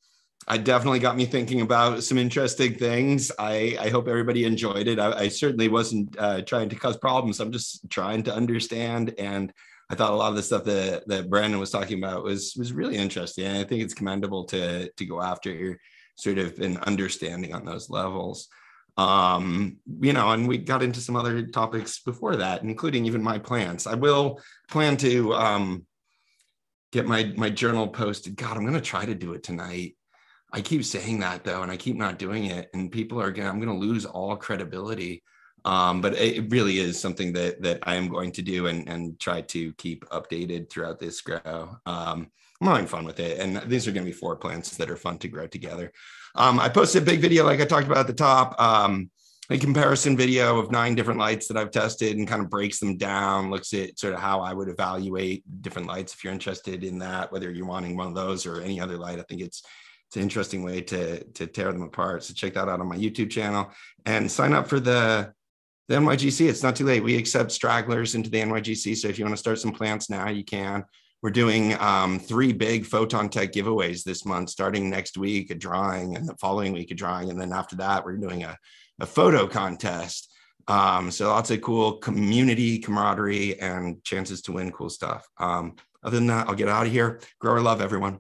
I definitely got me thinking about some interesting things. I, I hope everybody enjoyed it. I, I certainly wasn't uh, trying to cause problems. I'm just trying to understand. And I thought a lot of the stuff that, that Brandon was talking about was was really interesting. And I think it's commendable to to go after sort of an understanding on those levels. Um, you know, and we got into some other topics before that, including even my plans. I will plan to um, get my my journal posted. God, I'm going to try to do it tonight. I keep saying that though, and I keep not doing it, and people are gonna I'm gonna lose all credibility. Um, but it really is something that that I am going to do and and try to keep updated throughout this grow. Um, I'm having fun with it, and these are going to be four plants that are fun to grow together. Um, I posted a big video, like I talked about at the top, um, a comparison video of nine different lights that I've tested, and kind of breaks them down, looks at sort of how I would evaluate different lights. If you're interested in that, whether you're wanting one of those or any other light, I think it's it's an interesting way to to tear them apart. So check that out on my YouTube channel and sign up for the the NYGC. It's not too late. We accept stragglers into the NYGC. So if you want to start some plants now, you can. We're doing um, three big Photontek giveaways this month, starting next week, a drawing, and the following week, a drawing. And then after that, we're doing a, a photo contest. Um, so lots of cool community camaraderie and chances to win cool stuff. Um, other than that, I'll get out of here. Grower love, everyone.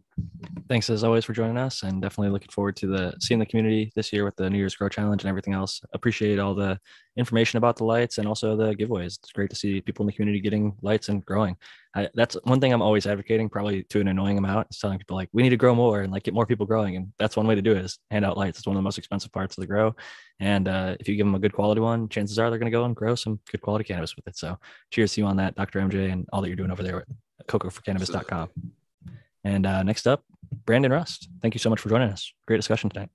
Thanks as always for joining us, and definitely looking forward to the seeing the community this year with the New Year's Grow Challenge and everything else. Appreciate all the information about the lights and also the giveaways. It's great to see people in the community getting lights and growing. I, that's one thing I'm always advocating, probably to an annoying amount, is telling people like we need to grow more and like get more people growing, and that's one way to do it is hand out lights. It's one of the most expensive parts of the grow, and uh, if you give them a good quality one, chances are they're going to go and grow some good quality cannabis with it. So, cheers to you on that, Dr. MJ, and all that you're doing over there cocoforcannabis.com. And uh, next up, Brandon Rust. Thank you so much for joining us. Great discussion tonight.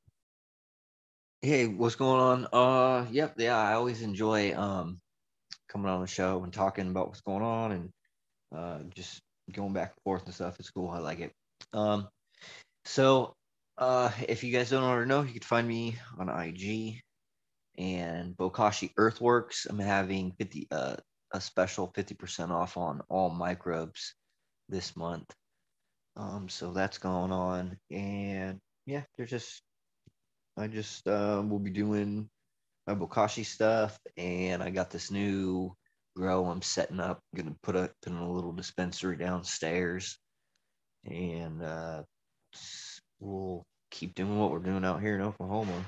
Hey, what's going on? Uh, yep, yeah, I always enjoy um coming on the show and talking about what's going on and uh just going back and forth and stuff. It's cool. I like it. Um, so uh, if you guys don't already know, you can find me on IG and Bokashi Earthworks. I'm having 50 uh a special 50% off on all microbes this month. Um, so that's going on. And yeah, they're just. I just uh, will be doing my bokashi stuff, and I got this new grow I'm setting up. I'm gonna put up in a little dispensary downstairs, and uh, we'll keep doing what we're doing out here in Oklahoma.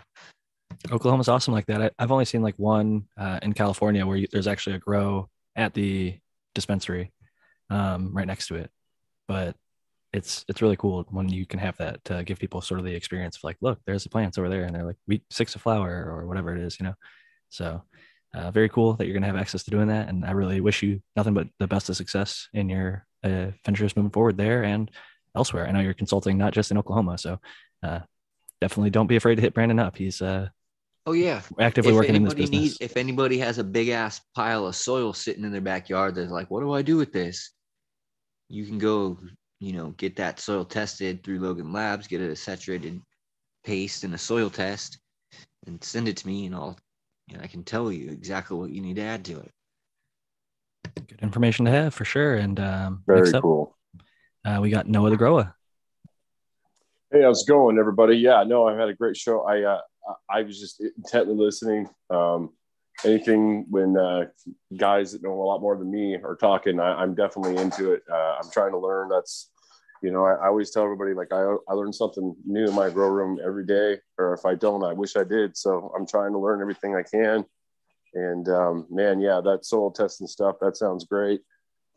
Oklahoma's awesome like that. I, have only seen like one uh, in California where you, there's actually a grow at the dispensary um, right next to it, but it's it's really cool when you can have that to give people sort of the experience of like, look, there's the plants over there, and they're like, we six a flower or whatever it is, you know. So uh, very cool that you're gonna have access to doing that, and I really wish you nothing but the best of success in your uh, ventures moving forward there and elsewhere. I know you're consulting not just in Oklahoma, so uh, definitely don't be afraid to hit Brandon up. He's uh, oh yeah actively if working in this anybody business. needs- if anybody has a big ass pile of soil sitting in their backyard, they're like, what do I do with this? You can go, you know, get that soil tested through Logan Labs, get a saturated paste and a soil test, and send it to me, and I'll, and I can tell you exactly what you need to add to it. Good information to have for sure. And um, Very up, cool. uh, we got Noah the Grower. Hey, how's it going, everybody? Yeah, no, I've had a great show. I uh, I was just intently listening. Um, anything when uh, guys that know a lot more than me are talking, I, I'm definitely into it. Uh, I'm trying to learn. That's, you know, I, I always tell everybody like I I learn something new in my grow room every day, or if I don't, I wish I did. So I'm trying to learn everything I can. And um, man, yeah, that soil testing stuff that sounds great.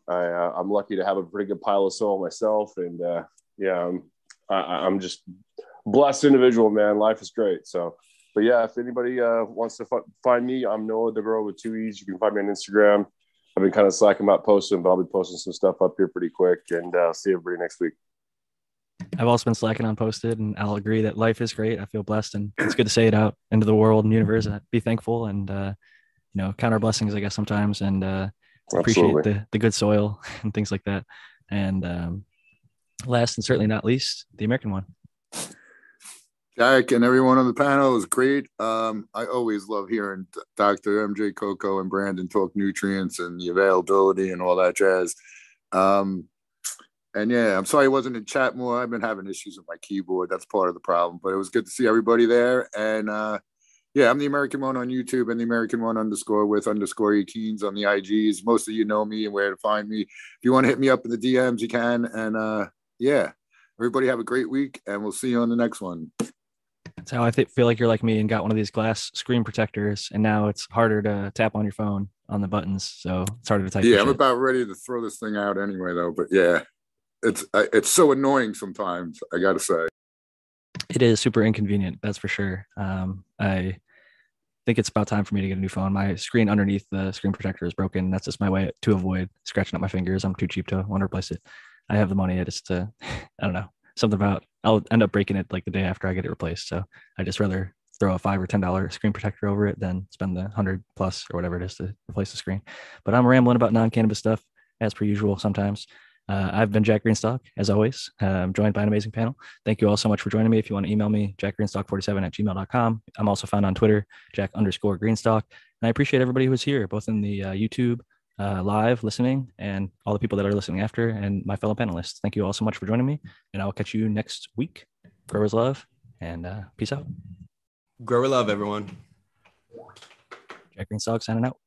I, uh, I'm lucky to have a pretty good pile of soil myself, and uh, yeah, I'm I, I'm just blessed individual, man. Life is great. So, but yeah, if anybody uh, wants to f- find me, I'm Noah the Girl with two E's. You can find me on Instagram. I've been kind of slacking about posting, but I'll be posting some stuff up here pretty quick. And uh, see everybody next week. I've also been slacking on posted, and I'll agree that life is great. I feel blessed, and it's good to say it out into the world and universe. And be thankful, and uh, you know, count our blessings, I guess, sometimes, and uh, appreciate Absolutely. the the good soil and things like that. And um, last and certainly not least, the American one. Jack and everyone on the panel is great. Um, I always love hearing Dr. MJ Coco and Brandon talk nutrients and the availability and all that jazz. Um, and yeah, I'm sorry I wasn't in chat more. I've been having issues with my keyboard. That's part of the problem. But it was good to see everybody there. And uh, yeah, I'm the American one on YouTube and the American one underscore with underscore 18s on the IGs. Most of you know me and where to find me. If you want to hit me up in the DMs, you can. And uh, yeah, everybody have a great week, and we'll see you on the next one. That's how I th- feel like you're like me and got one of these glass screen protectors, and now it's harder to tap on your phone on the buttons, so it's harder to type. Yeah, I'm shit. about ready to throw this thing out anyway, though. But yeah, it's I- it's so annoying sometimes. I gotta say. It is super inconvenient, that's for sure. Um, I think it's about time for me to get a new phone. My screen underneath the screen protector is broken. That's just my way to avoid scratching up my fingers. I'm too cheap to want to replace it. I have the money. I just, uh, I don't know, something about I'll end up breaking it like the day after I get it replaced. So I just rather throw a five or ten dollar screen protector over it than spend the hundred plus or whatever it is to replace the screen. But I'm rambling about non-cannabis stuff as per usual sometimes. Uh, I've been Jack Greenstock, as always. Uh, I'm joined by an amazing panel. Thank you all so much for joining me. If you want to email me, jackgreenstock47 at gmail.com. I'm also found on Twitter, jack underscore greenstock. And I appreciate everybody who's here, both in the uh, YouTube uh, live listening and all the people that are listening after and my fellow panelists. Thank you all so much for joining me. And I'll catch you next week. Growers love and uh, peace out. Grower love, everyone. Jack Greenstock signing out.